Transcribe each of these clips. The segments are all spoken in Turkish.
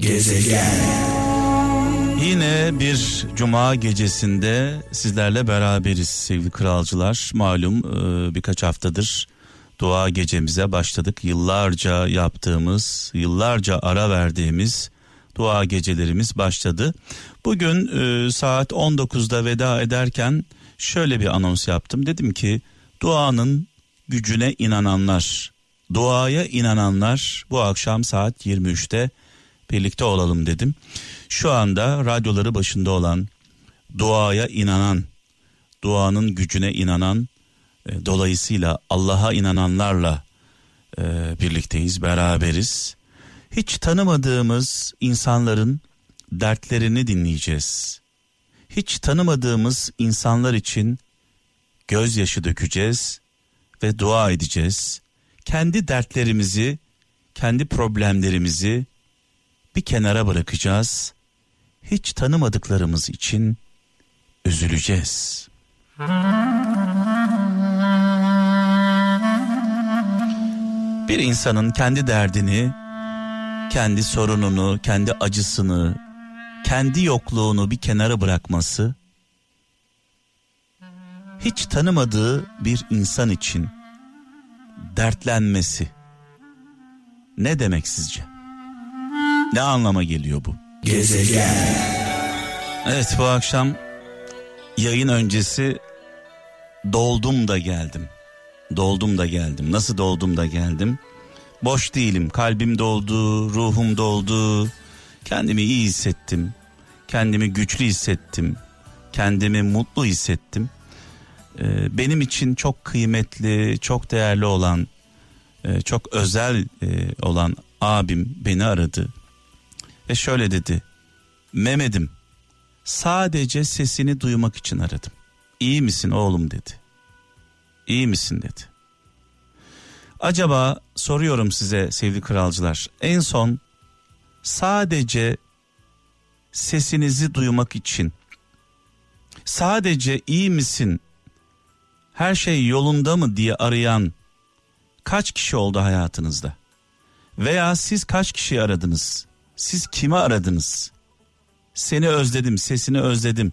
Gezegen. Yine bir cuma gecesinde sizlerle beraberiz sevgili kralcılar. Malum e, birkaç haftadır dua gecemize başladık. Yıllarca yaptığımız, yıllarca ara verdiğimiz dua gecelerimiz başladı. Bugün e, saat 19'da veda ederken şöyle bir anons yaptım. Dedim ki duanın gücüne inananlar, duaya inananlar bu akşam saat 23'te birlikte olalım dedim. Şu anda radyoları başında olan, duaya inanan, duanın gücüne inanan, e, dolayısıyla Allah'a inananlarla e, birlikteyiz, beraberiz. Hiç tanımadığımız insanların dertlerini dinleyeceğiz. Hiç tanımadığımız insanlar için gözyaşı dökeceğiz ve dua edeceğiz. Kendi dertlerimizi, kendi problemlerimizi bir kenara bırakacağız. Hiç tanımadıklarımız için üzüleceğiz. Bir insanın kendi derdini, kendi sorununu, kendi acısını, kendi yokluğunu bir kenara bırakması hiç tanımadığı bir insan için dertlenmesi ne demek sizce? Ne anlama geliyor bu? Gezegen. Evet bu akşam yayın öncesi doldum da geldim. Doldum da geldim. Nasıl doldum da geldim? Boş değilim. Kalbim doldu, ruhum doldu. Kendimi iyi hissettim. Kendimi güçlü hissettim. Kendimi mutlu hissettim. Ee, benim için çok kıymetli, çok değerli olan, e, çok özel e, olan abim beni aradı. Ve şöyle dedi. Mehmet'im sadece sesini duymak için aradım. İyi misin oğlum dedi. İyi misin dedi. Acaba soruyorum size sevgili kralcılar. En son sadece sesinizi duymak için sadece iyi misin her şey yolunda mı diye arayan kaç kişi oldu hayatınızda? Veya siz kaç kişi aradınız? Siz kimi aradınız? Seni özledim, sesini özledim.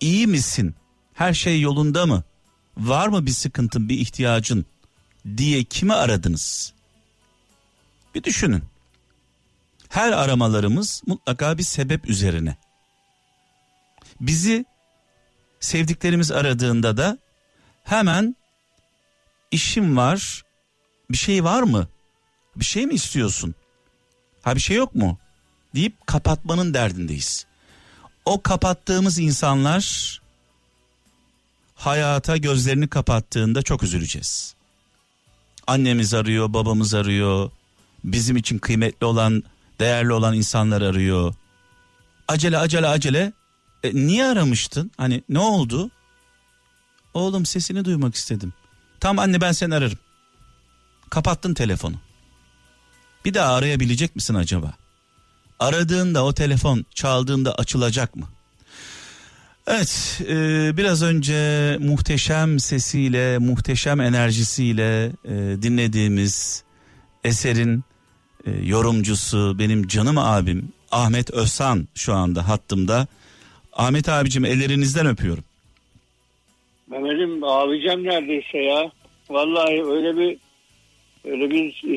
İyi misin? Her şey yolunda mı? Var mı bir sıkıntın, bir ihtiyacın diye kimi aradınız? Bir düşünün. Her aramalarımız mutlaka bir sebep üzerine. Bizi sevdiklerimiz aradığında da hemen işim var, bir şey var mı? Bir şey mi istiyorsun? Ha bir şey yok mu? deyip kapatmanın derdindeyiz. O kapattığımız insanlar hayata gözlerini kapattığında çok üzüleceğiz. Annemiz arıyor, babamız arıyor. Bizim için kıymetli olan, değerli olan insanlar arıyor. Acele acele acele. E, niye aramıştın? Hani ne oldu? Oğlum sesini duymak istedim. Tam anne ben seni ararım. Kapattın telefonu. Bir daha arayabilecek misin acaba? Aradığında o telefon çaldığında açılacak mı? Evet e, biraz önce muhteşem sesiyle muhteşem enerjisiyle e, dinlediğimiz eserin e, yorumcusu benim canım abim Ahmet Özsan şu anda hattımda. Ahmet abicim ellerinizden öpüyorum. Mehmet'im abicem neredeyse ya. Vallahi öyle bir öyle bir e,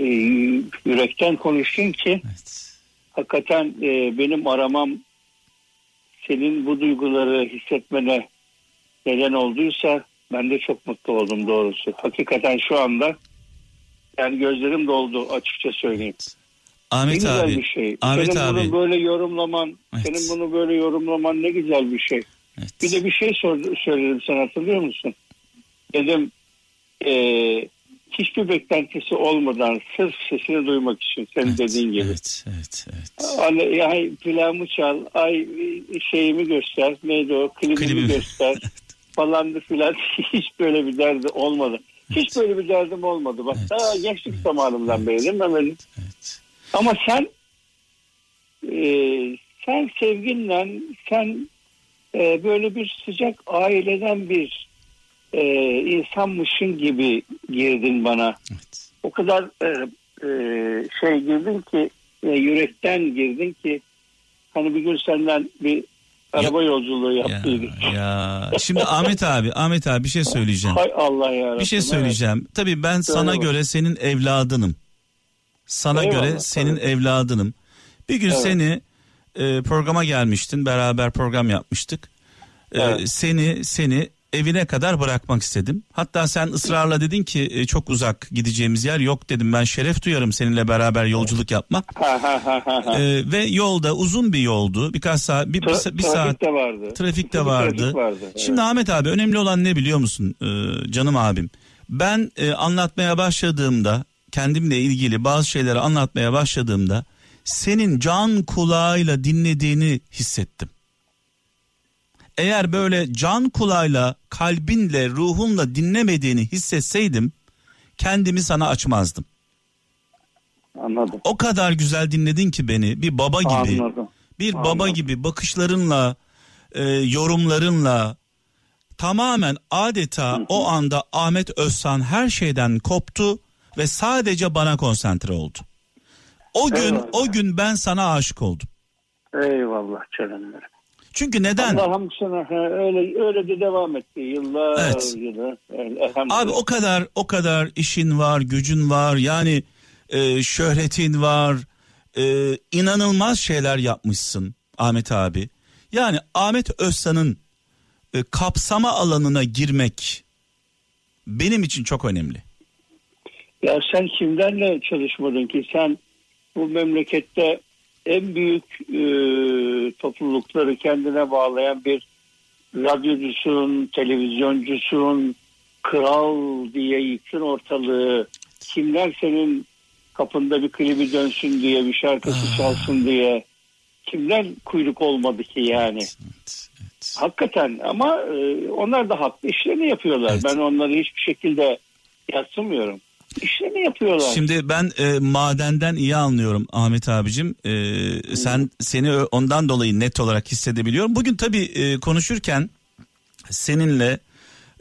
yürekten konuştun ki Evet. hakikaten e, benim aramam senin bu duyguları hissetmene neden olduysa ben de çok mutlu oldum doğrusu. Hakikaten şu anda yani gözlerim doldu açıkça söyleyeyim. Ne Ahmet güzel abi. bir şey. Ahmet senin abi. bunu böyle yorumlaman, Evet. senin bunu böyle yorumlaman ne güzel bir şey. Evet. Bir de bir şey sordu, söyledim sen hatırlıyor musun? Dedim eee, hiçbir beklentisi olmadan sırf sesini duymak için senin Evet, dediğin gibi. Evet, evet, evet. Hani ay plağımı çal, ay şeyimi göster, neydi o klibimi Klibimi. göster falan filan hiç böyle bir derdi olmadı. Hiç böyle bir derdim olmadı. Bak Evet, daha gençlik evet, zamanımdan evet. beri değil mi evet. Ama sen e, sen sevginle sen e, böyle bir sıcak aileden bir e, insanmışın gibi girdin bana. evet. O kadar e, e, şey girdin ki ve yürekten girdin ki hani bir gün senden bir araba yolculuğu Ya, yaptıydık. ya. Şimdi Ahmet abi, Ahmet abi bir şey söyleyeceğim. Hay Allah ya. Bir şey söyleyeceğim. Tabii ben sana bak. göre senin evladınım. Sana Eyvallah, göre senin tabii. evladınım. Bir gün Evet. seni e, programa gelmiştin. Beraber program yapmıştık. E, Evet. seni seni evine kadar bırakmak istedim. Hatta sen ısrarla dedin ki e, çok uzak gideceğimiz yer yok dedim. Ben şeref duyarım seninle beraber yolculuk yapmak. Evet. Ha, ha, ha, ha, ha. E, ve yolda uzun bir yoldu. Birkaç saat bir, bir, Tra- bir saat trafik de vardı. Trafik de Trafik vardı. vardı, evet. Şimdi Ahmet abi önemli olan ne biliyor musun Ee, canım abim? Ben e, anlatmaya başladığımda kendimle ilgili bazı şeyleri anlatmaya başladığımda senin can kulağıyla dinlediğini hissettim. Eğer böyle can kulağıyla, kalbinle, ruhunla dinlemediğini hissetseydim kendimi sana açmazdım. Anladım. O kadar güzel dinledin ki beni bir baba gibi. Anladım. Bir Anladım. baba gibi bakışlarınla, e, yorumlarınla tamamen adeta o anda Ahmet Özsan her şeyden koptu ve sadece bana konsantre oldu. O gün Eyvallah. o gün ben sana aşık oldum. Eyvallah canım. benim. Çünkü neden? Allah'ım sana öyle öyle de devam etti yıllar Evet. elhamdülillah. Abi o kadar o kadar işin var, gücün var. Yani e, şöhretin var. E, inanılmaz şeyler yapmışsın Ahmet abi. Yani Ahmet Özsan'ın e, kapsama alanına girmek benim için çok önemli. Ya sen kimlerle çalışmadın ki? Sen bu memlekette en büyük e, toplulukları kendine bağlayan bir radyocusun, televizyoncusun, kral diye yıksın ortalığı. Kimler senin kapında bir klibi dönsün diye, bir şarkısı çalsın diye. Kimler kuyruk olmadı ki yani? Evet, evet. Hakikaten ama e, onlar da haklı işlerini yapıyorlar. Evet. Ben onları hiçbir şekilde yatsımıyorum. İşlerini yapıyorlar. Şimdi ben e, madenden iyi anlıyorum Ahmet abicim. E, sen seni ondan dolayı net olarak hissedebiliyorum. Bugün tabii e, konuşurken seninle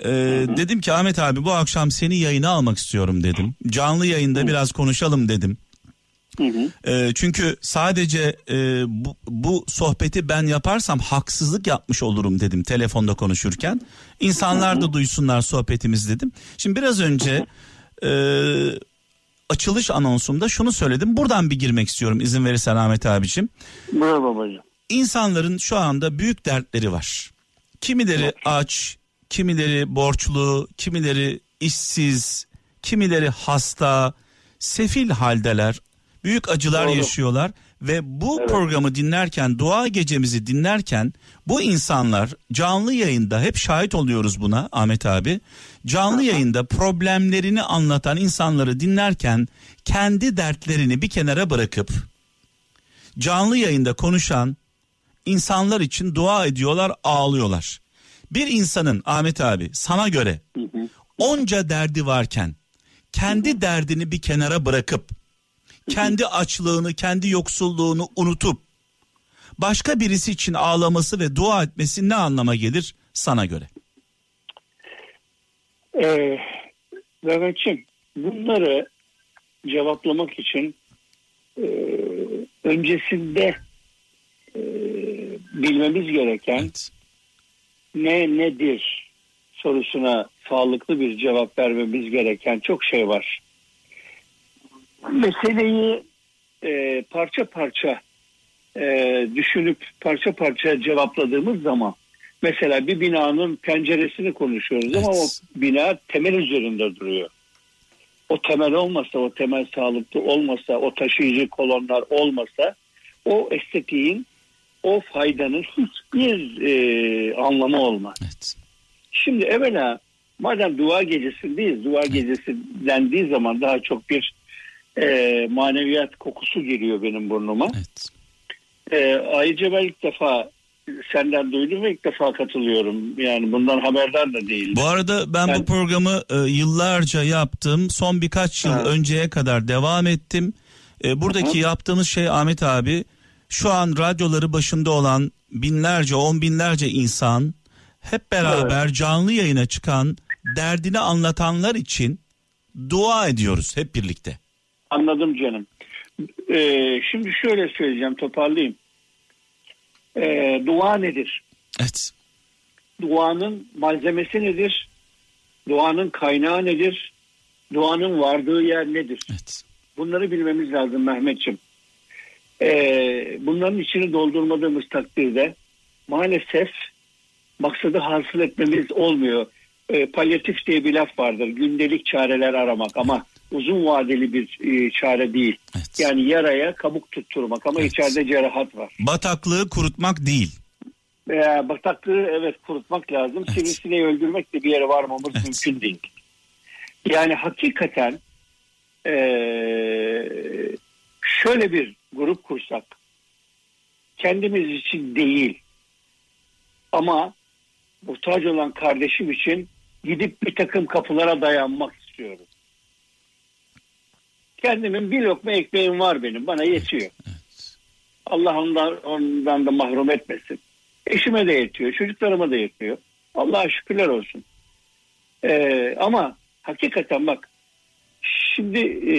e, dedim ki Ahmet abi bu akşam seni yayına almak istiyorum dedim. Canlı yayında biraz konuşalım dedim. Hı hı. E, çünkü sadece e, bu, bu sohbeti ben yaparsam haksızlık yapmış olurum dedim telefonda konuşurken. İnsanlar da duysunlar sohbetimiz dedim. Şimdi biraz önce e, açılış anonsumda şunu söyledim. Buradan bir girmek istiyorum izin verirsen Ahmet abicim. Buyur babacığım. İnsanların şu anda büyük dertleri var. Kimileri aç, kimileri borçlu, kimileri işsiz, kimileri hasta, sefil haldeler. Büyük acılar Doğru. yaşıyorlar ve bu Evet. programı dinlerken, dua gecemizi dinlerken bu insanlar canlı yayında hep şahit oluyoruz buna Ahmet abi. Canlı yayında problemlerini anlatan insanları dinlerken kendi dertlerini bir kenara bırakıp canlı yayında konuşan insanlar için dua ediyorlar, ağlıyorlar. Bir insanın Ahmet abi sana göre onca derdi varken kendi derdini bir kenara bırakıp kendi açlığını, kendi yoksulluğunu unutup başka birisi için ağlaması ve dua etmesi ne anlama gelir sana göre? Ee, bunları cevaplamak için e, öncesinde e, bilmemiz gereken Evet. ne nedir sorusuna sağlıklı bir cevap vermemiz gereken çok şey var. Meseleyi e, parça parça e, düşünüp parça parça cevapladığımız zaman mesela bir binanın penceresini konuşuyoruz ama o Evet. bina temel üzerinde duruyor. O temel olmasa, o temel sağlıklı olmasa, o taşıyıcı kolonlar olmasa o estetiğin, o faydanın hiçbir e, anlamı olmaz. Evet. Şimdi evvela madem dua gecesindeyiz, dua gecesi dendiği zaman daha çok bir e, maneviyat kokusu geliyor benim burnuma. Evet. E, ayrıca ben ilk defa senden duydum ve ilk defa katılıyorum. Yani bundan haberdar da değilim. Bu arada ben Ben- bu programı e, yıllarca yaptım. Son birkaç yıl Ha. önceye kadar devam ettim. E, buradaki yaptığımız şey Ahmet abi şu an radyoları başında olan binlerce, on binlerce insan hep beraber canlı yayına çıkan derdini anlatanlar için dua ediyoruz hep birlikte. Anladım canım. Ee, şimdi şöyle söyleyeceğim toparlayayım. Ee, dua nedir? Evet. Duanın malzemesi nedir? Duanın kaynağı nedir? Duanın vardığı yer nedir? Evet. Bunları bilmemiz lazım Mehmetçim. Ee, bunların içini doldurmadığımız takdirde maalesef maksadı hasıl etmemiz olmuyor. Ee, palyatif diye bir laf vardır. Gündelik çareler aramak ama uzun vadeli bir e, çare değil. Evet. Yani yaraya kabuk tutturmak ama Evet. içeride cerahat var. Bataklığı kurutmak değil. Veya bataklığı evet kurutmak lazım. Evet. Sivrisineği öldürmek de bir yere varmamız Evet. mümkün değil. Yani hakikaten eee, şöyle bir grup kursak kendimiz için değil ama muhtaç olan kardeşim için gidip bir takım kapılara dayanmak istiyorum. Kendimin bir lokma ekmeğim var benim. Bana yetiyor. Allah ondan, ondan da mahrum etmesin. Eşime de yetiyor. Çocuklarıma da yetiyor. Allah'a şükürler olsun. Ee, ama hakikaten bak şimdi e,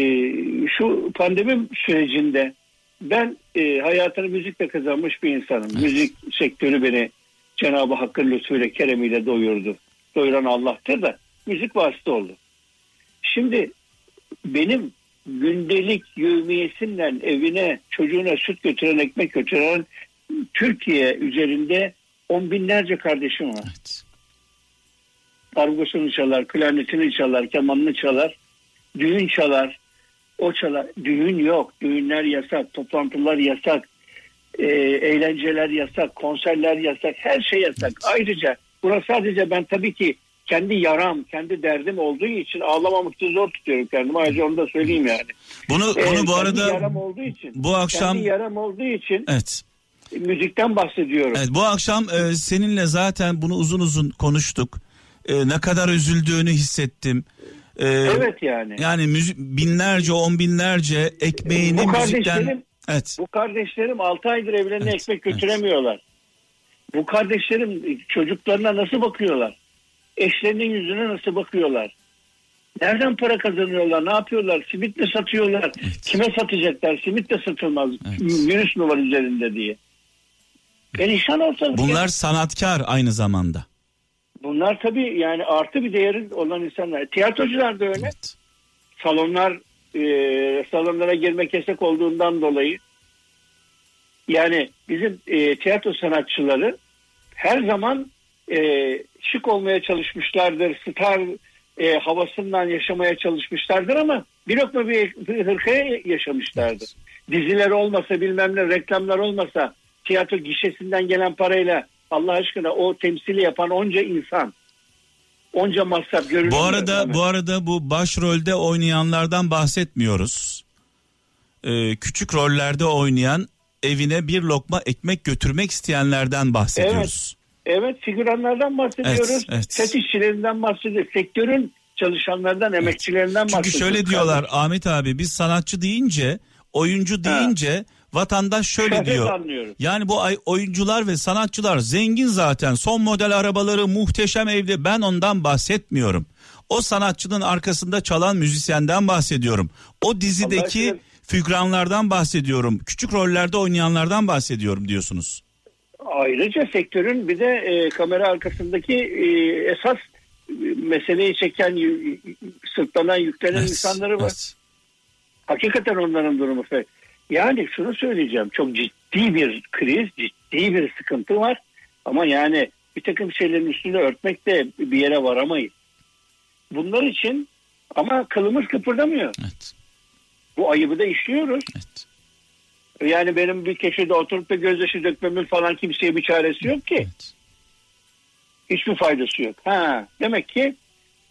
şu pandemi sürecinde ben e, hayatını müzikle kazanmış bir insanım. Evet. Müzik sektörü beni Cenab-ı Hakk'ın lütfuyla keremiyle doyurdu. Doyuran Allah'tır da müzik vasıta oldu. Şimdi benim gündelik yevmiyesinden evine çocuğuna süt götüren ekmek götüren Türkiye üzerinde on binlerce kardeşim var. Evet. Argosunu çalar, klarnetini çalar, kemanını çalar, düğün çalar, o çalar. Düğün yok, düğünler yasak, toplantılar yasak, e, eğlenceler yasak, konserler yasak, her şey yasak. Ayrıca buna sadece ben tabii ki kendi yaram, kendi derdim olduğu için ağlamamakta zor tutuyorum kendimi. Ayrıca onu da söyleyeyim yani. Bunu Ee, bunu bu arada yaram olduğu için, bu akşam kendi yaram olduğu için evet. müzikten bahsediyorum. Evet bu akşam e, seninle zaten bunu uzun uzun konuştuk. E, ne kadar üzüldüğünü hissettim. E, Evet yani. Yani müzik, binlerce on binlerce ekmeğini Bu müzikten evet Bu kardeşlerim 6 aydır evlerine Evet, ekmek evet. götüremiyorlar. Bu kardeşlerim çocuklarına nasıl bakıyorlar? Eşlerinin yüzüne nasıl bakıyorlar? Nereden para kazanıyorlar? Ne yapıyorlar? Simit mi satıyorlar? Kime satacaklar? Simit de satılmaz. Evet. Virüs mü var üzerinde diye. Perişan ortalık. bunlar ya. sanatkar aynı zamanda. Bunlar tabii yani artı bir değeri olan insanlar. Tiyatrocular da öyle. Evet. salonlar e, salonlara girmek yasak olduğundan dolayı yani bizim e, tiyatro sanatçıları her zaman e, şık olmaya çalışmışlardır, star e, havasından yaşamaya çalışmışlardır ama bir lokma bir, bir hırkaya yaşamışlardır. Diziler olmasa bilmem ne reklamlar olmasa tiyatro gişesinden gelen parayla Allah aşkına o temsili yapan onca insan onca masraf görünüyor. Bu arada bu arada bu başrolde oynayanlardan bahsetmiyoruz. E, küçük rollerde oynayan evine bir lokma ekmek götürmek isteyenlerden bahsediyoruz. Evet figüranlardan bahsediyoruz. Evet, evet. Set işçilerinden bahsediyoruz. Sektörün çalışanlardan, emekçilerinden Çünkü bahsediyoruz. şöyle diyorlar Ahmet abi biz sanatçı deyince oyuncu deyince vatandaş şöyle Evet, diyor. anlıyorum. Yani bu oyuncular ve sanatçılar zengin zaten. Son model arabaları, muhteşem evde. Ben ondan bahsetmiyorum. O sanatçının arkasında çalan müzisyenden bahsediyorum. O dizideki figüranlardan bahsediyorum. Küçük rollerde oynayanlardan bahsediyorum diyorsunuz. Ayrıca sektörün bir de e, kamera arkasındaki e, esas e, meseleyi çeken, sırtlanan, yüklenen Evet, insanları var. evet. Hakikaten onların durumu Yani şunu söyleyeceğim. Çok ciddi bir kriz, ciddi bir sıkıntı var. Ama yani bir takım şeylerin üstünü örtmekle bir yere varamayız. Bunlar için ama kılımız kıpırdamıyor. Evet. Bu ayıbı da işliyoruz. Evet. Yani benim bir köşede oturup da gözyaşı dökmemin falan kimseye bir çaresi yok ki. Evet. Hiçbir faydası yok. Ha, demek ki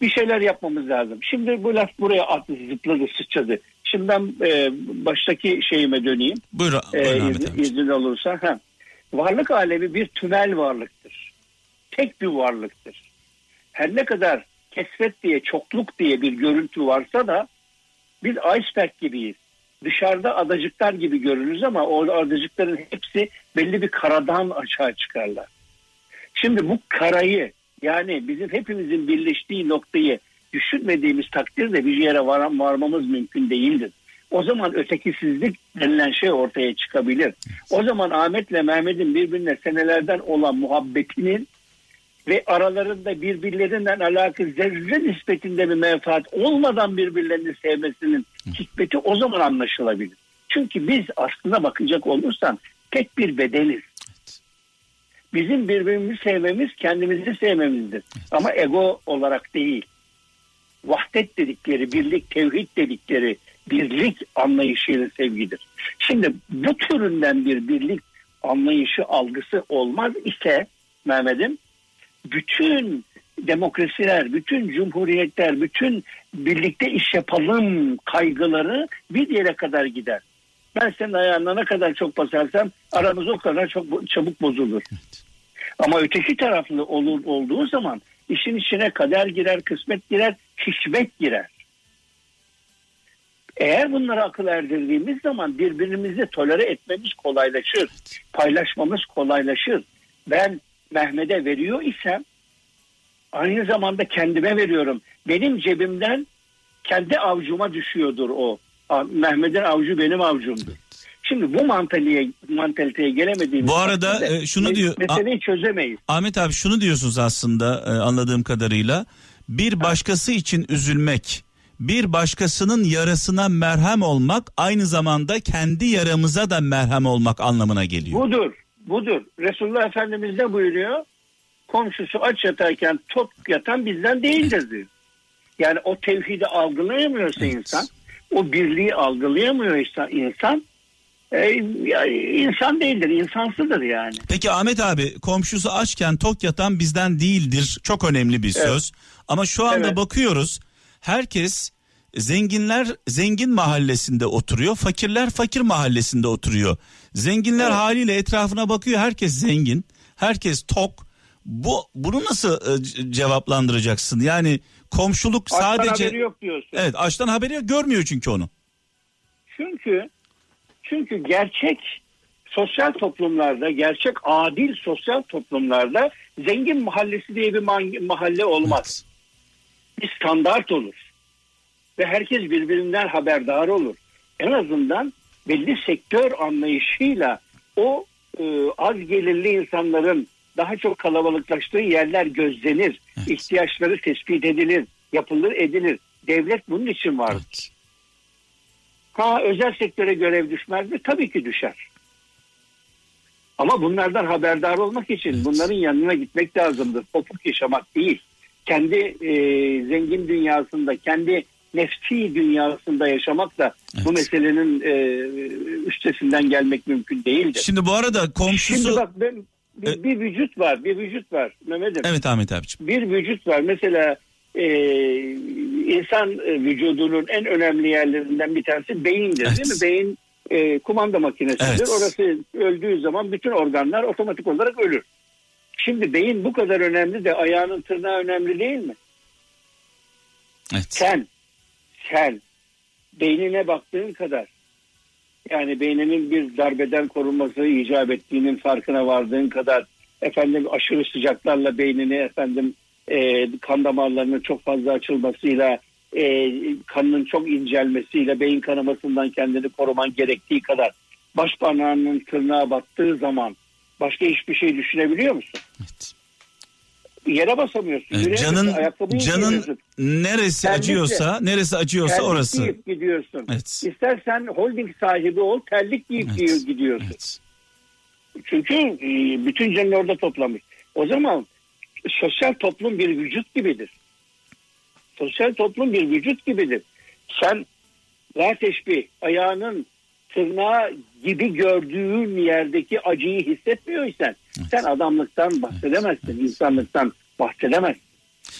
bir şeyler yapmamız lazım. Şimdi bu laf buraya attı, zıpladı, sıçradı. Şimdi ben e, baştaki şeyime döneyim. Buyur, E, buyurun Ahmet izin, izin olursa. Ha. Varlık alemi bir tünel varlıktır. Tek bir varlıktır. Her ne kadar kesret diye, çokluk diye bir görüntü varsa da biz iceberg gibiyiz. Dışarıda adacıklar gibi görünürüz ama o adacıkların hepsi belli bir karadan aşağı çıkarlar. Şimdi bu karayı yani bizim hepimizin birleştiği noktayı düşünmediğimiz takdirde bir yere var, varmamız mümkün değildir. O zaman ötekisizlik denilen şey ortaya çıkabilir. O zaman Ahmet'le Mehmet'in birbirine senelerden olan muhabbetinin ve aralarında birbirlerinden alakalı zerre nispetinde bir menfaat olmadan birbirlerini sevmesinin hikmeti o zaman anlaşılabilir. Çünkü biz aslına bakacak olursan tek bir bedeniz. Bizim birbirimizi sevmemiz kendimizi sevmemizdir. Ama ego olarak değil. Vahdet dedikleri, birlik, tevhid dedikleri birlik anlayışıyla sevgidir. Şimdi bu türünden bir birlik anlayışı, algısı olmaz ise Mehmet'im bütün demokrasiler, bütün cumhuriyetler, bütün birlikte iş yapalım kaygıları bir yere kadar gider. Ben senin ayağına ne kadar çok basarsam aramız o kadar çok çabuk bozulur. Ama öteki taraflı olur, olduğu zaman işin içine kader girer, kısmet girer, hikmet girer. Eğer bunları akıl erdirdiğimiz zaman birbirimizi tolere etmemiz kolaylaşır. Paylaşmamız kolaylaşır. Ben Mehmet'e veriyor isem aynı zamanda kendime veriyorum. Benim cebimden kendi avcuma düşüyordur o. Mehmet'in avcu benim avcumdur. Şimdi bu mantaliteye, mantaliteye gelemediğimiz Bu arada e, şunu diyor meseleyi çözemeyiz. Ahmet abi şunu diyorsunuz aslında e, anladığım kadarıyla. Bir başkası için üzülmek, bir başkasının yarasına merhem olmak aynı zamanda kendi yaramıza da merhem olmak anlamına geliyor. Budur, budur. Resulullah Efendimiz de buyuruyor. Komşusu aç yatarken tok yatan bizden değildir diyor. Yani o tevhidi algılayamıyorsa evet. insan, o birliği algılayamıyorsa insan, e, insan değildir, insansıdır yani. Peki Ahmet abi komşusu açken tok yatan bizden değildir. Çok önemli bir söz. Evet. Ama şu anda evet. bakıyoruz herkes zenginler zengin mahallesinde oturuyor, fakirler fakir mahallesinde oturuyor. Zenginler evet. haliyle etrafına bakıyor, herkes zengin, herkes tok. Bu bunu nasıl e, cevaplandıracaksın? Yani komşuluk açtan sadece haberi yok diyorsun. Evet, açtan haberi yok, görmüyor çünkü onu. Çünkü çünkü gerçek sosyal toplumlarda, gerçek adil sosyal toplumlarda zengin mahallesi diye bir mahalle olmaz. Evet. Bir standart olur ve herkes birbirinden haberdar olur. En azından belli sektör anlayışıyla o e, az gelirli insanların daha çok kalabalıklaştığı yerler gözlenir. Evet. ihtiyaçları tespit edilir, yapılır edilir. Devlet bunun için var. Evet. Ha özel sektöre görev düşmez mi? Tabii ki düşer. Ama bunlardan haberdar olmak için evet. bunların yanına gitmek lazımdır. Topuk yaşamak değil. Kendi e, zengin dünyasında, kendi nefsi dünyasında yaşamak da evet. bu meselenin e, üstesinden gelmek mümkün değildir. Şimdi bu arada komşusu... Şimdi bak ben, bir, e- bir vücut var, bir vücut var Mehmet'im. Evet Ahmet abiciğim. Bir vücut var. Mesela e, insan e, vücudunun en önemli yerlerinden bir tanesi beyindir evet. değil mi? Beyin e, kumanda makinesidir. Evet. Orası öldüğü zaman bütün organlar otomatik olarak ölür. Şimdi beyin bu kadar önemli de ayağının tırnağı önemli değil mi? Evet. Sen sen beynine baktığın kadar yani beyninin bir darbeden korunması icap ettiğinin farkına vardığın kadar efendim aşırı sıcaklarla beynini efendim e, kan damarlarının çok fazla açılmasıyla e, kanının çok incelmesiyle beyin kanamasından kendini koruman gerektiği kadar baş parmağının tırnağa battığı zaman başka hiçbir şey düşünebiliyor musun? Evet yere basamıyorsun. Evet, canın canın neresi Terlikle, acıyorsa, neresi acıyorsa terlik orası. Giyip gidiyorsun. Evet. İstersen holding sahibi ol, terlik giyip evet. gidiyorsun. Evet. Çünkü e, bütün canını orada toplamış. O zaman sosyal toplum bir vücut gibidir. Sosyal toplum bir vücut gibidir. Sen la teşbih ayağının tırnağı gibi gördüğün yerdeki acıyı hissetmiyorsan evet. sen adamlıktan bahsedemezsin, evet. insanlıktan bahsedemezsin.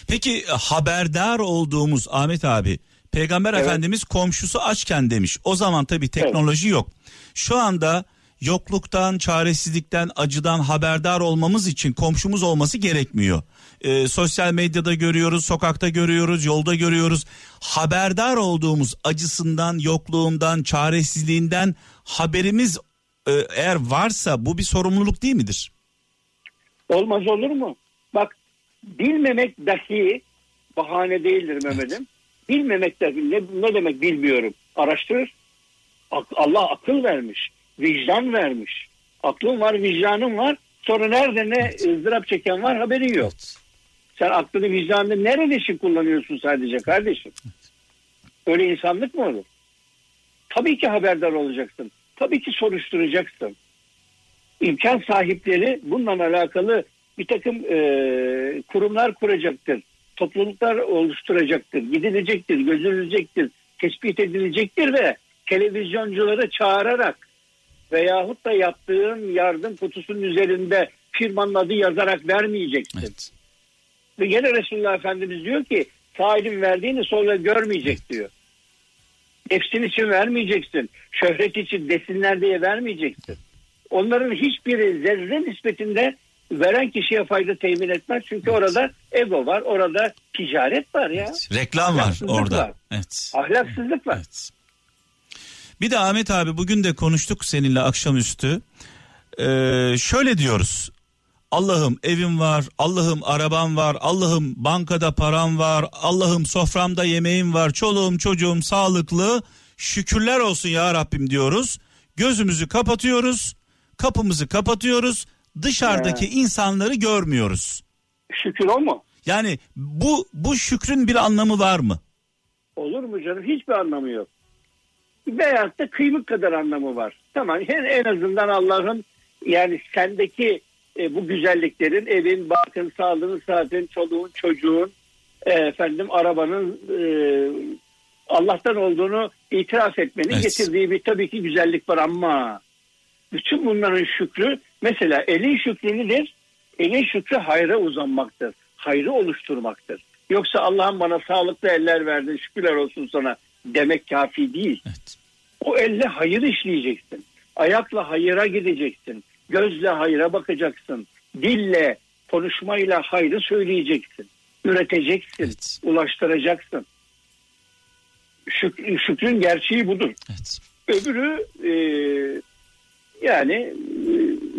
Peki haberdar olduğumuz Ahmet abi Peygamber evet. Efendimiz komşusu açken demiş. O zaman tabii teknoloji evet. yok. Şu anda yokluktan, çaresizlikten, acıdan haberdar olmamız için komşumuz olması gerekmiyor. Ee, sosyal medyada görüyoruz, sokakta görüyoruz, yolda görüyoruz. Haberdar olduğumuz acısından, yokluğundan, çaresizliğinden haberimiz e, eğer varsa bu bir sorumluluk değil midir? Olmaz olur mu? Bak bilmemek dahi bahane değildir Mehmet'im. Evet. Bilmemek dahi ne, ne demek bilmiyorum. Araştırır. Allah akıl vermiş, vicdan vermiş. Aklın var, vicdanın var. Sonra nerede ne ızdırap çeken var haberin yok. Sen aklını vicdanını nerede için kullanıyorsun sadece kardeşim? Öyle insanlık mı olur? Tabii ki haberdar olacaksın. Tabii ki soruşturacaksın. İmkan sahipleri bununla alakalı bir takım e, kurumlar kuracaktır. Topluluklar oluşturacaktır. Gidilecektir, gözülecektir, tespit edilecektir ve televizyoncuları çağırarak veyahut da yaptığın yardım kutusunun üzerinde firmanın adı yazarak vermeyeceksin. Evet. Ve gene Resulullah Efendimiz diyor ki sahibin verdiğini sonra görmeyecek diyor. Nefsin için vermeyeceksin. Şöhret için desinler diye vermeyeceksin. Onların hiçbiri zerre nispetinde veren kişiye fayda temin etmez. Çünkü orada ego var, orada ticaret var ya. Reklam var orada. var. Evet. Ahlaksızlık var. Evet. Bir de Ahmet abi bugün de konuştuk seninle akşamüstü. Ee, şöyle diyoruz. Allah'ım evim var, Allah'ım arabam var, Allah'ım bankada param var, Allah'ım soframda yemeğim var, çoluğum çocuğum sağlıklı. Şükürler olsun ya Rabbim diyoruz. Gözümüzü kapatıyoruz, kapımızı kapatıyoruz. Dışarıdaki insanları görmüyoruz. Şükür o mu? Yani bu bu şükrün bir anlamı var mı? Olur mu canım? Hiçbir anlamı yok. Veyahut da kıymık kadar anlamı var. Tamam en, en azından Allah'ın yani sendeki e, bu güzelliklerin evin, barkın, sağlığın, saatin, çoluğun, çocuğun, e, efendim arabanın e, Allah'tan olduğunu itiraf etmenin Evet. getirdiği bir tabii ki güzellik var ama bütün bunların şükrü mesela elin şükrü nedir? Elin şükrü hayra uzanmaktır. Hayrı oluşturmaktır. Yoksa Allah'ım bana sağlıklı eller verdi şükürler olsun sana demek kafi değil. Evet. O elle hayır işleyeceksin. Ayakla hayıra gideceksin. Gözle hayra bakacaksın. Dille, konuşmayla hayrı söyleyeceksin. Üreteceksin. Evet. Ulaştıracaksın. Şük- şükrün gerçeği budur. Evet. Öbürü e, yani e,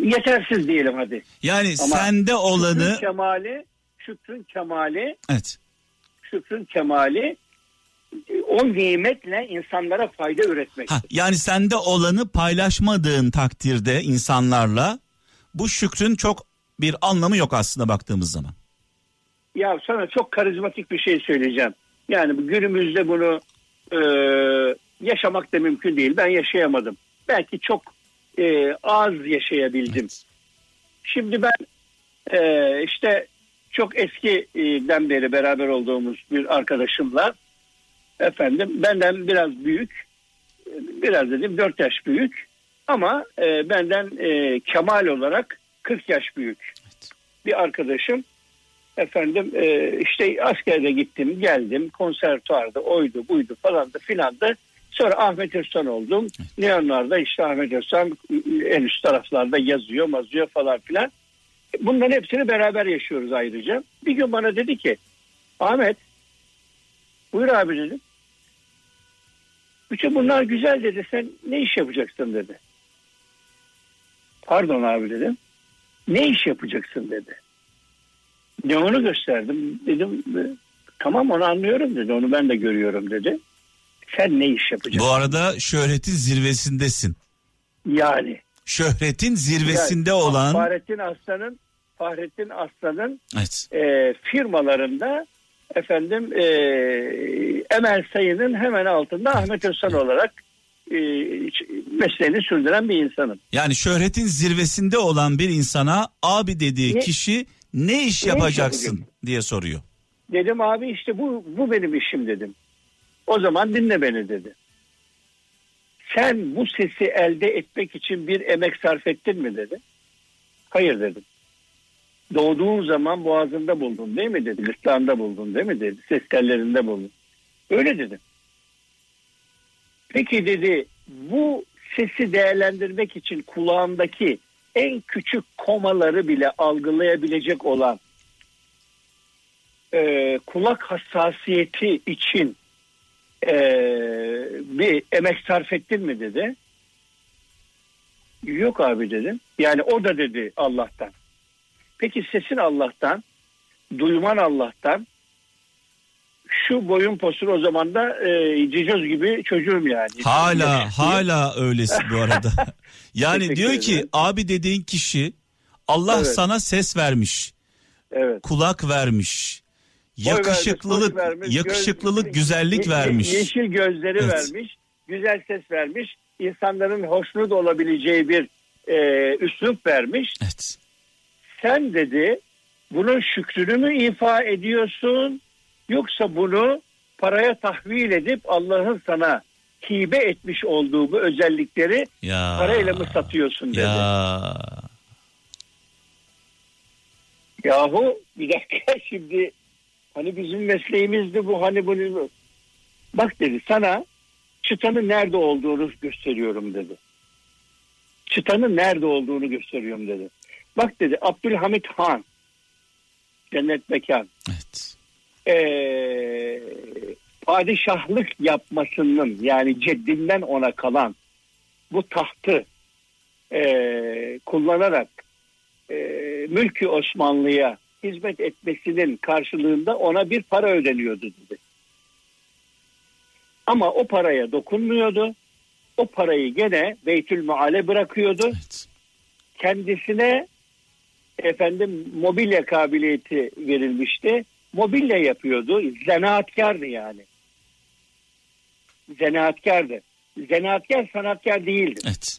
yetersiz diyelim hadi. Yani Ama sende olanı Şükrün kemali, şükrün kemali, evet. şükrün kemali o nimetle insanlara fayda üretmek. Yani sende olanı paylaşmadığın takdirde insanlarla bu şükrün çok bir anlamı yok aslında baktığımız zaman. Ya sana çok karizmatik bir şey söyleyeceğim. Yani günümüzde bunu e, yaşamak da mümkün değil. Ben yaşayamadım. Belki çok e, az yaşayabildim. Evet. Şimdi ben e, işte çok eskiden beri beraber olduğumuz bir arkadaşımla efendim benden biraz büyük biraz dedim 4 yaş büyük ama e, benden e, kemal olarak 40 yaş büyük bir arkadaşım efendim e, işte askerde gittim geldim konservatuarda oydu buydu falan da filan da sonra Ahmet Özcan oldum. Neonlarda işte Ahmet Özcan en üst taraflarda yazıyor mazıyor falan filan. Bunların hepsini beraber yaşıyoruz ayrıca. Bir gün bana dedi ki Ahmet buyur abi dedim. Bütün bunlar güzel dedi. Sen ne iş yapacaksın dedi. Pardon abi dedim. Ne iş yapacaksın dedi. Ne onu gösterdim. Dedim tamam onu anlıyorum dedi. Onu ben de görüyorum dedi. Sen ne iş yapacaksın? Bu arada şöhretin zirvesindesin. Yani. Şöhretin zirvesinde Yani olan Fahrettin Aslan'ın Fahrettin Aslan'ın evet. e, firmalarında efendim e, Emel Sayın'ın hemen altında Ahmet Özsan olarak e, mesleğini sürdüren bir insanım. Yani şöhretin zirvesinde olan bir insana abi dediği Ne- kişi ne iş Ne yapacaksın iş diye soruyor. Dedim abi işte bu bu benim işim dedim. O zaman dinle beni dedi. Sen bu sesi elde etmek için bir emek sarf ettin mi dedi. Hayır dedim. Doğduğun zaman boğazında buldun değil mi dedi. Gırtlağında buldun değil mi dedi. Ses tellerinde buldun. Öyle dedim. Peki dedi bu sesi değerlendirmek için kulağındaki en küçük komaları bile algılayabilecek olan e, kulak hassasiyeti için e, bir emek sarf ettin mi dedi. Yok abi dedim. Yani o da dedi Allah'tan. Peki sesin Allah'tan, duyman Allah'tan, şu boyun postur o zaman da e, cicoz gibi çocuğum yani. Hala Yakışıklı. hala öylesi bu arada. yani Teşekkür diyor ki ederim. abi dediğin kişi Allah Evet. sana ses vermiş, Evet. kulak vermiş, Boy vermiş, yakışıklılık, boy vermiş, yakışıklılık, göz- güzellik ye- vermiş. Yeşil gözleri Evet. vermiş, güzel ses vermiş, insanların hoşnut olabileceği bir e, üslup vermiş. Evet. Sen dedi bunun şükrünü mü ifa ediyorsun yoksa bunu paraya tahvil edip Allah'ın sana hibe etmiş olduğu bu özellikleri Ya. parayla mı satıyorsun dedi. Ya. Yahu bir dakika şimdi hani bizim mesleğimizdi bu hani bunu bak dedi sana çıtanın nerede olduğunu gösteriyorum dedi. Çıtanın nerede olduğunu gösteriyorum dedi. Bak dedi Abdülhamit Han cennet mekan Evet. ee, padişahlık yapmasının yani ceddinden ona kalan bu tahtı ee, kullanarak ee, mülkü Osmanlı'ya hizmet etmesinin karşılığında ona bir para ödeniyordu dedi. Ama o paraya dokunmuyordu. O parayı gene Beytül Meal'e bırakıyordu Evet. kendisine efendim mobilya kabiliyeti verilmişti. Mobilya yapıyordu. Zanaatkardı yani. Zanaatkardı. Zanaatkar sanatkar değildi. Evet.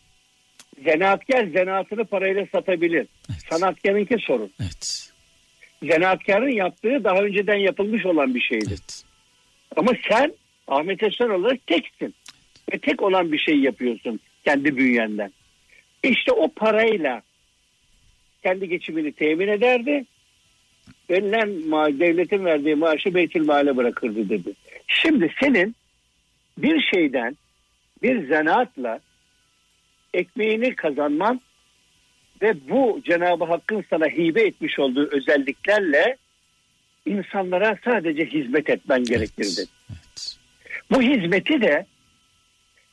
Zanaatkar zanaatını parayla satabilir. Evet. Sanatkarınki sorun. Evet. Zanaatkarın yaptığı daha önceden yapılmış olan bir şeydi. Evet. Ama sen Ahmet Esen olarak teksin. Ve tek olan bir şey yapıyorsun kendi bünyenden. İşte o parayla kendi geçimini temin ederdi. Verilen ma- devletin verdiği maaşı Beytül Mal'e bırakırdı dedi. Şimdi senin bir şeyden bir zanaatla ekmeğini kazanman ve bu Cenab-ı Hakk'ın sana hibe etmiş olduğu özelliklerle insanlara sadece hizmet etmen gerekirdi. Evet. Bu hizmeti de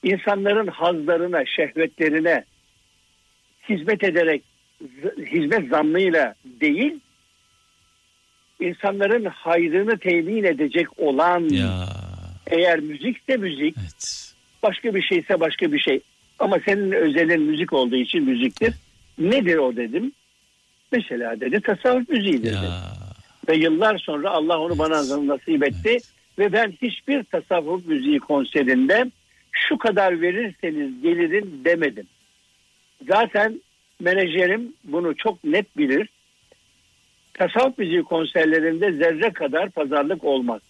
insanların hazlarına, şehvetlerine hizmet ederek hizmet zammıyla değil, insanların hayrını temin edecek olan Ya. eğer müzikse müzik, Evet. başka bir şeyse başka bir şey. Ama senin özelin müzik olduğu için müziktir. Nedir o dedim. Mesela dedi tasavvuf müziğidir dedi. Ya. Ve yıllar sonra Allah onu bana nasip etti. Ve ben hiçbir tasavvuf müziği konserinde şu kadar verirseniz gelirim demedim. Zaten menajerim bunu çok net bilir. Tasavvuf müziği konserlerinde zerre kadar pazarlık olmaz.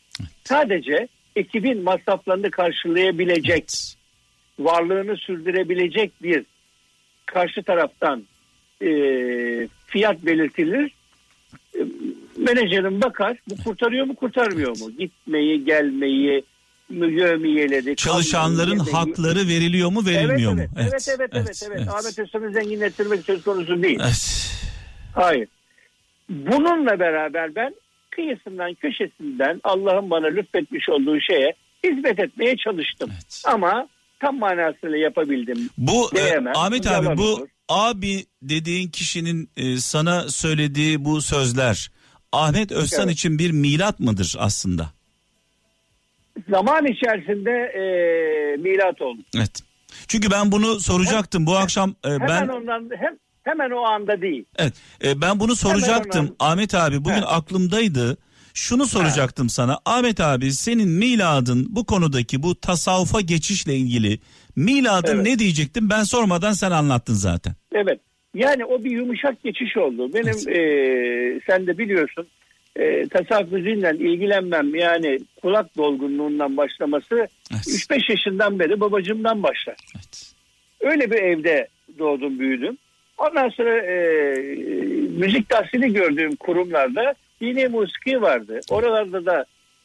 Sadece ekibin masraflarını karşılayabilecek, Evet. varlığını sürdürebilecek bir karşı taraftan e, fiyat belirtilir. E, menajerim bakar bu kurtarıyor mu kurtarmıyor mu? Gitmeyi, gelmeyi, yövmiyeleri, Çalışanların yemeği- hakları veriliyor mu verilmiyor evet, mu? evet, evet, evet, evet, evet. Ahmet Özcan'ı zenginleştirmek söz konusu değil. Evet. Hayır. Bununla beraber ben kıyısından köşesinden Allah'ın bana lütfetmiş olduğu şeye hizmet etmeye çalıştım. Evet. Ama tam manasıyla yapabildim. Bu e. Ahmet Yalan abi bu olur. abi dediğin kişinin e, sana söylediği bu sözler Ahmet Özsan Evet. için bir milat mıdır aslında? Zaman içerisinde e, milat oldu. Evet. Çünkü ben bunu soracaktım bu akşam e, Hemen ben ondan hem, hemen o anda değil. evet e, ben bunu soracaktım hemen. Ahmet abi bugün Evet. aklımdaydı. Şunu soracaktım sana Ahmet abi senin miladın bu konudaki bu tasavvufa geçişle ilgili miladın Evet. ne diyecektin ben sormadan sen anlattın zaten. Evet. Yani o bir yumuşak geçiş oldu. Benim e, sen de biliyorsun e, tasavvuf müziğiyle ilgilenmem yani kulak dolgunluğundan başlaması Evet. 3-5 yaşından beri babacımdan başlar. Evet. Öyle bir evde doğdum büyüdüm. Ondan sonra e, müzik tahsili gördüğüm kurumlarda dini musiki vardı. Oralarda da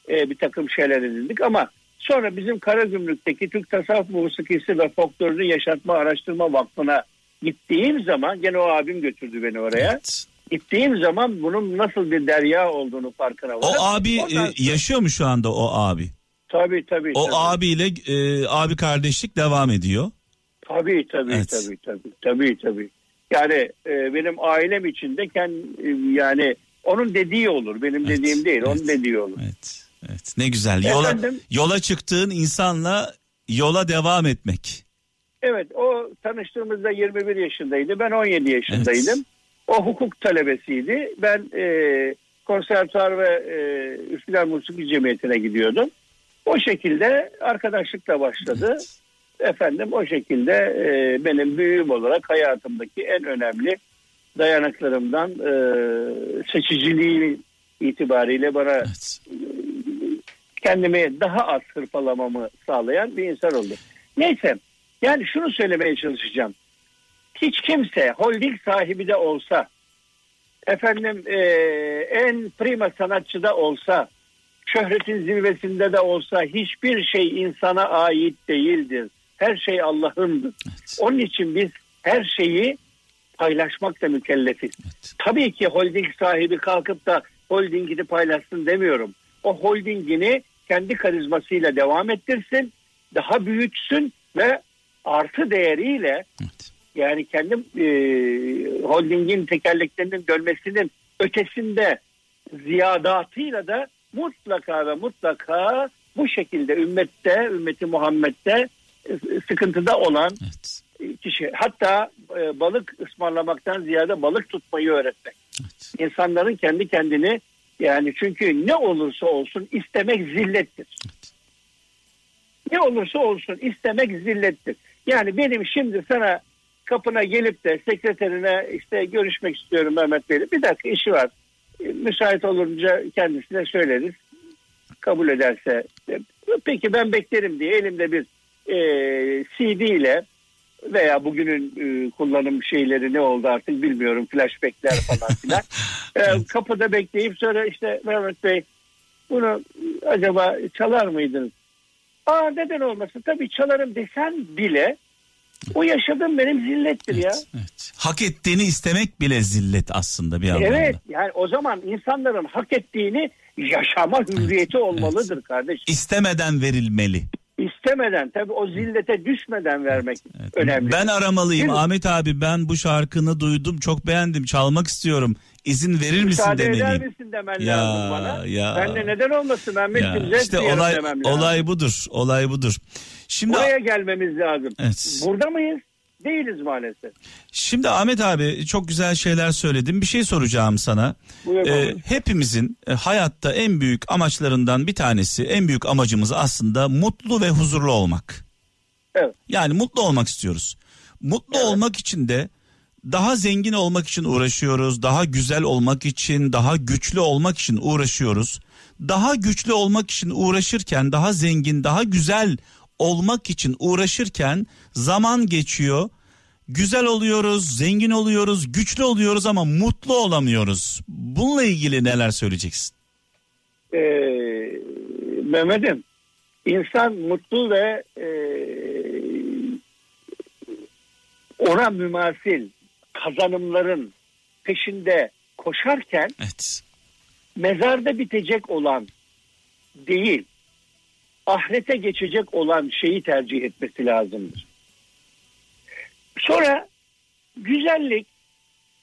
e, bir takım şeyler edindik ama sonra bizim Karagümrük'teki Türk Tasavvuf Musikisi ve Folklorunu Yaşatma Araştırma Vakfı'na gittiğim zaman gene o abim götürdü beni oraya. Evet. Gittiğim zaman bunun nasıl bir derya olduğunu farkına vardım. O abi e, Ondan sonra- yaşıyor mu şu anda o abi? tabii tabii. O tabii. abiyle e, abi kardeşlik devam ediyor. Tabii tabii Evet. tabii tabii tabii tabii. Yani e, benim ailem içinde kendi yani onun dediği olur. Benim Evet, dediğim değil, onun evet. dediği olur. Evet. Evet ne güzel. Yola Efendim? yola çıktığın insanla yola devam etmek. Evet o tanıştığımızda 21 yaşındaydı. Ben 17 yaşındaydım. Evet. O hukuk talebesiydi. Ben e, konservatuar ve e, Üsküdar Musiki Cemiyeti'ne gidiyordum. O şekilde arkadaşlıkla başladı. Efendim o şekilde e, benim büyüğüm olarak hayatımdaki en önemli dayanaklarımdan e, seçiciliği itibariyle bana Evet. kendimi daha az hırpalamamı sağlayan bir insan oldu. Neyse yani şunu söylemeye çalışacağım. Hiç kimse holding sahibi de olsa efendim e, en prima sanatçı da olsa şöhretin zirvesinde de olsa hiçbir şey insana ait değildir. Her şey Allah'ındır. Evet. Onun için biz her şeyi paylaşmakla mükellefiz. Evet. Tabii ki holding sahibi kalkıp da holdingini paylaşsın demiyorum. O holdingini kendi karizmasıyla devam ettirsin, daha büyütsün ve artı değeriyle Evet. Yani kendi e, holdingin tekerleklerinin dönmesinin ötesinde ziyadatıyla da mutlaka ve mutlaka bu şekilde ümmette, ümmeti Muhammed'de e, sıkıntıda olan Evet. kişi hatta e, balık ısmarlamaktan ziyade balık tutmayı öğretmek. Evet. İnsanların kendi kendini yani çünkü ne olursa olsun istemek zillettir. Evet. Ne olursa olsun istemek zillettir. Yani benim şimdi sana kapına gelip de sekreterine işte görüşmek istiyorum Mehmet Bey'le. Bir dakika işi var. E, Müsait olunca kendisine söyleriz. Kabul ederse. e, Peki ben beklerim diye elimde bir e, CD ile veya bugünün e, kullanım şeyleri ne oldu artık bilmiyorum. Flashbackler falan filan. E, kapıda bekleyip sonra işte Mehmet Bey bunu acaba çalar mıydınız? Aa neden olmasın? Tabii çalarım desen bile o yaşadığım benim zillettir ya. Evet, evet. Hak ettiğini istemek bile zillet aslında bir anlamda. Evet yani o zaman insanların hak ettiğini yaşama hürriyeti olmalıdır kardeşim. İstemeden verilmeli. İstemeden tabii o zillete düşmeden vermek Evet. önemli. Ben aramalıyım? Ahmet abi ben bu şarkını duydum çok beğendim çalmak istiyorum. İzin verir misin Müsaade eder demeliyim. misin demen Ya, lazım bana. ya. Ben de neden olmasın Mehmetciğim işte olay demem lazım. olay budur. Olay budur. Şimdi Buraya gelmemiz lazım. Evet. Burada mıyız? Değiliz maalesef. şimdi Ahmet abi çok güzel şeyler söyledin. Bir şey soracağım sana. Buyur Ee, hepimizin e, hayatta en büyük amaçlarından bir tanesi, en büyük amacımız aslında mutlu ve huzurlu olmak. Evet. Yani mutlu olmak istiyoruz. Mutlu Evet. olmak için de daha zengin olmak için uğraşıyoruz. Daha güzel olmak için, daha güçlü olmak için uğraşıyoruz. Daha güçlü olmak için uğraşırken, daha zengin, daha güzel olmak için uğraşırken zaman geçiyor. Güzel oluyoruz, zengin oluyoruz, güçlü oluyoruz ama mutlu olamıyoruz. Bununla ilgili neler söyleyeceksin? Ee, Mehmet'im insan mutlu ve e, ona mümasil kazanımların peşinde koşarken Evet. mezarda bitecek olan değil ahirete geçecek olan şeyi tercih etmesi lazımdır. Sonra güzellik,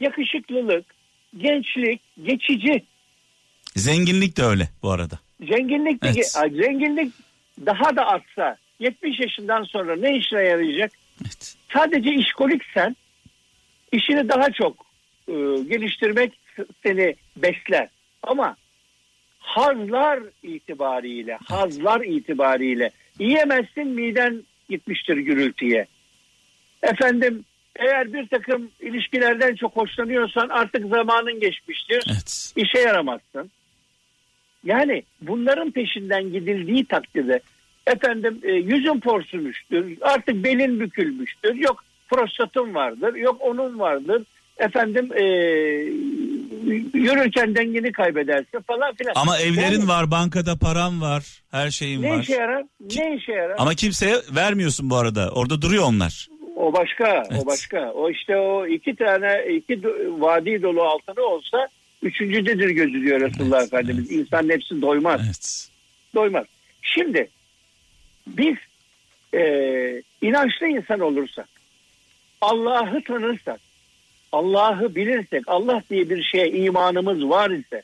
yakışıklılık, gençlik, geçici Zenginlik de öyle bu arada. Zenginlik de, Evet. Zenginlik daha da artsa 70 yaşından sonra ne işine yarayacak? Evet. Sadece işkoliksen işini daha çok e, geliştirmek seni besler. Ama hazlar itibariyle, hazlar itibariyle yiyemezsin miden gitmiştir gürültüye. Efendim eğer bir takım ilişkilerden çok hoşlanıyorsan artık zamanın geçmiştir Evet. işe yaramazsın. Yani bunların peşinden gidildiği takdirde efendim e, yüzün porsumuştur, artık belin bükülmüştür, yok prostatın vardır, yok onun vardır, efendim e, yürürken dengini kaybedersin falan filan. Ama evlerin Yani var, bankada param var, her şeyin Ne var. işe yarar? Ne işe yarar? Ama kimseye vermiyorsun bu arada. Orada duruyor onlar. O başka, Evet. o başka. O işte o iki tane iki vadi dolu altını olsa üçüncüdedir gözü diyor Resulullah Evet, Efendimiz. İnsan hepsi doymaz. Evet. doymaz. Şimdi biz e, inançlı insan olursak, Allah'ı tanırsak, Allah'ı bilirsek, Allah diye bir şeye imanımız var ise,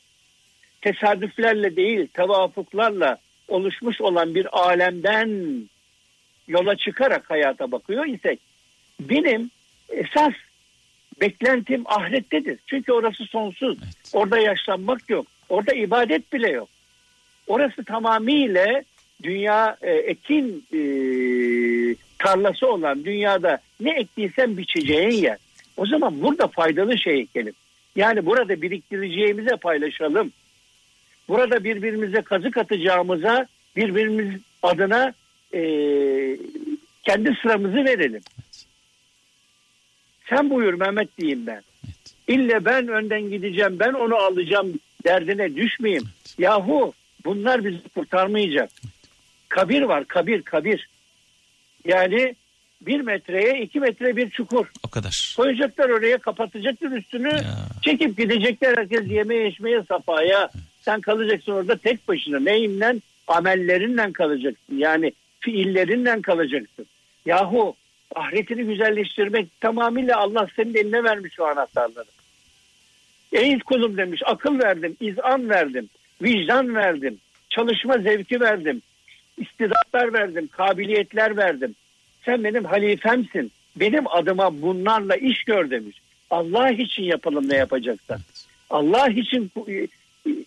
tesadüflerle değil tevafuklarla oluşmuş olan bir alemden yola çıkarak hayata bakıyor isek benim esas beklentim ahirettedir. Çünkü orası sonsuz. Evet. Orada yaşlanmak yok. Orada ibadet bile yok. Orası tamamıyla dünya e, ekin e, tarlası olan dünyada ne ektiysen biçeceğin yer. O zaman burada faydalı şey ekelim. Yani burada biriktireceğimize paylaşalım. Burada birbirimize kazık atacağımıza birbirimiz adına e, kendi sıramızı verelim. Sen buyur Mehmet diyeyim ben. Evet. İlle ben önden gideceğim ben onu alacağım derdine düşmeyeyim. Yahu bunlar bizi kurtarmayacak. Kabir var kabir kabir. Yani bir metreye iki metre bir çukur. O kadar. Koyacaklar oraya kapatacaklar üstünü. Ya. Çekip gidecekler herkes yemeye içmeye safhaya. Sen kalacaksın orada tek başına. Neyinle? Amellerinden kalacaksın. Yani fiillerinden kalacaksın. Yahu ahiretini güzelleştirmek tamamıyla Allah senin eline vermiş o anahtarları. Ey kulum demiş akıl verdim, izan verdim, vicdan verdim, çalışma zevki verdim, istidatlar verdim, kabiliyetler verdim. Sen benim halifemsin. Benim adıma bunlarla iş gör demiş. Allah için yapalım ne yapacaksak. Allah için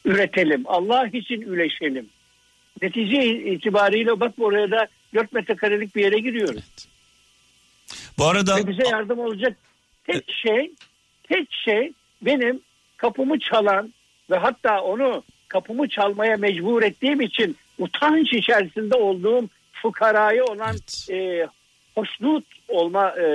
üretelim. Allah için üleşelim. Netice itibariyle bak oraya da 4 metrekarelik bir yere giriyoruz. Evet. Bu arada Ve bize yardım olacak tek şey, tek şey benim kapımı çalan ve hatta onu kapımı çalmaya mecbur ettiğim için utanç içerisinde olduğum fukaraya olan Evet. e, hoşnut olma e,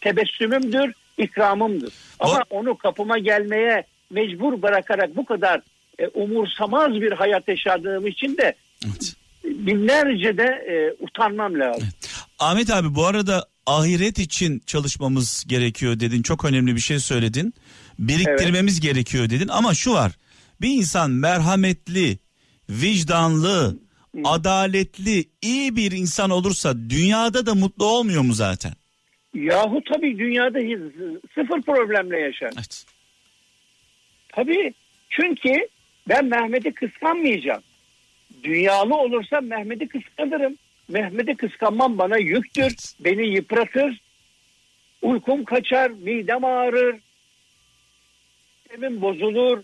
tebessümümdür, ikramımdır. Ama onu kapıma gelmeye mecbur bırakarak bu kadar e, umursamaz bir hayat yaşadığım için de Evet. binlerce de e, utanmam lazım. Ahmet abi bu arada ahiret için çalışmamız gerekiyor dedin. Çok önemli bir şey söyledin. Biriktirmemiz gerekiyor dedin ama şu var. Bir insan merhametli, vicdanlı, adaletli, iyi bir insan olursa dünyada da mutlu olmuyor mu zaten? Yahu tabii dünyada hiç- sıfır problemle yaşar. Evet. Tabii çünkü ben Mehmet'i kıskanmayacağım. Dünyalı olursam Mehmet'i kıskanırım. Mehmet'i kıskanmam bana yüktür. Evet. Beni yıpratır. Uykum kaçar, midem ağrır. Sistemin bozulur.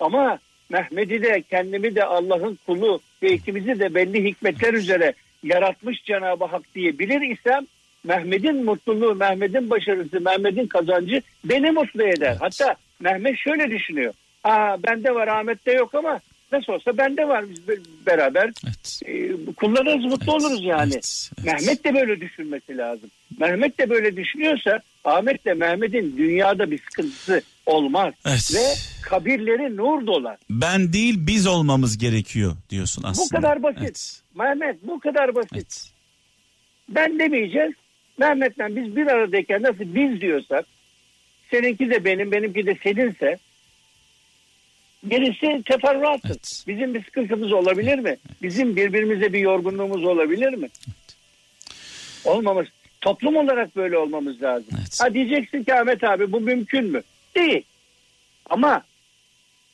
Ama Mehmet'i de kendimi de Allah'ın kulu ve ikimizi de belli hikmetler üzere yaratmış Cenab-ı Hak diye bilir isem Mehmet'in mutluluğu, Mehmet'in başarısı, Mehmet'in kazancı beni mutlu eder. Hatta Mehmet şöyle düşünüyor. Aa bende var Ahmet'te yok ama nasıl olsa bende var biz be- beraber Evet. e, kullanırız mutlu Evet, oluruz yani. evet, evet. Mehmet de böyle düşünmesi lazım. Mehmet de böyle düşünüyorsa Ahmet de Mehmet'in dünyada bir sıkıntısı olmaz. Evet. Ve kabirleri nur dolar. Ben değil biz olmamız gerekiyor diyorsun aslında. Bu kadar basit. Evet. Mehmet bu kadar basit. Evet. Ben demeyeceğiz. Mehmet'le biz bir aradayken nasıl biz diyorsak seninki de benim benimki de seninse gerisi teferruattır. Evet. Bizim bir sıkıntımız olabilir mi? Bizim birbirimize bir yorgunluğumuz olabilir mi? Olmamış. Toplum olarak böyle olmamız lazım. Evet. Ha diyeceksin ki Ahmet abi bu mümkün mü? Değil. Ama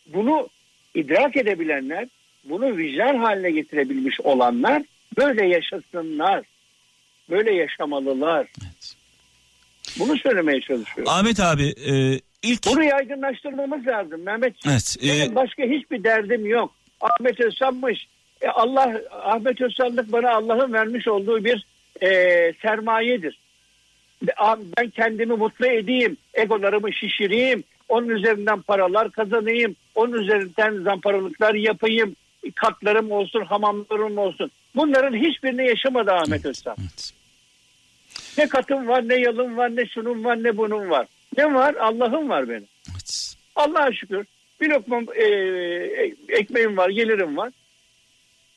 bunu idrak edebilenler, bunu vicdan haline getirebilmiş olanlar böyle yaşasınlar. Böyle yaşamalılar. Evet. Bunu söylemeye çalışıyorum. Ahmet abi e, ilk Bunu yaygınlaştırmamız lazım Mehmet. evet e, Benim başka hiçbir derdim yok. Ahmet Özsan'mış. E Allah Ahmet Özsan'lık bana Allah'ın vermiş olduğu bir e, sermayedir. Ben kendimi mutlu edeyim, egolarımı şişireyim, onun üzerinden paralar kazanayım, onun üzerinden zamparalıklar yapayım, katlarım olsun, hamamlarım olsun. Bunların hiçbirini yaşamadı Ahmet Özsan. evet. Ne katım var, ne yalım var, ne şunun var, ne bunun var. Ne var? Allah'ım var benim. evet. Allah'a şükür. Bir lokma e, e, ekmeğim var, gelirim var.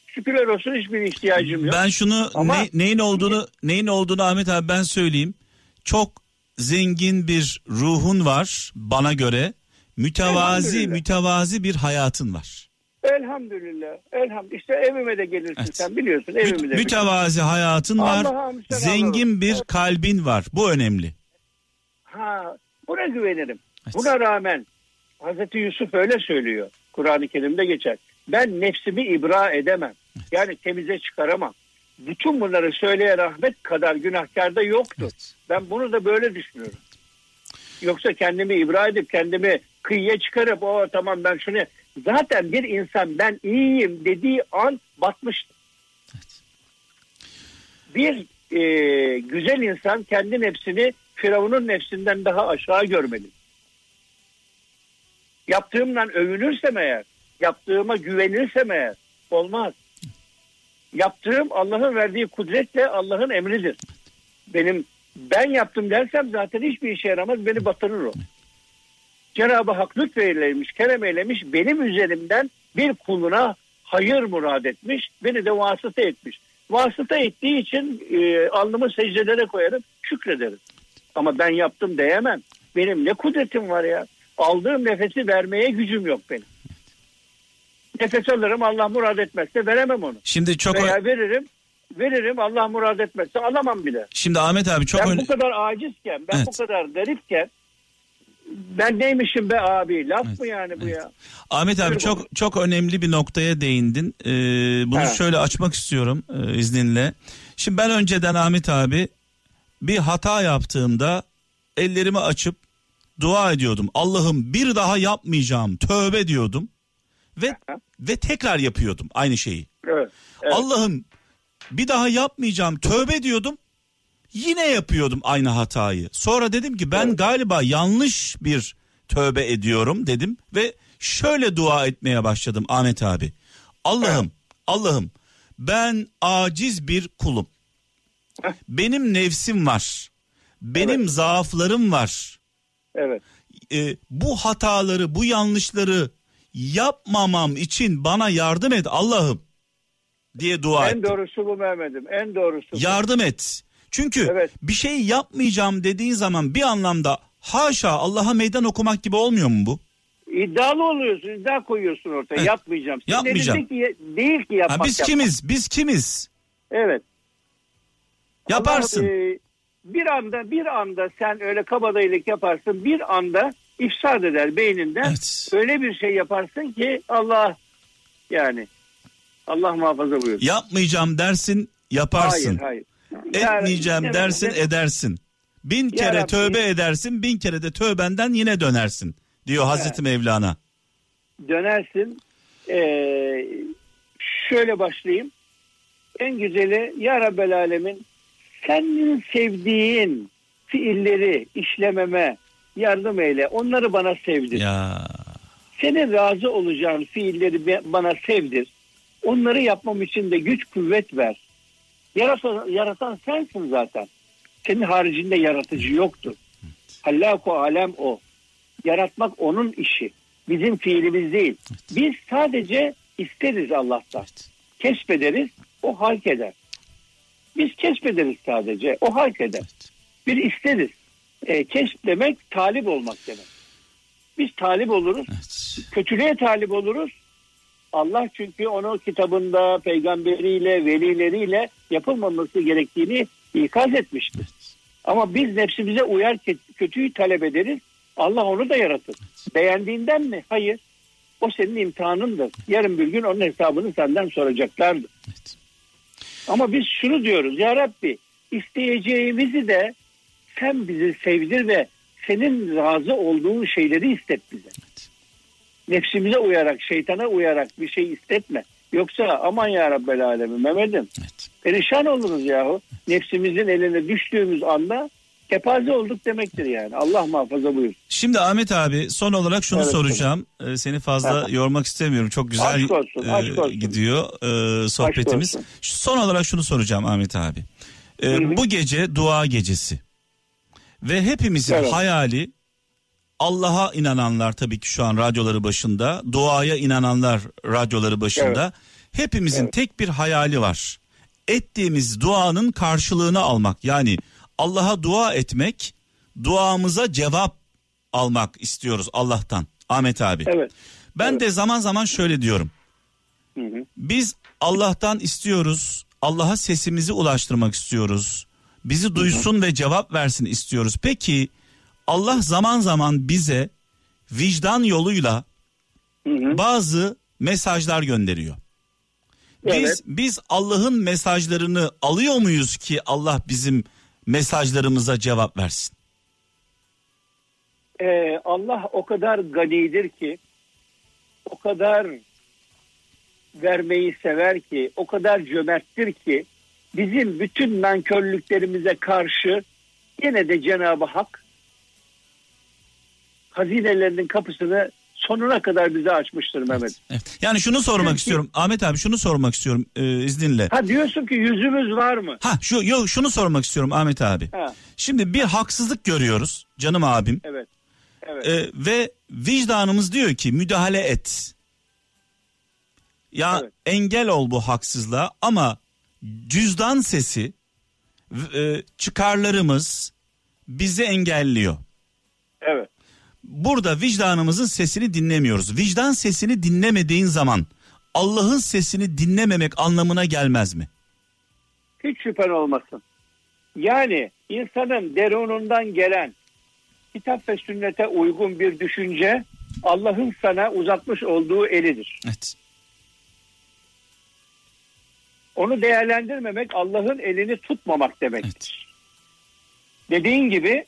Şükürler olsun hiçbir ihtiyacım yok. Ben şunu Ama- ne- neyin olduğunu neyin olduğunu Ahmet abi ben söyleyeyim. Çok zengin bir ruhun var bana göre. Mütevazi mütevazi bir hayatın var. Elhamdülillah. Elhamdülillah. İşte evime de gelirsin Evet. sen biliyorsun Mü- evimi de. mütevazi hayatın var. Zengin bir Evet. kalbin var. Bu önemli. Ha, buna güvenirim. Evet. Buna rağmen Hazreti Yusuf öyle söylüyor. Kur'an-ı Kerim'de geçer. Ben nefsimi ibra edemem. Yani temize çıkaramam. Bütün bunları söyleyen Ahmet kadar günahkarda yoktur. Evet. Ben bunu da böyle düşünüyorum. Yoksa kendimi ibra edip kendimi kıyıya çıkarıp o tamam ben şunu zaten bir insan ben iyiyim dediği an batmıştır. Bir e, güzel insan kendi nefsini Firavun'un nefsinden daha aşağı görmeli. Yaptığımdan övünürsem eğer, yaptığıma güvenirsem eğer olmaz. Yaptığım Allah'ın verdiği kudretle Allah'ın emridir. Benim ben yaptım dersem zaten hiçbir işe yaramaz beni batırır o. Cenab-ı Hak lütfeylemiş, kerem eylemiş benim üzerimden bir kuluna hayır murad etmiş, beni de vasıta etmiş. Vasıta ettiği için e, alnımı secdelere koyarım, şükrederim. Ama ben yaptım diyemem. Benim ne kudretim var ya. Aldığım nefesi vermeye gücüm yok benim. Nefes alırım Allah murad etmezse veremem onu. Şimdi çok Veya veririm veririm Allah murad etmezse alamam bile. şimdi Ahmet abi çok ben bu kadar acizken ben Evet. bu kadar garipken ben neymişim be abi laf Evet, mı yani bu evet. ya? Ahmet abi Buyurun. çok çok önemli bir noktaya değindin. Ee, bunu Evet. şöyle açmak istiyorum e, izninle. Şimdi ben önceden Ahmet abi bir hata yaptığımda ellerimi açıp dua ediyordum. Allah'ım bir daha yapmayacağım. Tövbe diyordum. Ve Aha. ve tekrar yapıyordum aynı şeyi. Evet. evet. Allah'ım bir daha yapmayacağım. Tövbe diyordum. Yine yapıyordum aynı hatayı. Sonra dedim ki ben Evet. galiba yanlış bir tövbe ediyorum dedim ve şöyle dua etmeye başladım Ahmet abi. Allah'ım, Allah'ım ben aciz bir kulum. Heh. Benim nefsim var. Benim Evet. zaaflarım var. evet. Ee, bu hataları, bu yanlışları yapmamam için bana yardım et Allah'ım diye dua En ettim. doğrusu bu Mehmet'im. En doğrusu. bu. Yardım et. Çünkü Evet. bir şey yapmayacağım dediğin zaman bir anlamda haşa Allah'a meydan okumak gibi olmuyor mu bu? İddialı oluyorsun, iddia koyuyorsun ortaya. Evet. Yapmayacağım. Senin Yapmayacağım. elindeki değil ki Ha, yapmak. biz yapmak. kimiz? Biz kimiz? Evet. Yaparsın. Allah, e, bir anda bir anda sen öyle kabadayılık yaparsın. Bir anda ifsad eder beyninden. Evet. Öyle bir şey yaparsın ki Allah yani Allah muhafaza buyursun. Yapmayacağım dersin, yaparsın. Hayır hayır. Etmeyeceğim dersin, edersin. Bin Ya kere Rabbi. tövbe edersin, bin kere de tövbenden yine dönersin diyor Hazreti Mevlana. dönersin. Ee, şöyle başlayayım. En güzeli Ya Rabbel Alemin senin sevdiğin fiilleri işlememe yardım eyle. Onları bana sevdir. Ya Senin razı olacağın fiilleri bana sevdir. Onları yapmam için de güç kuvvet ver. Yaratan, yaratan sensin zaten. Senin haricinde yaratıcı yoktur. Hallaku alem o. Yaratmak onun işi. Bizim fiilimiz değil. Biz sadece isteriz Allah'tan. Kesbederiz, o halk eder. Biz kesbederiz sadece, o halk eder. Bir isteriz. E, kesp demek talip olmak demek. Biz talip oluruz, evet. kötülüğe talip oluruz. Allah çünkü onu kitabında peygamberiyle, velileriyle yapılmaması gerektiğini ikaz etmiştir. Ama biz nefsimize uyar kötüyü talep ederiz. Allah onu da yaratır. Beğendiğinden mi? Hayır. O senin imtihanındır. Yarın bir gün onun hesabını senden soracaklardır. Evet. Ama biz şunu diyoruz. Ya Rabbi isteyeceğimizi de sen bizi sevdir ve senin razı olduğun şeyleri istet bize. Nefsimize uyarak, şeytana uyarak bir şey istetme. Yoksa aman ya Rabbel Alemin Mehmet'im Evet. perişan oluruz yahu. Nefsimizin eline düştüğümüz anda kepaze olduk demektir yani. Allah muhafaza buyur. Şimdi Ahmet abi son olarak şunu Evet, soracağım. Ee, seni fazla Aha. yormak istemiyorum. Çok güzel Aşk olsun, e, aşk olsun. gidiyor e, sohbetimiz. olsun. Son olarak şunu soracağım Ahmet abi. Hı hı. bu gece dua gecesi. Ve hepimizin Evet. hayali Allah'a inananlar tabii ki şu an radyoları başında, duaya inananlar radyoları başında. Hepimizin Evet. tek bir hayali var. Ettiğimiz duanın karşılığını almak. Yani Allah'a dua etmek, duamıza cevap almak istiyoruz Allah'tan. Ahmet abi. Evet. Ben evet. de zaman zaman şöyle diyorum. Hı hı. Biz Allah'tan istiyoruz. Allah'a sesimizi ulaştırmak istiyoruz. Bizi duysun ve cevap versin istiyoruz. Peki Allah zaman zaman bize vicdan yoluyla Hı hı. bazı mesajlar gönderiyor. Biz Evet. biz Allah'ın mesajlarını alıyor muyuz ki Allah bizim mesajlarımıza cevap versin? Ee, Allah o kadar ganidir ki, o kadar vermeyi sever ki, o kadar cömerttir ki, bizim bütün nankörlüklerimize karşı yine de Cenab-ı Hak hazinelerinin kapısını sonuna kadar bize açmıştır Mehmet. Evet. Yani şunu sormak Çünkü- istiyorum Ahmet abi şunu sormak istiyorum e, izninle. Ha diyorsun ki yüzümüz var mı? Ha şu yok şunu sormak istiyorum Ahmet abi. Ha, Şimdi bir haksızlık görüyoruz canım abim evet. Evet. E, ve vicdanımız diyor ki müdahale et. Ya Evet. engel ol bu haksızlığa ama cüzdan sesi e, çıkarlarımız bizi engelliyor. evet. Burada vicdanımızın sesini dinlemiyoruz. Vicdan sesini dinlemediğin zaman Allah'ın sesini dinlememek anlamına gelmez mi? Hiç şüphen olmasın. Yani insanın derunundan gelen kitap ve sünnete uygun bir düşünce Allah'ın sana uzatmış olduğu elidir. Evet. Onu değerlendirmemek Allah'ın elini tutmamak demektir. Dediğin gibi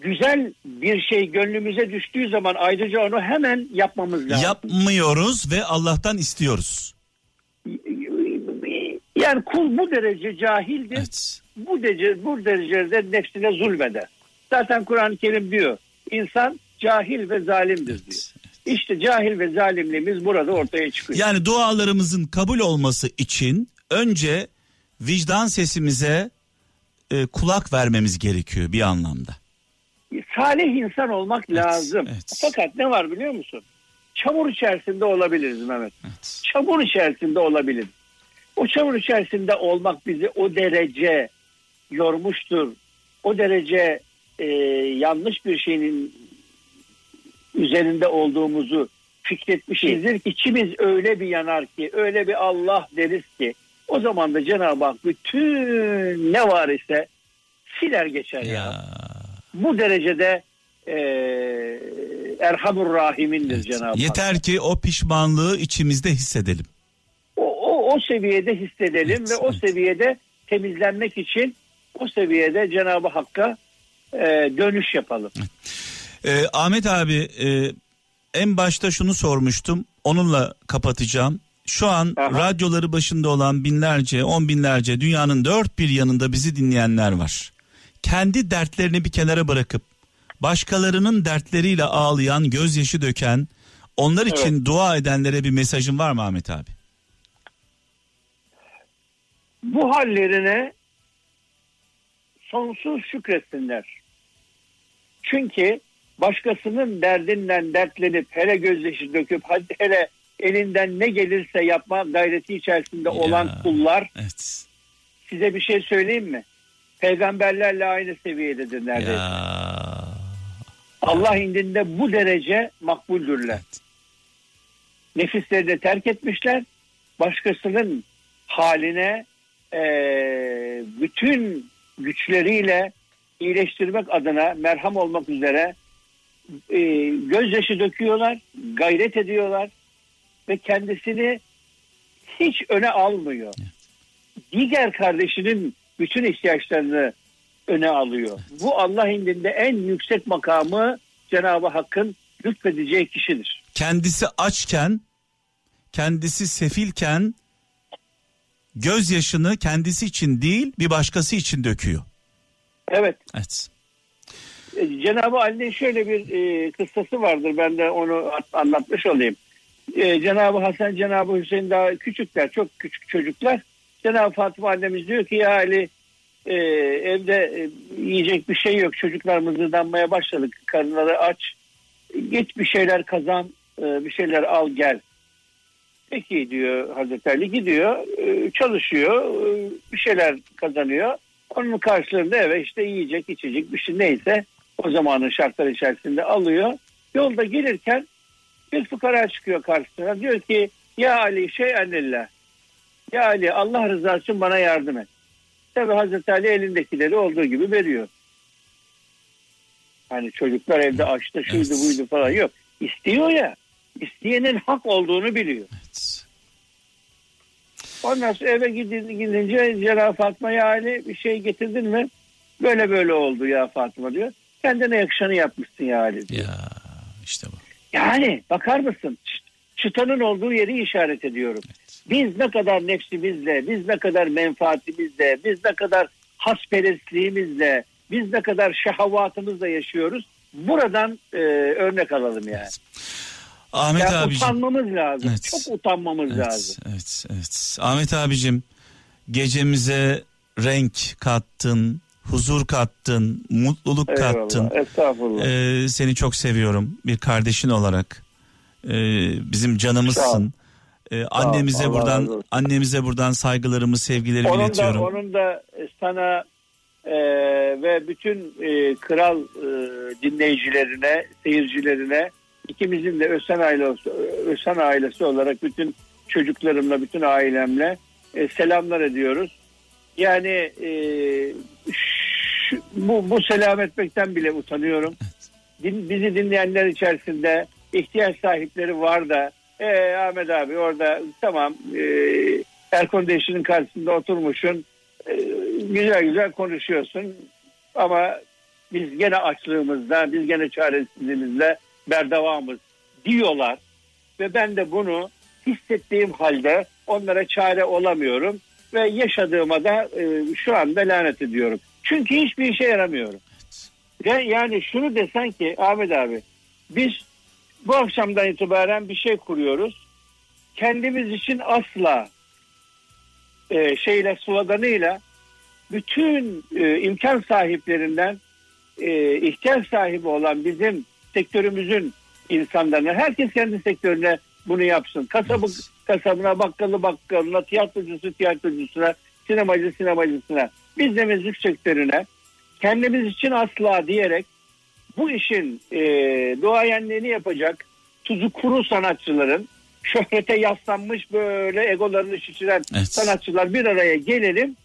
güzel bir şey gönlümüze düştüğü zaman ayrıca onu hemen yapmamız lazım. Yapmıyoruz ve Allah'tan istiyoruz. Yani kul bu derece cahildir. Evet. bu derece bu derecede nefsine zulmeder. Zaten Kur'an-ı Kerim diyor insan cahil ve zalimdir diyor. Evet. İşte cahil ve zalimliğimiz burada ortaya çıkıyor. Yani dualarımızın kabul olması için önce vicdan sesimize e, kulak vermemiz gerekiyor bir anlamda. Salih insan olmak lazım. evet. Fakat ne var biliyor musun? Çamur içerisinde olabiliriz Mehmet. Evet. Çamur içerisinde olabiliriz. O çamur içerisinde olmak bizi o derece yormuştur. O derece e, yanlış bir şeyin üzerinde olduğumuzu fikretmişizdir. İçimiz öyle bir yanar ki, öyle bir Allah deriz ki o zaman da Cenab-ı Hak bütün ne var ise siler geçer ya. Ya. Bu derecede e, Erhamur Rahim'indir Evet. Cenab-ı Hak. Yeter ki o pişmanlığı içimizde hissedelim. O, o, o seviyede hissedelim Evet, ve o evet. seviyede temizlenmek için o seviyede Cenab-ı Hakk'a e, dönüş yapalım. Ee, Ahmet abi e, en başta şunu sormuştum. Onunla kapatacağım. Şu an Aha. radyoları başında olan binlerce, on binlerce dünyanın dört bir yanında bizi dinleyenler var. Kendi dertlerini bir kenara bırakıp başkalarının dertleriyle ağlayan, gözyaşı döken, onlar için dua edenlere bir mesajın var mı Ahmet abi? Bu hallerine sonsuz şükretsinler. Çünkü başkasının derdinden dertlenip hele gözyaşı döküp hele elinden ne gelirse yapma gayreti içerisinde olan Ya. kullar Evet. size bir şey söyleyeyim mi? Peygamberlerle aynı seviyededir neredeyse. Ya. Allah indinde bu derece makbuldürler. Evet. Nefislerini terk etmişler. Başkasının haline eee, bütün güçleriyle iyileştirmek adına merham olmak üzere eee, gözyaşı döküyorlar, gayret ediyorlar ve kendisini hiç öne almıyor. Diğer kardeşinin bütün ihtiyaçlarını öne alıyor. Bu Allah indinde en yüksek makamı Cenab-ı Hakk'ın lütfedeceği kişidir. kendisi açken, kendisi sefilken gözyaşını kendisi için değil bir başkası için döküyor. Evet. Evet. e, Cenab-ı Ali'nin şöyle bir e, kıssası vardır. Ben de onu at- anlatmış olayım. E, Cenab-ı Hasan, Cenab-ı Hüseyin daha küçükler, çok küçük çocuklar. Cenab-ı Fatıma annemiz diyor ki ya Ali e, evde e, yiyecek bir şey yok. Çocuklar mızırdanmaya başladık. Karınları aç. Git bir şeyler kazan, e, bir şeyler al gel. Peki diyor Hazreti Ali gidiyor, e, çalışıyor, e, bir şeyler kazanıyor. Onun karşılığında eve işte yiyecek, içecek bir şey neyse o zamanın şartları içerisinde alıyor. Yolda gelirken bir fukara çıkıyor karşısına. Diyor ki ya Ali şey annellah. Ya Ali Allah rızası için bana yardım et. Tabi Hazreti Ali elindekileri olduğu gibi veriyor. Hani çocuklar evde açtı şuydu Evet. buydu falan yok. İstiyor ya. İsteyenin hak olduğunu biliyor. Evet. Ondan sonra eve gidin, gidince Cenab-ı Fatma'ya Ali bir şey getirdin mi? Böyle böyle oldu ya Fatma diyor. Kendine yakışanı yapmışsın ya Ali diyor. Ya işte bu. Yani bakar mısın? Çıt- Çıtanın olduğu yeri işaret ediyorum. Biz ne kadar nefsimizle, biz ne kadar menfaatimizle, biz ne kadar hasperestliğimizle, biz ne kadar şehavatımızla yaşıyoruz. Buradan e, örnek alalım yani. Ahmet yani abicim. utanmamız lazım. Evet. Çok utanmamız Evet, lazım. evet, evet. Ahmet abicim gecemize renk kattın, huzur kattın, mutluluk kattın. Eyvallah. Estağfurullah. Ee, seni çok seviyorum bir kardeşin olarak. Ee, bizim canımızsın. Ee, annemize Allah buradan annemize buradan saygılarımı, sevgilerimi onun da, iletiyorum. onun da sana e, ve bütün e, kral e, dinleyicilerine, seyircilerine ikimizin de Ösen ailesi, Ösen ailesi olarak bütün çocuklarımla, bütün ailemle e, selamlar ediyoruz. Yani e, şu- bu, bu selam etmekten bile utanıyorum. Din, bizi dinleyenler içerisinde ihtiyaç sahipleri var da e, Ahmet abi orada tamam e, air condition'ın karşısında oturmuşsun. E, güzel güzel konuşuyorsun. Ama biz gene açlığımızda biz gene çaresizliğimizle berdavamız diyorlar. Ve ben de bunu hissettiğim halde onlara çare olamıyorum. Ve yaşadığıma da e, şu anda lanet ediyorum. Çünkü hiçbir işe yaramıyorum. Ve yani şunu desen ki Ahmet abi biz bu akşamdan itibaren bir şey kuruyoruz. Kendimiz için asla e, şeyle sloganıyla bütün e, imkan sahiplerinden e, ihtiyaç sahibi olan bizim sektörümüzün insanlarına herkes kendi sektörüne bunu yapsın. Kasabı kasabına, bakkalı bakkalına, tiyatrocusu tiyatrocusuna, sinemacı sinemacısına, biz de müzik sektörüne kendimiz için asla diyerek bu işin e, doğayenliğini yapacak tuzu kuru sanatçıların şöhrete yaslanmış böyle egolarını şişiren Evet. sanatçılar bir araya gelelim.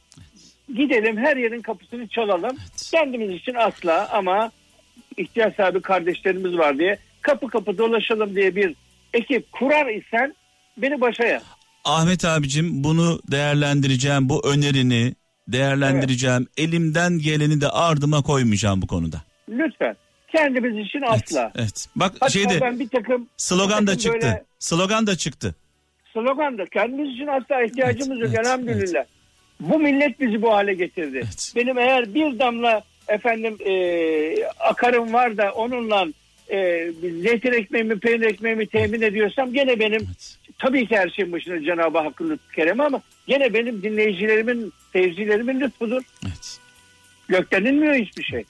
Gidelim her yerin kapısını çalalım. Evet. Kendimiz için asla ama ihtiyaç sahibi kardeşlerimiz var diye kapı kapı dolaşalım diye bir ekip kurar isen beni başa yaz. Ahmet abicim bunu değerlendireceğim, bu önerini değerlendireceğim. Elimden geleni de ardıma koymayacağım bu konuda. Lütfen. Kendimiz için asla. Evet, evet. Bak Hatta şeyde ben bir takım slogan da bir takım çıktı. böyle Slogan da çıktı. slogan da kendimiz için asla ihtiyacımız Evet, yok evet, elhamdülillah. Bu millet bizi bu hale getirdi. Evet. Benim eğer bir damla efendim e, akarım var da onunla e, zeytin ekmeğimi peynir ekmeğimi temin ediyorsam gene benim Evet. tabii ki her şeyin başına Cenab-ı Hakk'ın kerem ama gene benim dinleyicilerimin seyircilerimin lütfudur. Evet. Gökten inmiyor hiçbir şey.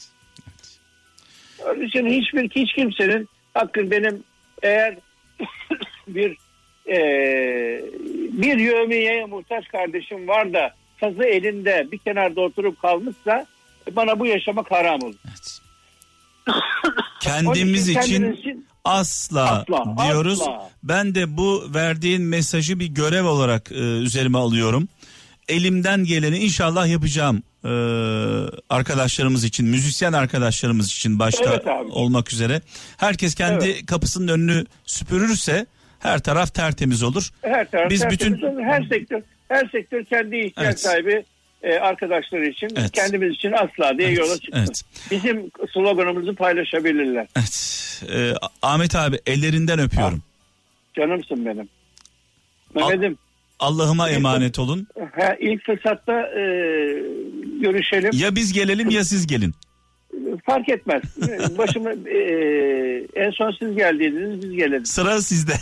Onun için hiçbir hiç kimsenin hakkın benim eğer bir e, bir yövmiyeye muhtaç kardeşim var da sazı elinde bir kenarda oturup kalmışsa bana bu yaşamak haram olur. Evet. Kendimiz için kendimiz için asla, Asla, diyoruz. asla. Ben de bu verdiğin mesajı bir görev olarak e, üzerime alıyorum. Elimden geleni inşallah yapacağım e, arkadaşlarımız için, müzisyen arkadaşlarımız için başta Evet abi. olmak üzere. Herkes kendi kapısının önünü süpürürse her taraf tertemiz olur. her taraf Biz tertemiz bütün- olur. her sektör her sektör kendi ihtiyaç Evet. sahibi e, arkadaşları için Evet. kendimiz için asla diye Evet, yola çıksın. evet. Bizim sloganımızı paylaşabilirler. Evet. E, Ahmet abi ellerinden öpüyorum. Canımsın benim. Mehmet'im Allah'ıma emanet olun. ha, ilk fırsatta e, görüşelim. Ya biz gelelim ya siz gelin. Fark etmez. Başımı e, en son siz geldiydiniz biz gelelim. Sıra sizde.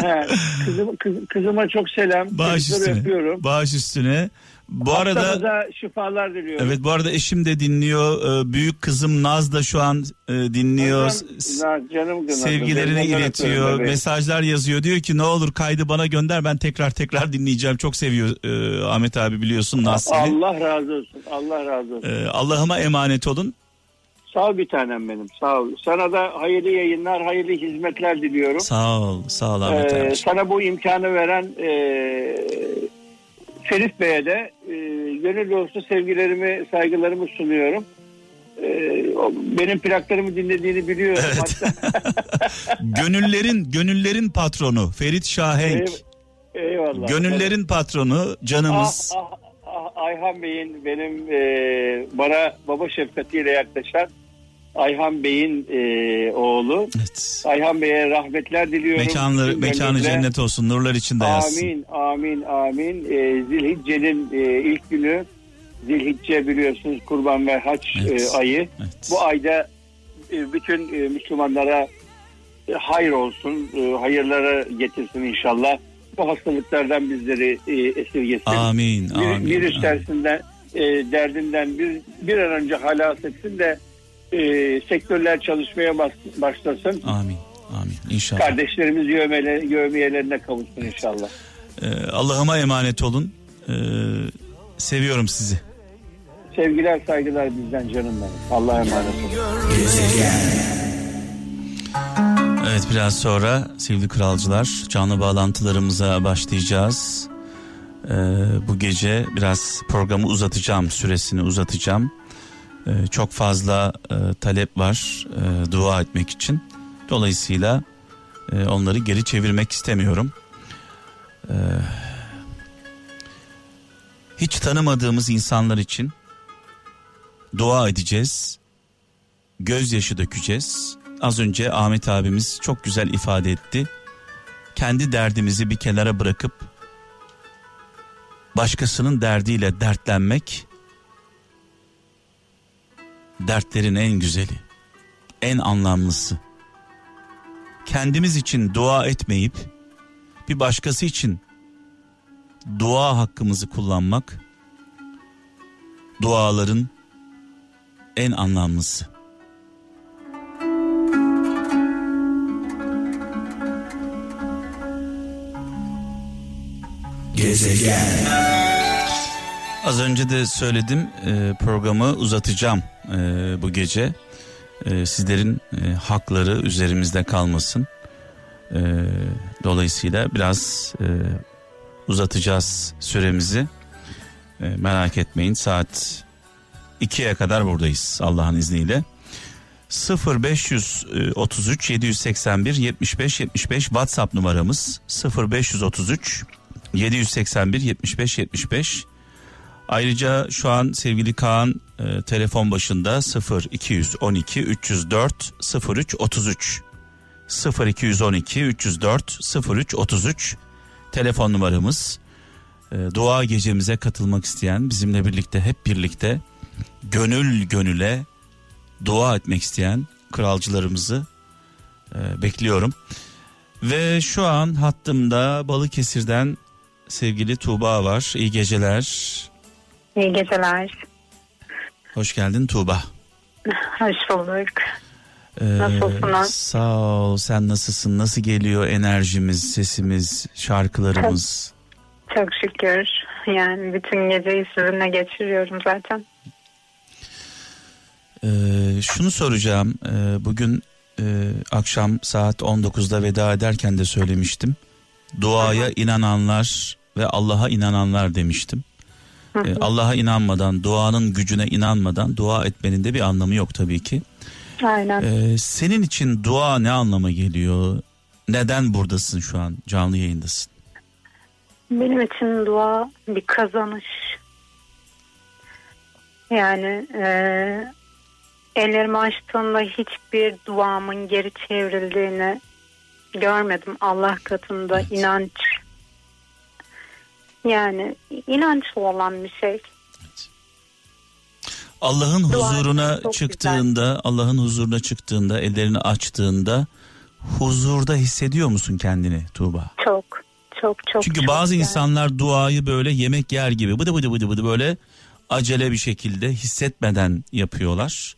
Ha, kızım, kız- kızıma çok selam. Bağış Çocukları üstüne. öpüyorum. Bağış üstüne. Bu arada şifalar diliyorum. evet bu arada eşim de dinliyor. Ee, Büyük kızım Naz da şu an e, dinliyor. S- canım. Sevgilerini Ellerinden iletiyor. Mesajlar yazıyor. Diyor ki ne olur kaydı bana gönder. Ben tekrar tekrar dinleyeceğim. Çok seviyor e, Ahmet abi biliyorsun Naz seni. Allah razı olsun. Allah razı olsun. Ee, Allah'ıma emanet olun. Sağ ol bir tanem benim. Sağ ol. Sana da hayırlı yayınlar, hayırlı hizmetler diliyorum. Sağ ol. Sağ ol Ahmet Ee, abi. sana bu imkanı veren e, Ferit Bey'e de e, gönül dolusu sevgilerimi, saygılarımı sunuyorum. E, benim plaklarımı dinlediğini biliyorum. Evet. Gönüllerin gönüllerin patronu Ferit Şahenk. Eyv- Eyvallah. Gönüllerin patronu Ah, canımız. ah, ah, Ayhan Bey'in benim e, bana baba şefkatiyle yaklaşan Ayhan Bey'in e, oğlu. Evet. Ayhan Bey'e rahmetler diliyorum. Mekanları, mekanı cennet olsun. Nurlar içinde yatsın. Amin, amin, amin. E, Zilhicce'nin e, ilk günü. Zilhicce biliyorsunuz kurban ve haç Evet. e, ayı. Evet. Bu ayda e, bütün e, Müslümanlara e, hayır olsun, e, hayırlara getirsin inşallah. Bu hastalıklardan bizleri e, esirgesin. Amin. Amin. virüs amin. dersinden, e, derdinden bir, bir an önce halas etsin de e, sektörler çalışmaya bas- başlasın. Amin. Amin. İnşallah. Kardeşlerimiz yövmele, yövmiyelerine kavuşsun inşallah. Ee, Allah'ıma emanet olun. Ee, seviyorum sizi. Sevgiler saygılar bizden canım benim. Allah'a emanet olun. Evet biraz sonra sevgili kralcılar canlı bağlantılarımıza başlayacağız. Ee, bu gece biraz programı uzatacağım süresini uzatacağım. Ee, çok fazla e, talep var e, dua etmek için. Dolayısıyla e, onları geri çevirmek istemiyorum. Ee, hiç tanımadığımız insanlar için dua edeceğiz. Gözyaşı dökeceğiz. Az önce Ahmet abimiz çok güzel ifade etti. Kendi derdimizi bir kenara bırakıp başkasının derdiyle dertlenmek dertlerin en güzeli, en anlamlısı. Kendimiz için dua etmeyip bir başkası için dua hakkımızı kullanmak duaların en anlamlısı. Gezegen. Az önce de söyledim e, programı uzatacağım e, bu gece. E, sizlerin e, hakları üzerimizde kalmasın. E, dolayısıyla biraz e, uzatacağız süremizi. E, merak etmeyin saat 2'ye kadar buradayız Allah'ın izniyle. 0533 781 75 75 WhatsApp numaramız 0533 781 75 75 Ayrıca şu an sevgili Kaan e, telefon başında 0 212 304 03 33 0 212 304 03 33 telefon numaramız. E, dua gecemize katılmak isteyen bizimle birlikte hep birlikte gönül gönüle dua etmek isteyen kralcılarımızı e, bekliyorum. Ve şu an hattımda Balıkesir'den sevgili Tuğba var. İyi geceler. İyi geceler. Hoş geldin Tuğba. Hoş bulduk. Ee, Nasılsınız? Sağ ol. Sen nasılsın? Nasıl geliyor enerjimiz, sesimiz, şarkılarımız? Çok şükür. Yani bütün geceyi sizinle geçiriyorum zaten. Ee, şunu soracağım. Ee, bugün e, akşam saat 19'da veda ederken de söylemiştim. Duaya inananlar ve Allah'a inananlar demiştim. Ee, Allah'a inanmadan, duanın gücüne inanmadan dua etmenin de bir anlamı yok tabii ki. Aynen. Ee, senin için dua ne anlama geliyor? Neden buradasın şu an? Canlı yayındasın. Benim için dua bir kazanış. Yani e, ellerimi açtığımda hiçbir duamın geri çevrildiğini görmedim Allah katında Evet. inanç. Yani inançlı olan bir şey. Allah'ın Dua huzuruna çıktığında, Allah'ın huzuruna çıktığında, ellerini açtığında huzurda hissediyor musun kendini Tuğba? Çok çok çok. Çünkü çok bazı yani. insanlar duayı böyle yemek yer gibi bıdı bıdı bıdı bıdı böyle acele bir şekilde hissetmeden yapıyorlar.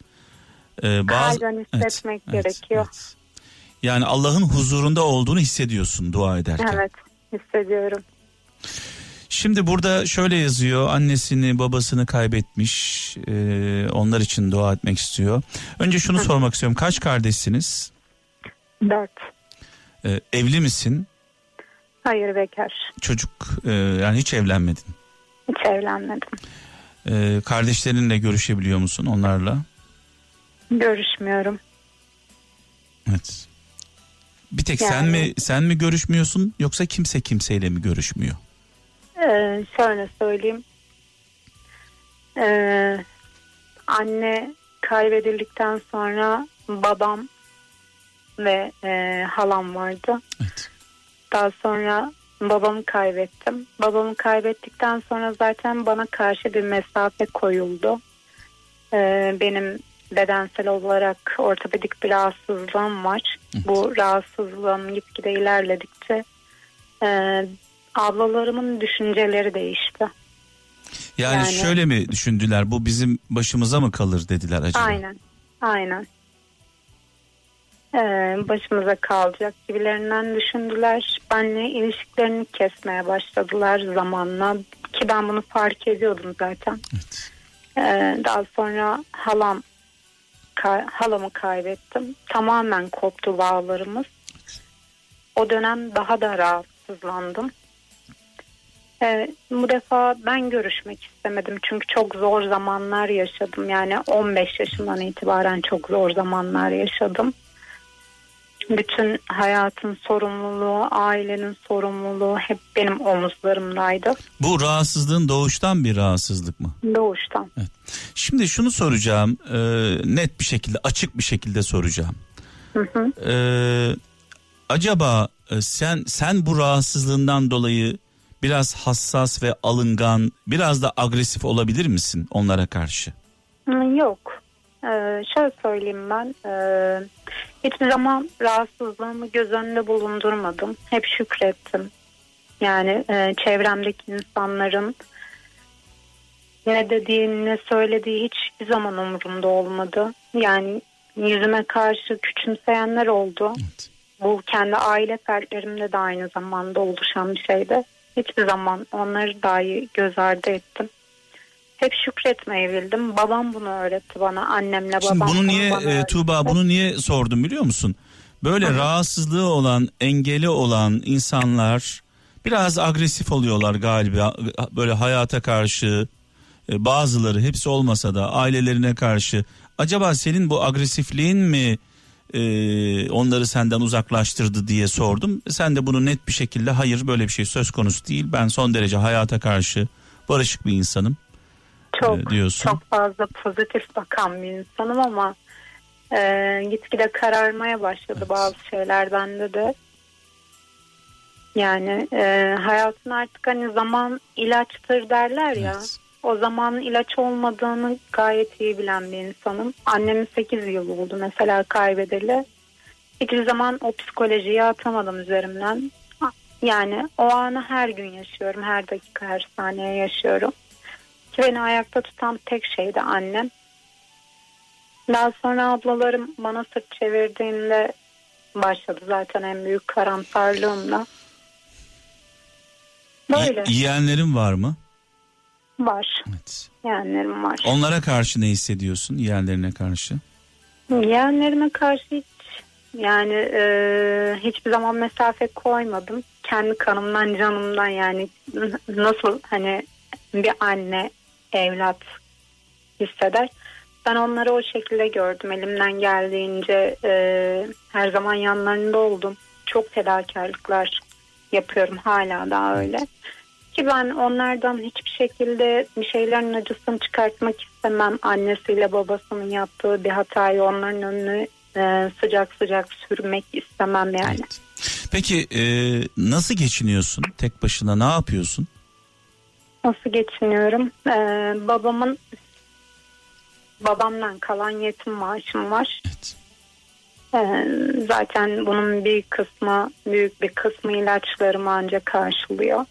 Ee, bazı Kalben hissetmek gerekiyor. evet. Yani Allah'ın huzurunda olduğunu hissediyorsun dua ederken. Evet hissediyorum. Şimdi burada şöyle yazıyor annesini babasını kaybetmiş ee, onlar için dua etmek istiyor. Önce şunu sormak istiyorum kaç kardeşsiniz? Dört. Ee, evli misin? Hayır bekar. Çocuk e, yani hiç evlenmedin. Hiç evlenmedim. Ee, kardeşlerinle görüşebiliyor musun onlarla? Görüşmüyorum. Evet. Bir tek sen Yani- mi sen mi görüşmüyorsun yoksa kimse kimseyle mi görüşmüyor? Ee, şöyle söyleyeyim. Ee, anne kaybedildikten sonra babam ve e, halam vardı. Evet. Daha sonra babamı kaybettim. Babamı kaybettikten sonra zaten bana karşı bir mesafe koyuldu. Ee, benim bedensel olarak ortopedik bir rahatsızlığım var. Bu rahatsızlığım gitgide ilerledikçe e, ablalarımın düşünceleri değişti. Yani, Yani- şöyle mi düşündüler bu bizim başımıza mı kalır dediler acaba? Aynen. Aynen. Ee, başımıza kalacak gibilerinden düşündüler. Benle ilişkilerini kesmeye başladılar zamanla. Ki ben bunu fark ediyordum zaten. Evet. Ee, daha sonra halam ka- halamı kaybettim. Tamamen koptu bağlarımız. O dönem daha da rahatsızlandım. Ee, bu defa ben görüşmek istemedim çünkü çok zor zamanlar yaşadım. Yani 15 yaşından itibaren çok zor zamanlar yaşadım. Bütün hayatın sorumluluğu, ailenin sorumluluğu hep benim omuzlarımdaydı. Bu rahatsızlığın doğuştan bir rahatsızlık mı? Doğuştan. Şimdi şunu soracağım e, net bir şekilde açık bir şekilde soracağım. Hı hı. E, acaba e, sen sen bu rahatsızlığından dolayı biraz hassas ve alıngan biraz da agresif olabilir misin onlara karşı? Yok. Ee, şöyle söyleyeyim ben. Ee, hiçbir zaman rahatsızlığımı göz önünde bulundurmadım. Hep şükrettim. Yani e, çevremdeki insanların ne dediği ne söylediği hiçbir zaman umurumda olmadı. Yani yüzüme karşı küçümseyenler oldu. Evet. Bu kendi aile fertlerimde de aynı zamanda oluşan bir şeydi. Hiçbir zaman onları dahi göz ardı ettim. Hep şükretmeyi bildim. Babam bunu öğretti bana. Annemle babam. Şimdi bunu niye bana e. Tuğba bunu niye sordum biliyor musun? Böyle rahatsızlığı olan, engeli olan insanlar biraz agresif oluyorlar galiba. Böyle hayata karşı e, bazıları hepsi olmasa da ailelerine karşı. Acaba senin bu agresifliğin mi e, onları senden uzaklaştırdı diye sordum. Sen de bunu net bir şekilde hayır böyle bir şey söz konusu değil. Ben son derece hayata karşı barışık bir insanım çok, e, diyorsun. Çok fazla pozitif bakan bir insanım ama e, gitgide kararmaya başladı Evet. bazı şeyler bende de. Yani e, hayatın artık hani zaman ilaçtır derler ya. Evet. O zamanın ilaç olmadığını gayet iyi bilen bir insanım. Annemin 8 yıl oldu mesela kaybedeli. Hiçbir zaman o psikolojiyi atamadım üzerimden. Yani o anı her gün yaşıyorum. Her dakika, her saniye yaşıyorum. Ki beni ayakta tutan tek şey de annem. Daha sonra ablalarım bana sırt çevirdiğinde başladı zaten en büyük karamsarlığımla. Böyle Y- yeğenlerin var mı? Var. Evet. Yeğenlerim var. Onlara karşı ne hissediyorsun yeğenlerine karşı? Yeğenlerime karşı hiç yani e, hiçbir zaman mesafe koymadım. Kendi kanımdan canımdan yani nasıl hani bir anne evlat hisseder. Ben onları o şekilde gördüm. Elimden geldiğince e, her zaman yanlarında oldum. Çok fedakarlıklar yapıyorum hala daha öyle. Ki ben onlardan hiçbir şekilde bir şeylerin acısını çıkartmak istemem. Annesiyle babasının yaptığı bir hatayı onların önüne e, sıcak sıcak sürmek istemem yani. Evet. Peki e, nasıl geçiniyorsun? Tek başına ne yapıyorsun? Nasıl geçiniyorum? Ee, babamın babamdan kalan yetim maaşım var. Evet. Ee, zaten bunun bir kısmı büyük bir kısmı ilaçlarımı ancak karşılıyor.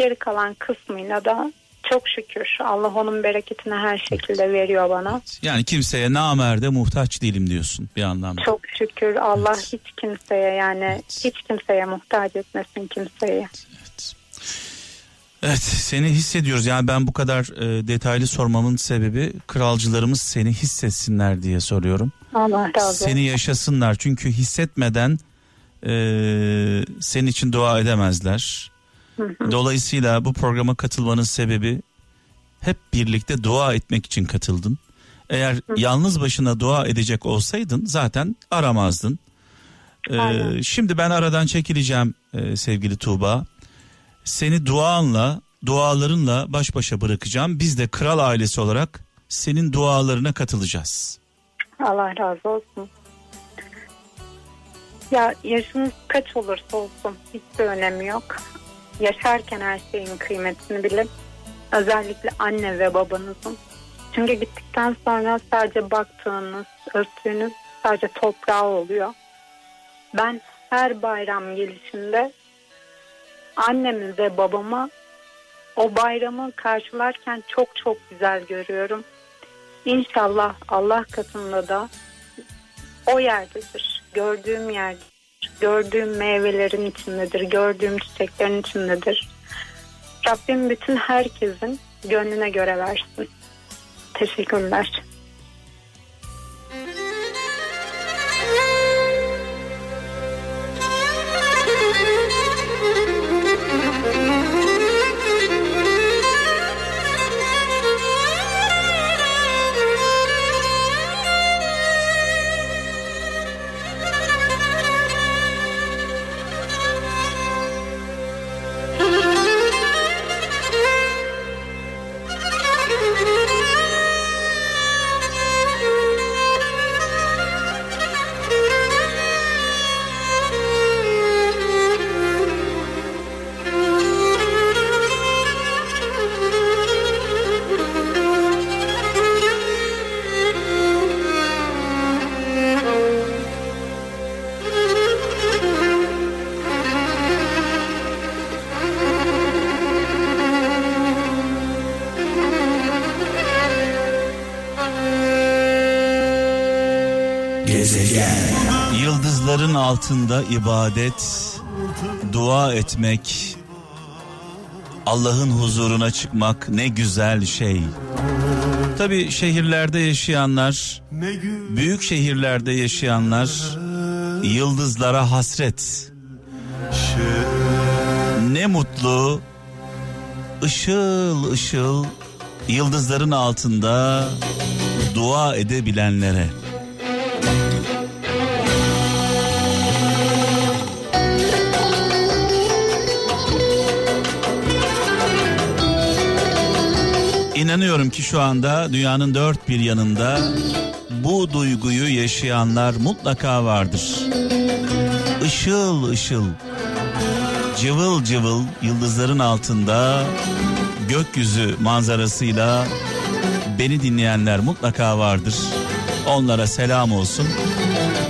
Geri kalan kısmıyla da çok şükür Allah onun bereketini her şekilde veriyor bana. Yani kimseye namerde muhtaç değilim diyorsun bir anlamda. Çok şükür Allah Evet. hiç kimseye yani Evet. hiç kimseye muhtaç etmesin kimseye. Evet. Evet seni hissediyoruz. Yani ben bu kadar e, detaylı sormamın sebebi kralcılarımız seni hissetsinler diye soruyorum. Allah razı olsun. Seni yaşasınlar çünkü hissetmeden e, senin için dua edemezler. Dolayısıyla bu programa katılmanın sebebi hep birlikte dua etmek için katıldın. Eğer yalnız başına dua edecek olsaydın zaten aramazdın. Ee, Aynen. şimdi ben aradan çekileceğim e, sevgili Tuğba. Seni duanla, dualarınla baş başa bırakacağım. Biz de kral ailesi olarak senin dualarına katılacağız. Allah razı olsun. Ya yaşınız kaç olursa olsun hiçbir önemi yok. Yaşarken her şeyin kıymetini bilin. Özellikle anne ve babanızın. Çünkü gittikten sonra sadece baktığınız, örttüğünüz sadece toprağı oluyor. Ben her bayram gelişinde annemi ve babama o bayramı karşılarken çok çok güzel görüyorum. İnşallah Allah katında da o yerdedir. Gördüğüm yerdedir. Gördüğüm meyvelerin içindedir. Gördüğüm çiçeklerin içindedir. Rabbim bütün herkesin gönlüne göre versin. Teşekkürler. Altında ibadet, dua etmek, Allah'ın huzuruna çıkmak ne güzel şey. Tabi şehirlerde yaşayanlar, büyük şehirlerde yaşayanlar yıldızlara hasret. Ne mutlu ışıl ışıl yıldızların altında dua edebilenlere. İnanıyorum ki şu anda dünyanın dört bir yanında bu duyguyu yaşayanlar mutlaka vardır. Işıl ışıl, cıvıl cıvıl yıldızların altında gökyüzü manzarasıyla beni dinleyenler mutlaka vardır. Onlara selam olsun.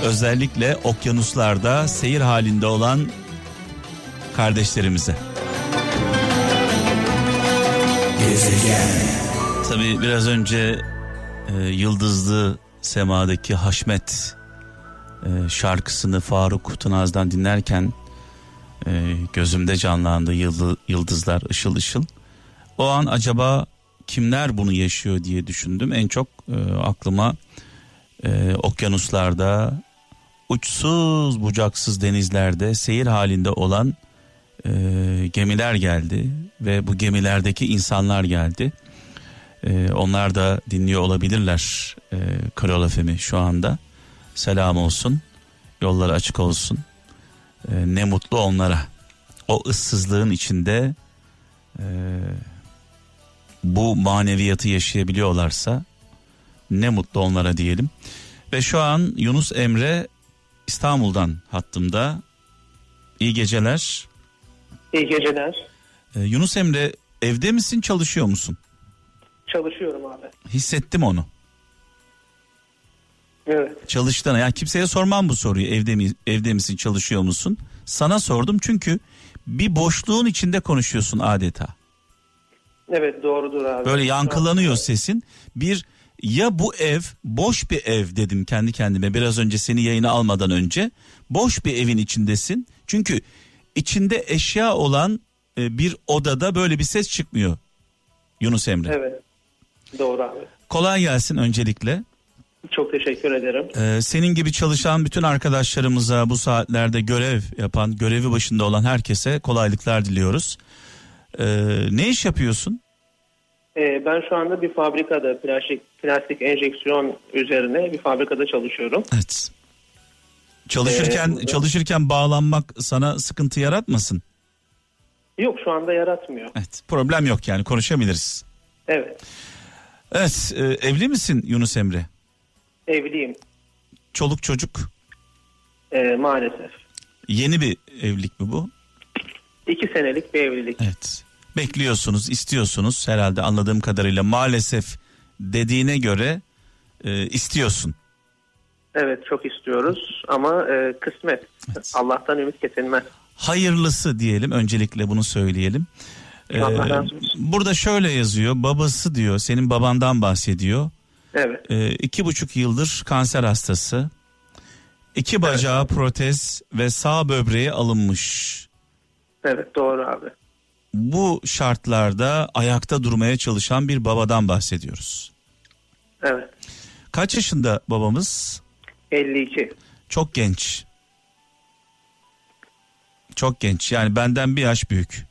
Özellikle okyanuslarda seyir halinde olan kardeşlerimize. Gezegen. Tabii biraz önce e, Yıldızlı Sema'daki Haşmet e, şarkısını Faruk Tunaz'dan dinlerken e, gözümde canlandı yıldı, yıldızlar ışıl ışıl. O an acaba kimler bunu yaşıyor diye düşündüm. En çok e, aklıma e, okyanuslarda, uçsuz bucaksız denizlerde seyir halinde olan e, gemiler geldi ve bu gemilerdeki insanlar geldi. E, onlar da dinliyor olabilirler e, Kral FM'i şu anda. Selam olsun, yolları açık olsun. E, ne mutlu onlara. O ıssızlığın içinde e, bu maneviyatı yaşayabiliyorlarsa ne mutlu onlara diyelim. Ve şu an Yunus Emre İstanbul'dan hattımda. İyi geceler. İyi geceler. Ee, Yunus Emre evde misin çalışıyor musun? Çalışıyorum abi. Hissettim onu. Evet. Çalıştığına yani kimseye sormam bu soruyu evde mi evde misin çalışıyor musun? Sana sordum çünkü bir boşluğun içinde konuşuyorsun adeta. Evet doğrudur abi. Böyle yankılanıyor sesin. Bir ya bu ev boş bir ev dedim kendi kendime biraz önce seni yayına almadan önce. Boş bir evin içindesin. Çünkü içinde eşya olan e, bir odada böyle bir ses çıkmıyor. Yunus Emre. Evet. Doğru abi. Kolay gelsin öncelikle. Çok teşekkür ederim. Ee, senin gibi çalışan bütün arkadaşlarımıza bu saatlerde görev yapan, görevi başında olan herkese kolaylıklar diliyoruz. Ee, ne iş yapıyorsun? Ee, ben şu anda bir fabrikada plastik, plastik enjeksiyon üzerine bir fabrikada çalışıyorum. Evet. Çalışırken Ee, çalışırken bağlanmak sana sıkıntı yaratmasın. Yok şu anda yaratmıyor. Evet. Problem yok yani konuşabiliriz. Evet. Evet, e, evli misin Yunus Emre? Evliyim Çoluk çocuk. ee, maalesef. Yeni bir evlilik mi bu? İki senelik bir evlilik. Evet. Bekliyorsunuz, istiyorsunuz herhalde anladığım kadarıyla maalesef dediğine göre e, istiyorsun. Evet çok istiyoruz ama e, kısmet. Evet. Allah'tan ümit kesilmez. Hayırlısı diyelim öncelikle bunu söyleyelim. Ee, burada şöyle yazıyor babası diyor senin babandan bahsediyor. Evet. Ee, iki buçuk yıldır kanser hastası. İki bacağı protez ve sağ böbreği alınmış. Evet doğru abi. Bu şartlarda ayakta durmaya çalışan bir babadan bahsediyoruz. Evet. Kaç yaşında babamız? 52. Çok genç. Çok genç yani benden bir yaş büyük.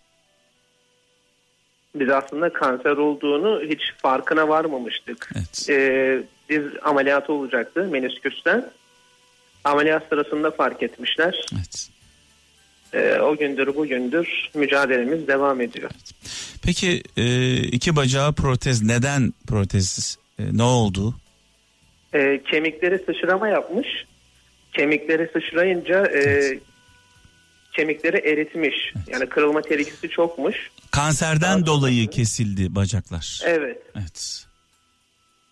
Biz aslında kanser olduğunu hiç farkına varmamıştık. Evet. Ee, biz ameliyat olacaktı menisküsten. Ameliyat sırasında fark etmişler. Evet. Ee, o gündür bugündür mücadelemiz devam ediyor. Peki e, iki bacağı protez neden protez E, ne oldu? Ee, kemikleri sıçrama yapmış. Kemikleri sıçrayınca e, kemikleri eritmiş. Yani kırılma tehlikesi çokmuş. Kanserden Daha dolayı sonrası- kesildi bacaklar. Evet. Evet.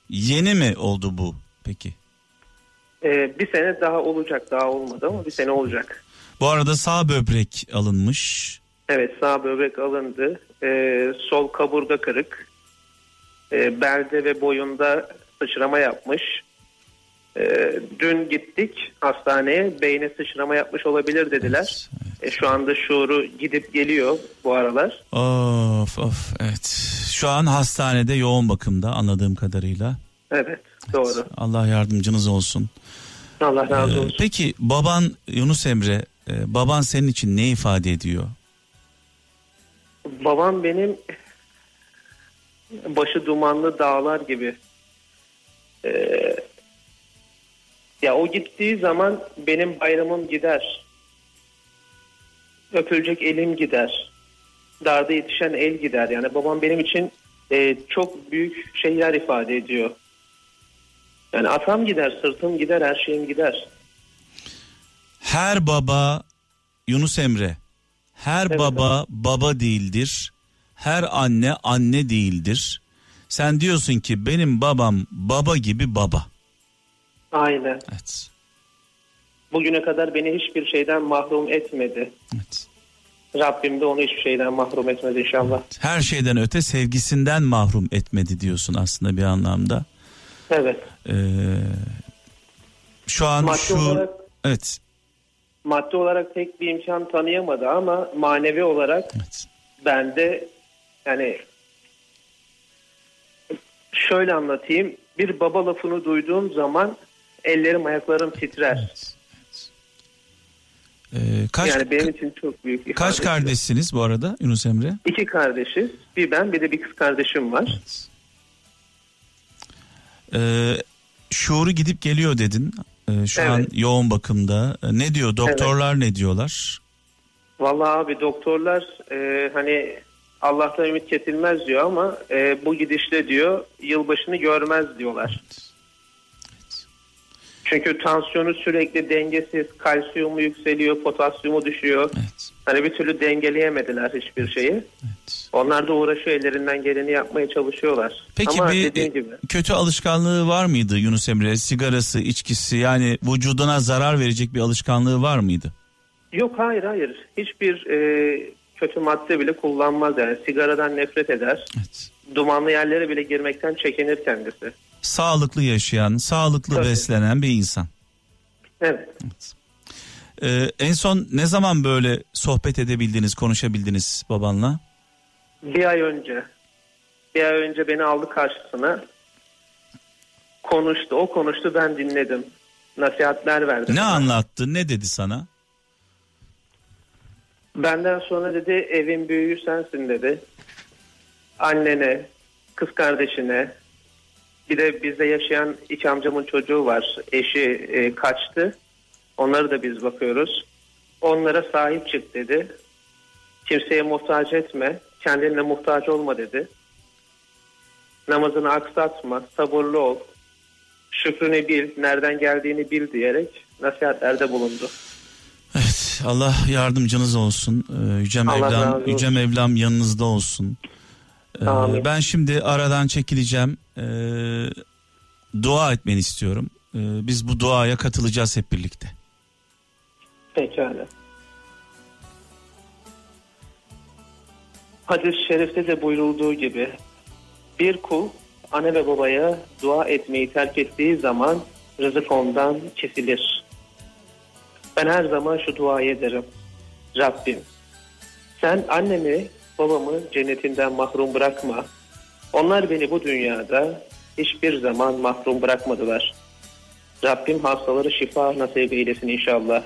Yeni mi oldu bu peki? Ee, bir sene daha olacak. Daha olmadı ama bir sene olacak. Bu arada sağ böbrek alınmış. Evet sağ böbrek alındı. Ee, sol kaburga kırık. Ee, belde ve boyunda sıçrama yapmış. Ee, dün gittik hastaneye beyne sıçrama yapmış olabilir dediler. Evet, E, şu anda şuuru gidip geliyor bu aralar. Of of evet. Şu an hastanede yoğun bakımda anladığım kadarıyla. Evet doğru. Allah yardımcınız olsun. Allah razı Ee, olsun. peki baban Yunus Emre, e, baban senin için ne ifade ediyor? Babam benim başı dumanlı dağlar gibi. Ee, ya o gittiği zaman benim bayramım gider. Öpülecek elim gider. Darda yetişen el gider. Yani babam benim için e, çok büyük şeyler ifade ediyor. Yani atam gider, sırtım gider, her şeyim gider. Her baba Yunus Emre, her Evet, baba baba değildir. Her anne anne değildir. Sen diyorsun ki benim babam baba gibi baba. Aynen. Evet. Bugüne kadar beni hiçbir şeyden mahrum etmedi. Evet. Rabbim de onu hiçbir şeyden mahrum etmedi inşallah. Her şeyden öte sevgisinden mahrum etmedi diyorsun aslında bir anlamda. Evet. Ee, şu an Maddi şu olarak evet maddi olarak pek bir imkan tanıyamadı ama manevi olarak evet bende yani şöyle anlatayım. Bir baba lafını duyduğum zaman ellerim ayaklarım titrer. Ee, kaç yani benim için çok büyük ifade kaç kardeşsiniz bu arada Yunus Emre? İki kardeşiz. Bir ben bir de bir kız kardeşim var. Ee, şuuru gidip geliyor dedin. Ee, şu Evet. an yoğun bakımda. Ee, ne diyor doktorlar ne diyorlar? Vallahi abi doktorlar e, hani Allah'tan ümit kesilmez diyor ama e, bu gidişle diyor yılbaşını görmez diyorlar. Çünkü tansiyonu sürekli dengesiz, kalsiyumu yükseliyor, potasyumu düşüyor. Evet. Hani bir türlü dengeleyemediler hiçbir şeyi. evet. Onlar da uğraşıyor ellerinden geleni yapmaya çalışıyorlar. Peki Ama bir e, gibi kötü alışkanlığı var mıydı Yunus Emre? Sigarası, içkisi yani vücuduna zarar verecek bir alışkanlığı var mıydı? yok hayır hayır hiçbir e, kötü madde bile kullanmaz yani sigaradan nefret eder. Evet. Dumanlı yerlere bile girmekten çekinir kendisi. Sağlıklı yaşayan, sağlıklı Tabii. beslenen bir insan. Evet. Ee, en son ne zaman böyle sohbet edebildiniz, konuşabildiniz babanla? Bir ay önce bir ay önce beni aldı karşısına konuştu. O konuştu ben dinledim. Nasihatler verdi. Ne bana. anlattı, ne dedi sana? Benden sonra dedi evin büyüğü sensin dedi. Annene, kız kardeşine, bir de bizde yaşayan iki amcamın çocuğu var. Eşi e, kaçtı. Onları da biz bakıyoruz. Onlara sahip çık dedi. Kimseye muhtaç etme. Kendine muhtaç olma dedi. Namazını aksatma. Sabırlı ol. Şükrünü bil. Nereden geldiğini bil diyerek nasihatlerde bulundu. Evet Allah yardımcınız olsun. Ee, Yüce Mevlam. Yüce Mevlam yanınızda olsun. Ee, Amin. ben şimdi aradan çekileceğim. Ee, dua etmeni istiyorum. Ee, biz bu duaya katılacağız hep birlikte. Pekala. Hadis-i şerifte de buyurulduğu gibi bir kul anne ve babaya dua etmeyi terk ettiği zaman rızık ondan kesilir. Ben her zaman şu duayı ederim. Rabbim sen annemi babamı cennetinden mahrum bırakma. Onlar beni bu dünyada hiçbir zaman mahrum bırakmadılar. Rabbim hastaları şifa nasip eylesin inşallah.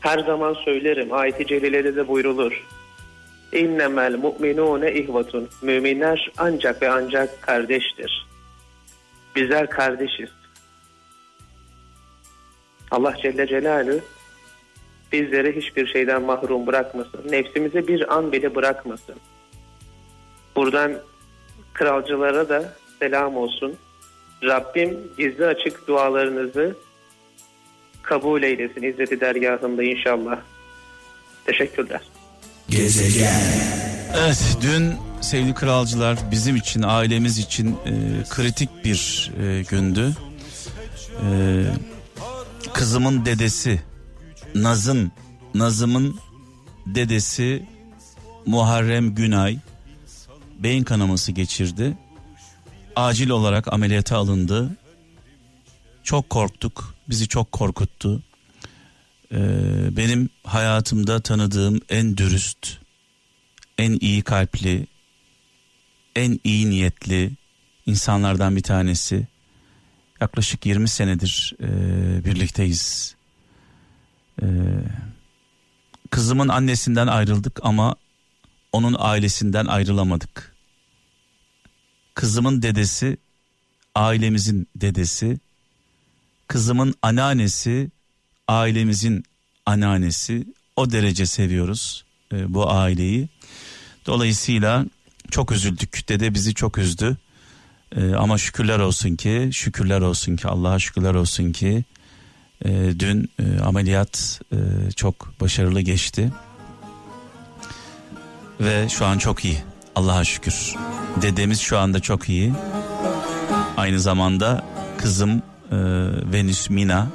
Her zaman söylerim ayet-i celilede de buyrulur. İnnemel mu'minune ihvatun. Müminler ancak ve ancak kardeştir. Bizler kardeşiz. Allah Celle Celaluhu bizleri hiçbir şeyden mahrum bırakmasın. Nefsimize bir an bile bırakmasın. Buradan kralcılara da selam olsun. Rabbim gizli açık dualarınızı kabul eylesin İzzeti dergahında inşallah. Teşekkürler. Gezegen. Evet dün sevgili kralcılar bizim için ailemiz için e, kritik bir e, gündü. E, kızımın dedesi Nazım Nazım'ın dedesi Muharrem Günay beyin kanaması geçirdi. Acil olarak ameliyata alındı. Çok korktuk. Bizi çok korkuttu. Ee, benim hayatımda tanıdığım en dürüst, en iyi kalpli, en iyi niyetli insanlardan bir tanesi. Yaklaşık 20 senedir e, birlikteyiz. E, kızımın annesinden ayrıldık ama onun ailesinden ayrılamadık. Kızımın dedesi ailemizin dedesi. Kızımın anneannesi ailemizin anneannesi. O derece seviyoruz e, bu aileyi. Dolayısıyla çok üzüldük. Dede bizi çok üzdü. E, ama şükürler olsun ki, şükürler olsun ki, Allah'a şükürler olsun ki e, dün e, ameliyat e, çok başarılı geçti. Ve şu an çok iyi. Allah'a şükür. Dedemiz şu anda çok iyi. Aynı zamanda kızım e, Venüs Mina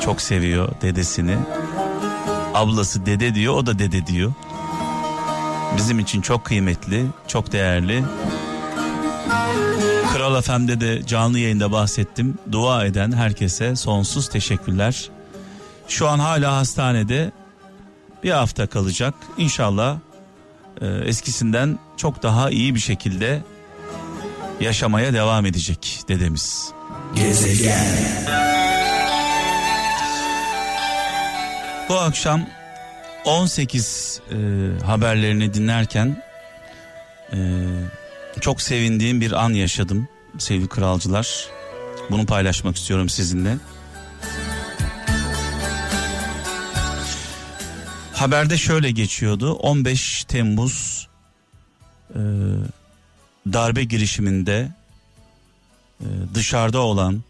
çok seviyor dedesini. Ablası dede diyor, o da dede diyor. Bizim için çok kıymetli, çok değerli. Kral FM'de de canlı yayında bahsettim. Dua eden herkese sonsuz teşekkürler. Şu an hala hastanede bir hafta kalacak. İnşallah e, eskisinden çok daha iyi bir şekilde yaşamaya devam edecek dedemiz. Gezegen. Bu akşam 18 e, haberlerini dinlerken e, çok sevindiğim bir an yaşadım sevgili kralcılar. Bunu paylaşmak istiyorum sizinle. Haberde şöyle geçiyordu. 15 Temmuz e, darbe girişiminde e, dışarıda olan,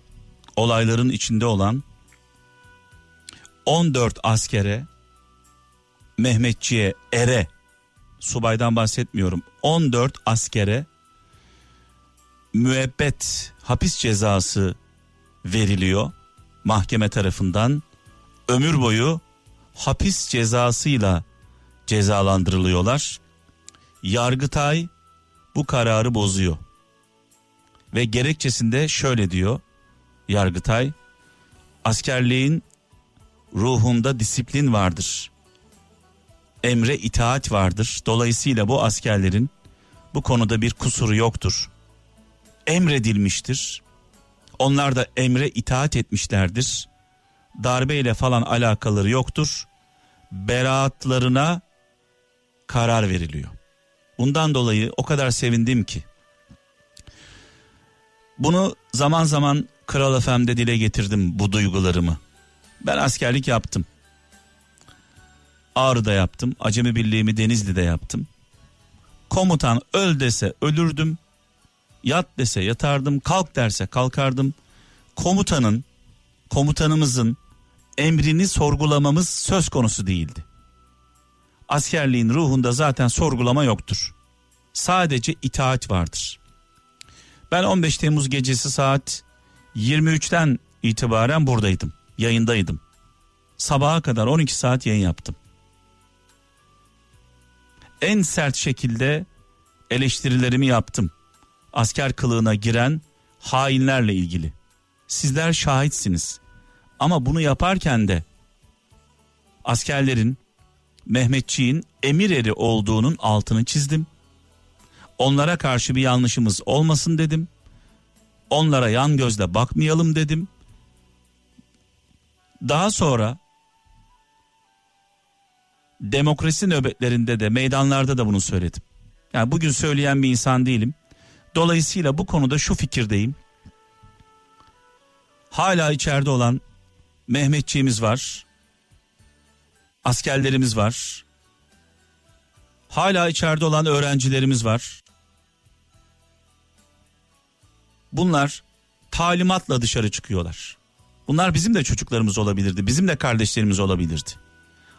olayların içinde olan 14 askere, Mehmetçiye, ere, subaydan bahsetmiyorum. 14 askere müebbet hapis cezası veriliyor mahkeme tarafından. Ömür boyu hapis cezasıyla cezalandırılıyorlar. Yargıtay bu kararı bozuyor. Ve gerekçesinde şöyle diyor Yargıtay askerliğin ruhunda disiplin vardır. Emre itaat vardır. Dolayısıyla bu askerlerin bu konuda bir kusuru yoktur. Emredilmiştir. Onlar da emre itaat etmişlerdir. Darbeyle falan alakaları yoktur. Beraatlarına karar veriliyor. Bundan dolayı o kadar sevindim ki. Bunu zaman zaman Kral FM'de dile getirdim bu duygularımı. Ben askerlik yaptım. Ağrı'da yaptım. Acemi Birliği'mi Denizli'de yaptım. Komutan öl dese ölürdüm. Yat dese yatardım. Kalk derse kalkardım. Komutanın, komutanımızın emrini sorgulamamız söz konusu değildi. Askerliğin ruhunda zaten sorgulama yoktur. Sadece itaat vardır. Ben 15 Temmuz gecesi saat 23'ten itibaren buradaydım. Yayındaydım. Sabaha kadar 12 saat yayın yaptım. En sert şekilde eleştirilerimi yaptım. Asker kılığına giren hainlerle ilgili. Sizler şahitsiniz. Ama bunu yaparken de askerlerin Mehmetçiğin emir eri olduğunun altını çizdim. Onlara karşı bir yanlışımız olmasın dedim. Onlara yan gözle bakmayalım dedim. Daha sonra demokrasi nöbetlerinde de meydanlarda da bunu söyledim. Yani bugün söyleyen bir insan değilim. Dolayısıyla bu konuda şu fikirdeyim. Hala içeride olan Mehmetçiğimiz var. Askerlerimiz var. Hala içeride olan öğrencilerimiz var. Bunlar talimatla dışarı çıkıyorlar. Bunlar bizim de çocuklarımız olabilirdi. Bizim de kardeşlerimiz olabilirdi.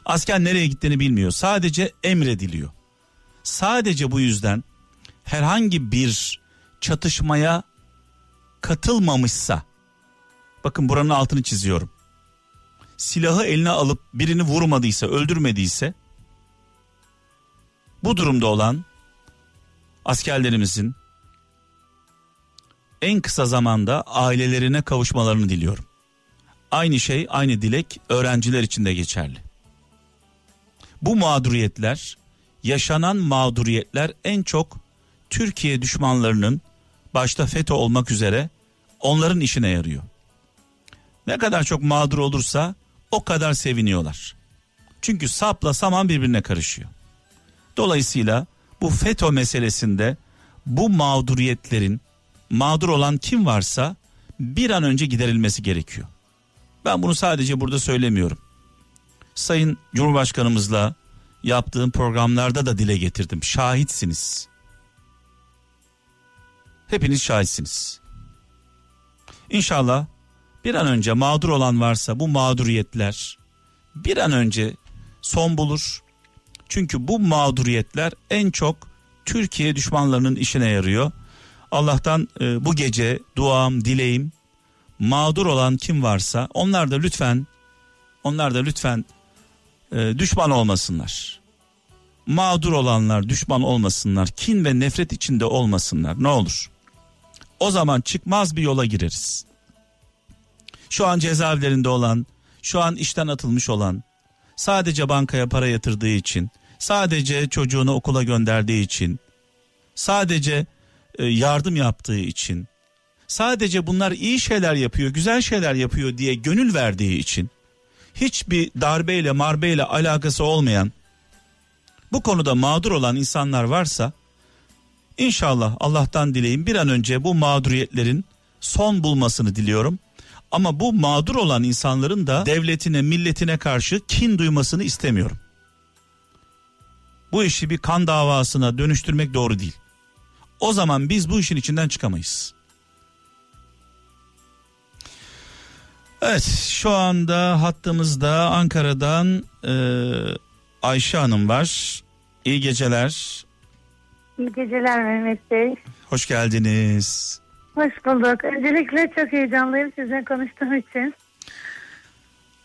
Asker nereye gittiğini bilmiyor. Sadece emrediliyor. Sadece bu yüzden herhangi bir çatışmaya katılmamışsa bakın buranın altını çiziyorum. Silahı eline alıp birini vurmadıysa, öldürmediyse bu durumda olan askerlerimizin en kısa zamanda ailelerine kavuşmalarını diliyorum. Aynı şey, aynı dilek öğrenciler için de geçerli. Bu mağduriyetler, yaşanan mağduriyetler en çok Türkiye düşmanlarının başta FETÖ olmak üzere onların işine yarıyor. Ne kadar çok mağdur olursa o kadar seviniyorlar. Çünkü sapla saman birbirine karışıyor. Dolayısıyla bu FETÖ meselesinde bu mağduriyetlerin mağdur olan kim varsa bir an önce giderilmesi gerekiyor. Ben bunu sadece burada söylemiyorum. Sayın Cumhurbaşkanımızla yaptığım programlarda da dile getirdim. Şahitsiniz. Hepiniz şahitsiniz. İnşallah bir an önce mağdur olan varsa bu mağduriyetler bir an önce son bulur. Çünkü bu mağduriyetler en çok Türkiye düşmanlarının işine yarıyor. Allah'tan e, bu gece duam, dileğim mağdur olan kim varsa onlar da lütfen onlar da lütfen e, düşman olmasınlar. Mağdur olanlar düşman olmasınlar. Kin ve nefret içinde olmasınlar. Ne olur. O zaman çıkmaz bir yola gireriz. Şu an cezaevlerinde olan, şu an işten atılmış olan, sadece bankaya para yatırdığı için, sadece çocuğunu okula gönderdiği için, sadece e, yardım yaptığı için, sadece bunlar iyi şeyler yapıyor, güzel şeyler yapıyor diye gönül verdiği için, hiçbir darbeyle marbeyle alakası olmayan, bu konuda mağdur olan insanlar varsa, inşallah Allah'tan dileyim bir an önce bu mağduriyetlerin son bulmasını diliyorum. Ama bu mağdur olan insanların da devletine, milletine karşı kin duymasını istemiyorum. Bu işi bir kan davasına dönüştürmek doğru değil. O zaman biz bu işin içinden çıkamayız. Evet şu anda hattımızda Ankara'dan e, Ayşe Hanım var. İyi geceler. İyi geceler Mehmet Bey. Hoş geldiniz. Hoş bulduk. Öncelikle çok heyecanlıyım sizinle konuştuğum için.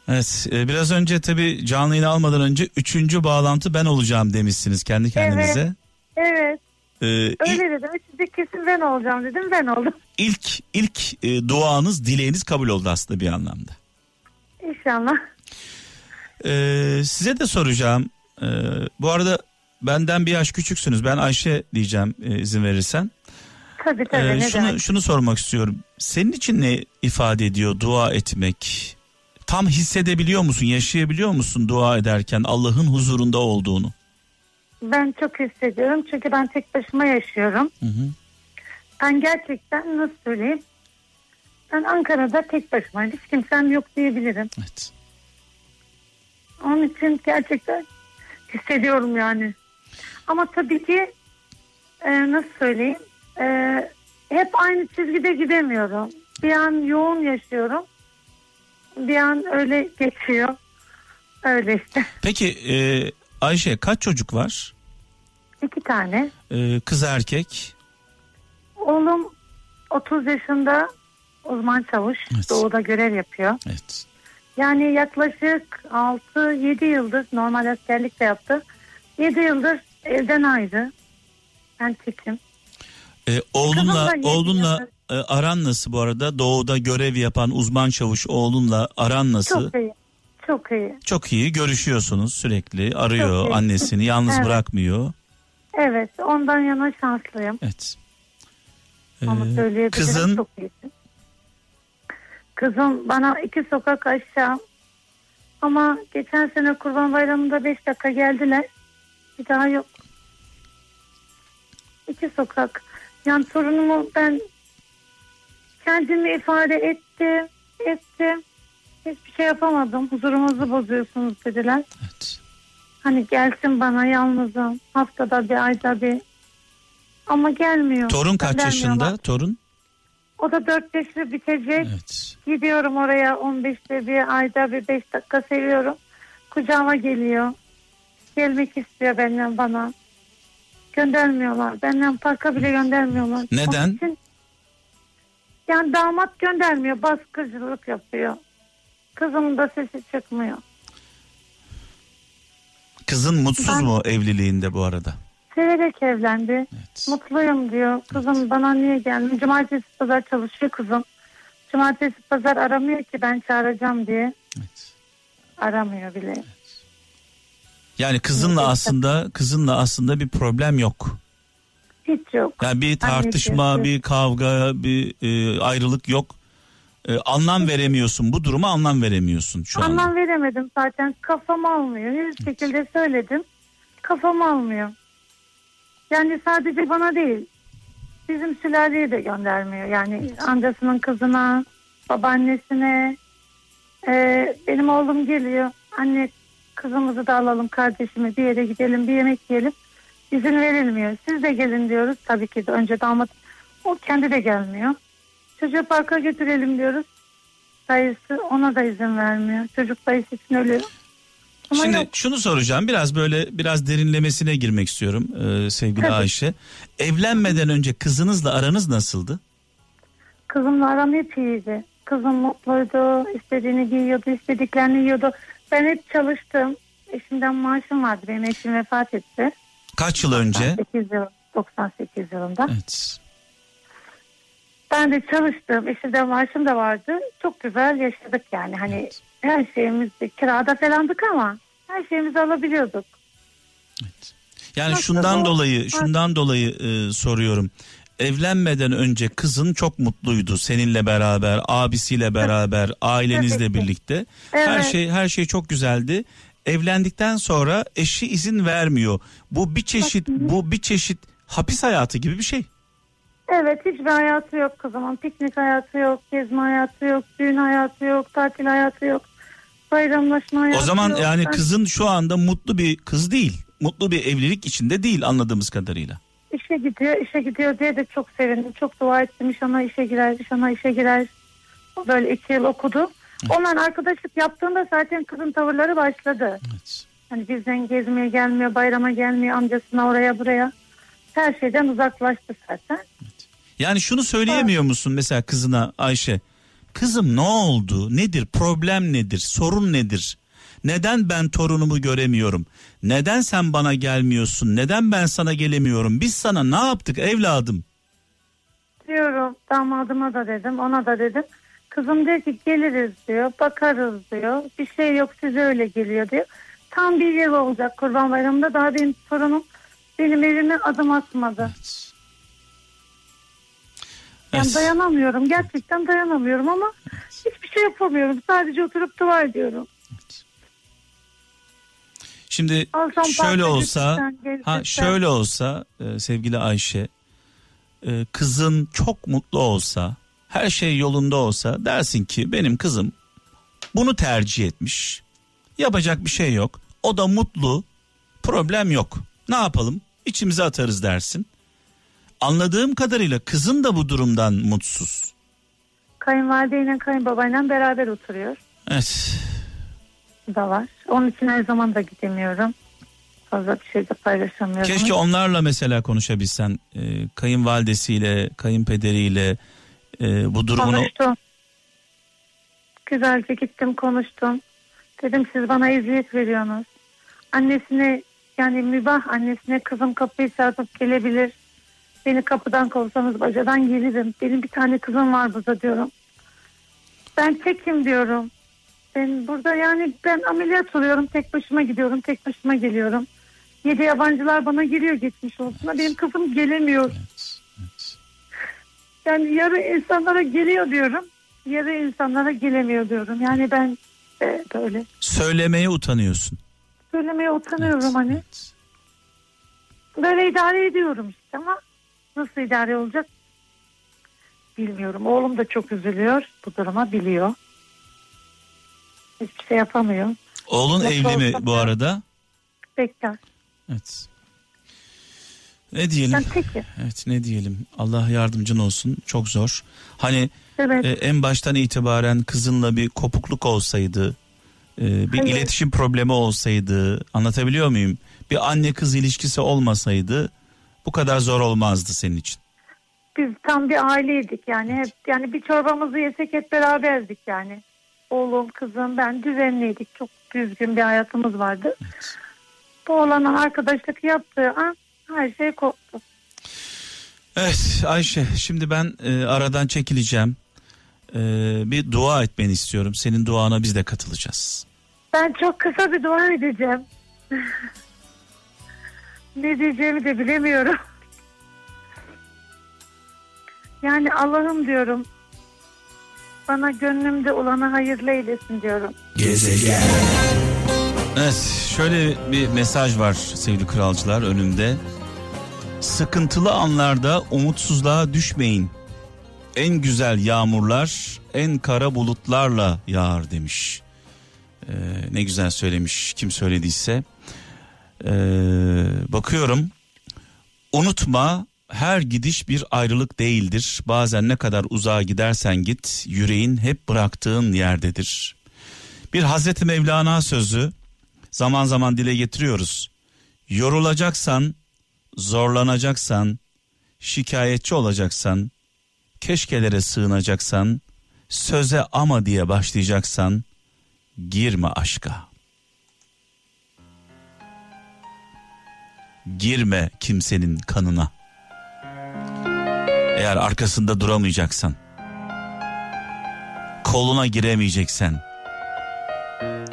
Evet e, biraz önce tabii canlı yayını almadan önce üçüncü bağlantı ben olacağım demişsiniz kendi kendinize. Evet. Ee, Öyle ilk, dedim. Üçüncü kesin ben olacağım dedim. Ben oldum. ilk, ilk e, duanız dileğiniz kabul oldu aslında bir anlamda. İnşallah. Ee, size de soracağım. Ee, bu arada benden bir yaş küçüksünüz. Ben Ayşe diyeceğim e, izin verirsen. Tabii tabii. Ee, şunu demek. şunu sormak istiyorum. Senin için ne ifade ediyor dua etmek? Tam hissedebiliyor musun, yaşayabiliyor musun dua ederken Allah'ın huzurunda olduğunu? Ben çok hissediyorum çünkü ben tek başıma yaşıyorum. Hı hı. Ben gerçekten nasıl söyleyeyim? Ben Ankara'da tek başıma hiç kimsem yok diyebilirim. Evet. Onun için gerçekten hissediyorum yani. Ama tabii ki e, nasıl söyleyeyim? E, hep aynı çizgide gidemiyorum. Bir an yoğun yaşıyorum. Bir an öyle geçiyor. Öyle işte. Peki e, Ayşe kaç çocuk var? İki tane. E, kız erkek. Oğlum 30 yaşında uzman çavuş. Evet. Doğuda görev yapıyor. Evet. Yani yaklaşık 6-7 yıldır normal askerlik de yaptı. 7 yıldır evden ayrı. Ben tekim. E, oğlunla oğlunla e, aran nasıl bu arada? Doğuda görev yapan uzman çavuş oğlunla aran nasıl? Çok iyi. Çok iyi. Çok iyi görüşüyorsunuz sürekli. Arıyor Çok iyi. annesini yalnız Evet. bırakmıyor. Evet ondan yana şanslıyım. Evet. Ee, kızın Çok iyisin. Kızım bana iki sokak aşağı. Ama geçen sene Kurban Bayramı'nda beş dakika geldiler. Bir daha yok. İki sokak. Yani sorunumu ben kendimi ifade ettim. Ettim. Hiçbir şey yapamadım. Huzurumuzu bozuyorsunuz dediler. evet. Hani gelsin bana yalnızım. Haftada bir ayda bir. Ama gelmiyor. Torun kaç yaşında? Torun? O da 4 yaşı bitecek. Evet. Gidiyorum oraya 15'te bir ayda bir 5 dakika seviyorum. Kucağıma geliyor. Gelmek istiyor benden bana. Göndermiyorlar. Benden parka bile göndermiyorlar. Neden? Onun için- yani damat göndermiyor. Baskıcılık yapıyor. Kızımın da sesi çıkmıyor. Kızın mutsuz Ben- mu evliliğinde bu arada? Severek evlendi. Evet. Mutluyum diyor. Kızım bana niye gelmiyor? Cumartesi pazar çalışıyor kızım. Cumartesi pazar aramıyor ki ben çağıracağım diye. evet. Aramıyor bile. Yani kızınla aslında kızınla aslında bir problem yok. Hiç yok. Yani bir tartışma, Annesi. bir kavga, bir e, ayrılık yok. E, anlam veremiyorsun. Bu duruma anlam veremiyorsun şu anda. Anlam veremedim zaten. Kafam almıyor. Hiçbir şekilde söyledim. Kafam almıyor. Yani sadece bana değil. Bizim sülaleye de göndermiyor. Yani amcasının kızına, babaannesine. Ee, benim oğlum geliyor. Anne kızımızı da alalım kardeşimi bir yere gidelim bir yemek yiyelim. İzin verilmiyor. Siz de gelin diyoruz. Tabii ki de önce damat o kendi de gelmiyor. Çocuğu parka götürelim diyoruz. Dayısı ona da izin vermiyor. Çocuk dayısı için ölüyor. Ama Şimdi yok. şunu soracağım. Biraz böyle biraz derinlemesine girmek istiyorum e, sevgili Tabii. Ayşe. Evlenmeden önce kızınızla aranız nasıldı? Kızımla aram hep iyiydi. Kızım mutluydu. istediğini giyiyordu. istediklerini yiyordu. Ben hep çalıştım. Eşimden maaşım vardı. Benim eşim vefat etti. Kaç yıl önce? 98, yıl, 98 yılında. Evet. Ben de çalıştım. Eşimden maaşım da vardı. Çok güzel yaşadık yani. Hani Evet. her şeyimiz kirada falandık ama her şeyimizi alabiliyorduk. evet. Yani Nasıl şundan bu? dolayı şundan dolayı e, soruyorum. Evlenmeden önce kızın çok mutluydu seninle beraber, abisiyle beraber, ailenizle birlikte. Her Evet. şey her şey çok güzeldi. Evlendikten sonra eşi izin vermiyor. Bu bir çeşit bu bir çeşit hapis hayatı gibi bir şey. Evet hiçbir hayatı yok kızımın. Piknik hayatı yok, gezme hayatı yok, düğün hayatı yok, tatil hayatı yok. Bayramlaşma hayatı O zaman yok. yani kızın şu anda mutlu bir kız değil. Mutlu bir evlilik içinde değil anladığımız kadarıyla. İşe gidiyor, işe gidiyor diye de çok sevindim. Çok dua ettim. İnşallah işe girer, inşallah işe girer. O Böyle iki yıl okudu. Onunla arkadaşlık yaptığında zaten kızın tavırları başladı. Evet. Hani bizden gezmeye gelmiyor, bayrama gelmiyor, amcasına oraya buraya. Her şeyden uzaklaştı zaten. Yani şunu söyleyemiyor musun mesela kızına Ayşe? Kızım ne oldu? Nedir? Problem nedir? Sorun nedir? Neden ben torunumu göremiyorum? Neden sen bana gelmiyorsun? Neden ben sana gelemiyorum? Biz sana ne yaptık evladım? Diyorum damadıma da dedim, ona da dedim. Kızım diyor ki geliriz diyor, bakarız diyor. Bir şey yok size öyle geliyor diyor. Tam bir yıl olacak kurban bayramında daha benim torunum benim evime adım atmadı. Evet. Yani Evet. dayanamıyorum. Gerçekten dayanamıyorum ama hiçbir şey yapamıyorum. Sadece oturup dua ediyorum. Şimdi Alsam şöyle olsa ha şöyle olsa e, sevgili Ayşe e, kızın çok mutlu olsa her şey yolunda olsa dersin ki benim kızım bunu tercih etmiş. Yapacak bir şey yok. O da mutlu. Problem yok. Ne yapalım? İçimize atarız dersin. Anladığım kadarıyla kızın da bu durumdan mutsuz. Kayınvalideyle kayınbabayla beraber oturuyor. Evet. Da var. Onun için her zaman da gidemiyorum. Fazla bir şey de paylaşamıyorum. Keşke onlarla mesela konuşabilsen. E, kayınvalidesiyle, kayınpederiyle e, bu durumunu... Konuştum. Güzelce gittim konuştum. Dedim siz bana eziyet veriyorsunuz. Annesine yani mübah annesine kızım kapıyı çarpıp gelebilir. Beni kapıdan kovsanız bacadan gelirim. Benim bir tane kızım var burada diyorum. Ben tekim diyorum. Ben burada yani ben ameliyat oluyorum. Tek başıma gidiyorum. Tek başıma geliyorum. Yedi yabancılar bana geliyor geçmiş olsun. Benim kızım gelemiyor. Yani yarı insanlara geliyor diyorum. Yarı insanlara gelemiyor diyorum. Yani ben e, böyle Söylemeye utanıyorsun. söylemeye utanıyorum Evet, hani. Böyle idare ediyorum işte ama nasıl idare olacak bilmiyorum. Oğlum da çok üzülüyor bu duruma biliyor. Hiçbir şey yapamıyor. Oğlun Nasıl evli mi bu da- arada? Bekler. Evet. Ne diyelim? Ben tekim. Evet ne diyelim? Allah yardımcın olsun. Çok zor. Hani Evet. e, en baştan itibaren kızınla bir kopukluk olsaydı, e, bir Hayır. iletişim problemi olsaydı, anlatabiliyor muyum? Bir anne kız ilişkisi olmasaydı bu kadar zor olmazdı senin için. Biz tam bir aileydik yani. Hep yani bir çorbamızı yesek hep beraberdik yani. Oğlum, kızım, ben düzenliydik. Çok düzgün bir hayatımız vardı. Bu oğlana arkadaşlık yaptığı an her şey koptu. Evet Ayşe şimdi ben e, aradan çekileceğim. E, bir dua etmeni istiyorum. Senin duana biz de katılacağız. Ben çok kısa bir dua edeceğim. ne diyeceğimi de bilemiyorum. Yani Allah'ım diyorum. Bana gönlümde olanı hayırlı eylesin diyorum. Gezegen. Evet şöyle bir mesaj var sevgili kralcılar önümde. Sıkıntılı anlarda umutsuzluğa düşmeyin. En güzel yağmurlar en kara bulutlarla yağar demiş. Ee, ne güzel söylemiş kim söylediyse. Ee, bakıyorum unutma her gidiş bir ayrılık değildir. Bazen ne kadar uzağa gidersen git yüreğin hep bıraktığın yerdedir. Bir Hazreti Mevlana sözü zaman zaman dile getiriyoruz. Yorulacaksan, zorlanacaksan, şikayetçi olacaksan, keşkelere sığınacaksan, söze ama diye başlayacaksan girme aşka. Girme kimsenin kanına. Eğer arkasında duramayacaksan, koluna giremeyeceksen,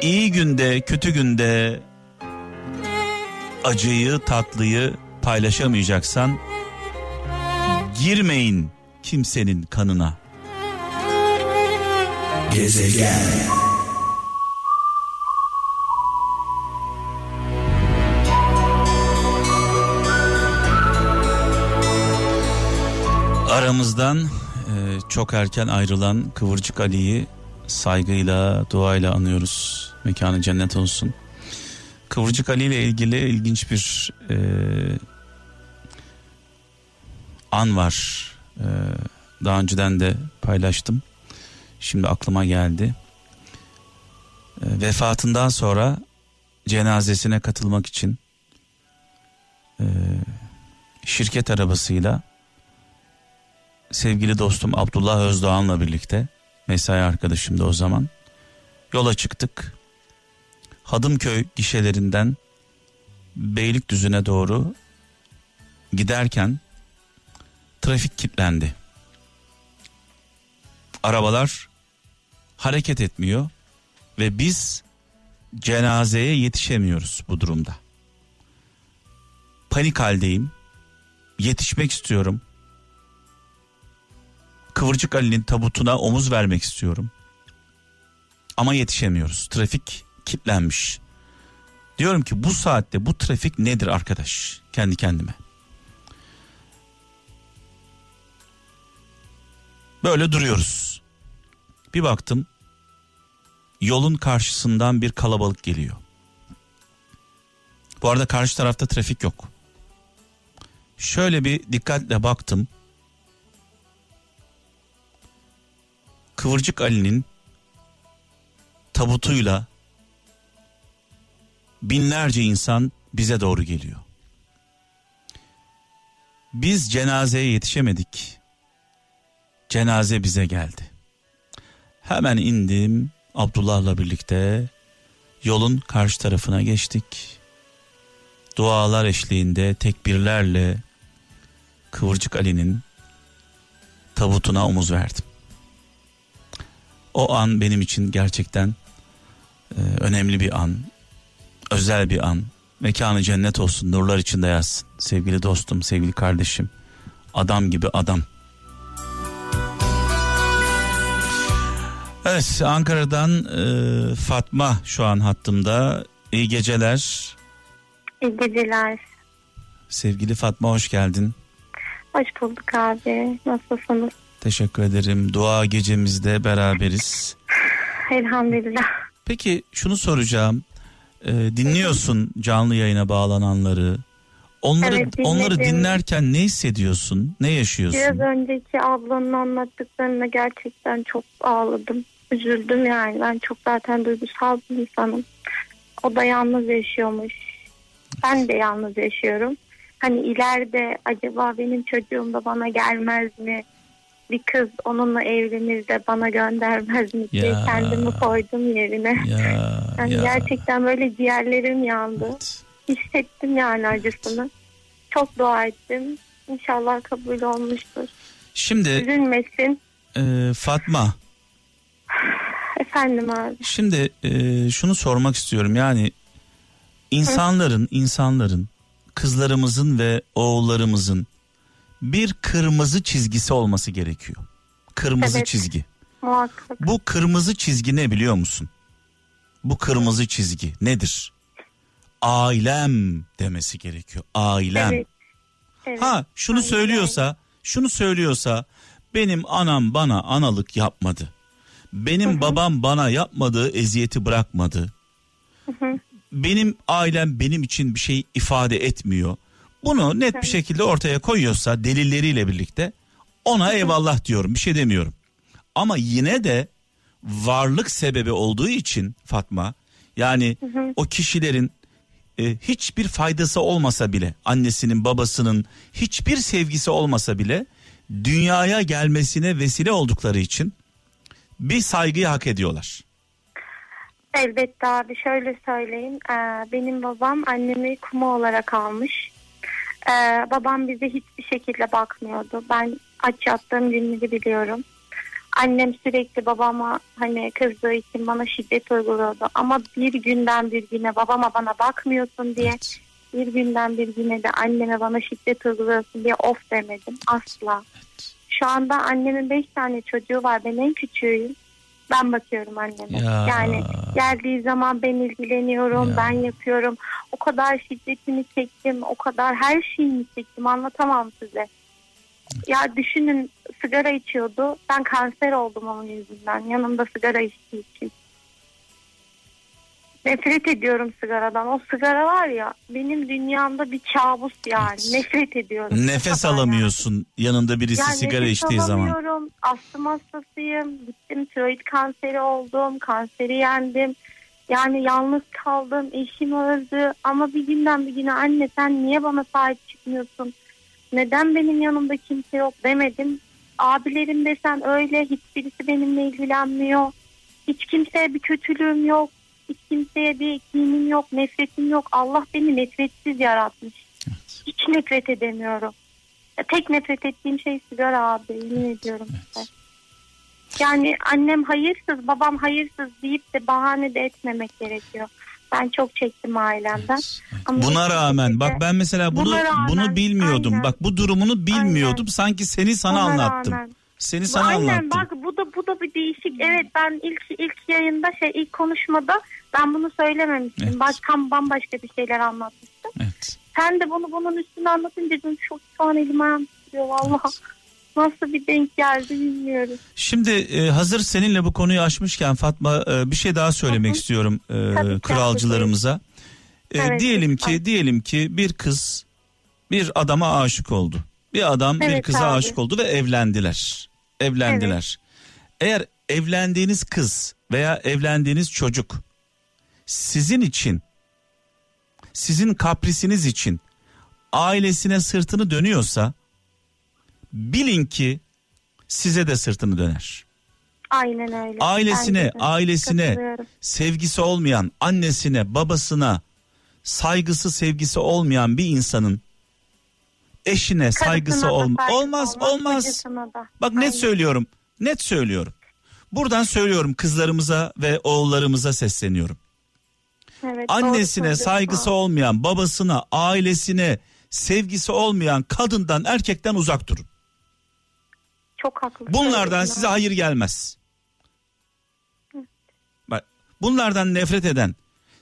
iyi günde kötü günde acıyı tatlıyı paylaşamayacaksan girmeyin kimsenin kanına. Gezegen. Aramızdan e, çok erken ayrılan Kıvırcık Ali'yi saygıyla, duayla anıyoruz. Mekanı cennet olsun. Kıvırcık Ali ile ilgili ilginç bir e, an var. E, daha önceden de paylaştım. Şimdi aklıma geldi. E, vefatından sonra cenazesine katılmak için e, şirket arabasıyla sevgili dostum Abdullah Özdoğan'la birlikte mesai arkadaşım da o zaman yola çıktık. Hadımköy gişelerinden Beylikdüzü'ne doğru giderken trafik kilitlendi. Arabalar hareket etmiyor ve biz cenazeye yetişemiyoruz bu durumda. Panik haldeyim. Yetişmek istiyorum. Kıvırcık Ali'nin tabutuna omuz vermek istiyorum. Ama yetişemiyoruz. Trafik kilitlenmiş. Diyorum ki bu saatte bu trafik nedir arkadaş? Kendi kendime. Böyle duruyoruz. Bir baktım yolun karşısından bir kalabalık geliyor. Bu arada karşı tarafta trafik yok. Şöyle bir dikkatle baktım. Kıvırcık Ali'nin tabutuyla binlerce insan bize doğru geliyor. Biz cenazeye yetişemedik. Cenaze bize geldi. Hemen indim Abdullah'la birlikte yolun karşı tarafına geçtik. Dualar eşliğinde tekbirlerle Kıvırcık Ali'nin tabutuna omuz verdim. O an benim için gerçekten e, önemli bir an, özel bir an. Mekanı cennet olsun, nurlar içinde yazsın. Sevgili dostum, sevgili kardeşim, adam gibi adam. Evet, Ankara'dan e, Fatma şu an hattımda. İyi geceler. İyi geceler. Sevgili Fatma hoş geldin. Hoş bulduk abi. Nasılsınız? Teşekkür ederim. Dua gecemizde beraberiz. Elhamdülillah. Peki şunu soracağım. Ee, dinliyorsun canlı yayına bağlananları. Onları Evet, dinledim. onları dinlerken ne hissediyorsun? Ne yaşıyorsun? Biraz önceki ablanın anlattıklarına gerçekten çok ağladım. Üzüldüm yani. Ben çok zaten duygusal bir insanım. O da yalnız yaşıyormuş. Ben de yalnız yaşıyorum. Hani ileride acaba benim çocuğum da bana gelmez mi? Bir kız onunla evlenir de bana göndermez mi diye Ya. kendimi koydum yerine. Ya, Yani ya. gerçekten böyle ciğerlerim yandı. Evet. Hissettim yani acısını. Çok dua ettim. İnşallah kabul olmuştur. Şimdi Üzülmesin. e, Fatma, Efendim abi. şimdi e, şunu sormak istiyorum. Yani insanların insanların kızlarımızın ve oğullarımızın bir kırmızı çizgisi olması gerekiyor. Kırmızı Evet. çizgi. Muhakkak. Bu kırmızı çizgi ne biliyor musun? Bu kırmızı çizgi nedir? Ailem demesi gerekiyor. Ailem. Evet. Evet. Ha şunu Aynen söylüyorsa, şunu söylüyorsa benim anam bana analık yapmadı. Benim babam bana yapmadığı eziyeti bırakmadı. Benim ailem benim için bir şey ifade etmiyor. Bunu net bir şekilde ortaya koyuyorsa delilleriyle birlikte ona eyvallah diyorum. Bir şey demiyorum. Ama yine de varlık sebebi olduğu için Fatma yani o kişilerin e, hiçbir faydası olmasa bile annesinin babasının hiçbir sevgisi olmasa bile dünyaya gelmesine vesile oldukları için bir saygıyı hak ediyorlar. Elbette abi şöyle söyleyeyim. Ee, benim babam annemi kuma olarak almış. Ee, babam bize hiçbir şekilde bakmıyordu. Ben aç yattığım günleri biliyorum. Annem sürekli babama hani kızdığı için bana şiddet uyguluyordu. Ama bir günden bir güne babama bana bakmıyorsun diye Evet. bir günden bir güne de anneme bana şiddet uyguluyorsun diye of demedim asla. Şu anda annemin beş tane çocuğu var. Ben en küçüğüyüm. Ben bakıyorum anneme. Ya. Yani geldiği zaman ben ilgileniyorum, Ya. ben yapıyorum. O kadar şiddetini çektim, o kadar her şeyini çektim. Anlatamam size. Ya düşünün sigara içiyordu. Ben kanser oldum onun yüzünden. Yanımda sigara içtiği için. Nefret ediyorum sigaradan. O sigara var ya benim dünyamda bir kabus yani. Evet. Nefret ediyorum. Nefes kadar yani. alamıyorsun yanında birisi Yani sigara içtiği zaman. alamıyorum. Astım hastasıyım. Gittim tiroid kanseri oldum. Kanseri yendim. Yani yalnız kaldım. Eşim öldü. Ama bir günden bir güne anne sen niye bana sahip çıkmıyorsun? Neden benim yanımda kimse yok demedim. Abilerim desen öyle. Hiçbirisi benimle ilgilenmiyor. Hiç kimseye bir kötülüğüm yok. Hiç kimseye bir kinim yok. Nefretim yok. Allah beni nefretsiz yaratmış. Evet. Hiç nefret edemiyorum. Tek nefret ettiğim şey sigara abi. Yemin ediyorum size. Yani annem hayırsız, babam hayırsız deyip de bahane de etmemek gerekiyor. Ben çok çektim ailemden. Evet, evet. Ama Buna rağmen şekilde- bak ben mesela bunu Buna rağmen, bunu bilmiyordum. aynen. Bak bu durumunu bilmiyordum. Aynen. Sanki seni sana Ona anlattım. rağmen. Seni sana Aynen anlattım. bak bu da bu da bir değişik. Evet ben ilk ilk yayında şey ilk konuşmada ben bunu söylememiştim. Evet. Baş, tam bambaşka bir şeyler anlatmıştım. Evet. Sen de bunu bunun üstüne anlatınca dedim çok şu an elim ayağım titriyor valla. Nasıl bir denk geldi bilmiyorum. Şimdi e, hazır seninle bu konuyu açmışken Fatma e, bir şey daha söylemek Hı hı. istiyorum e, Tabii kralcılarımıza. E, Evet, diyelim lütfen. ki diyelim ki bir kız bir adama aşık oldu. Bir adam bir Evet kıza abi. aşık oldu ve evlendiler. Evlendiler. Eğer evlendiğiniz kız veya evlendiğiniz çocuk sizin için sizin kaprisiniz için ailesine sırtını dönüyorsa bilin ki size de sırtını döner. Aynen öyle. Ailesine, de. ailesine sevgisi olmayan, annesine, babasına saygısı, sevgisi olmayan bir insanın eşine saygısı da olma saygısı olmaz, olmaz. kocasına da. Bak net Aynen. söylüyorum. Net söylüyorum. Buradan söylüyorum kızlarımıza ve oğullarımıza sesleniyorum. Evet, doğru Annesine söylüyorsun saygısı olmayan, babasına, ailesine sevgisi olmayan kadından, erkekten uzak durun. Çok haklı. Bunlardan size hayır gelmez. Bak, bunlardan nefret eden,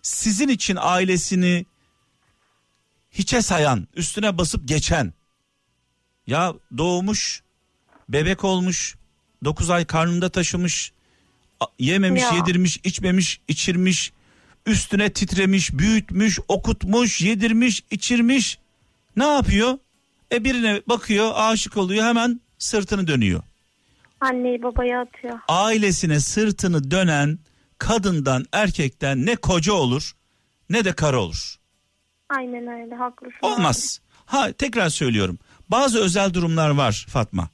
sizin için ailesini hiçe sayan, üstüne basıp geçen, ya doğmuş, bebek olmuş, 9 ay karnında taşımış, yememiş, Ya. yedirmiş, içmemiş, içirmiş, üstüne titremiş, büyütmüş, okutmuş, yedirmiş, içirmiş. Ne yapıyor? E birine bakıyor, aşık oluyor, hemen sırtını dönüyor Anneyi babaya atıyor. ailesine sırtını dönen kadından erkekten ne koca olur ne de karı olur. Aynen öyle haklısın. Olmaz. Ha tekrar söylüyorum. Bazı özel durumlar var Fatma.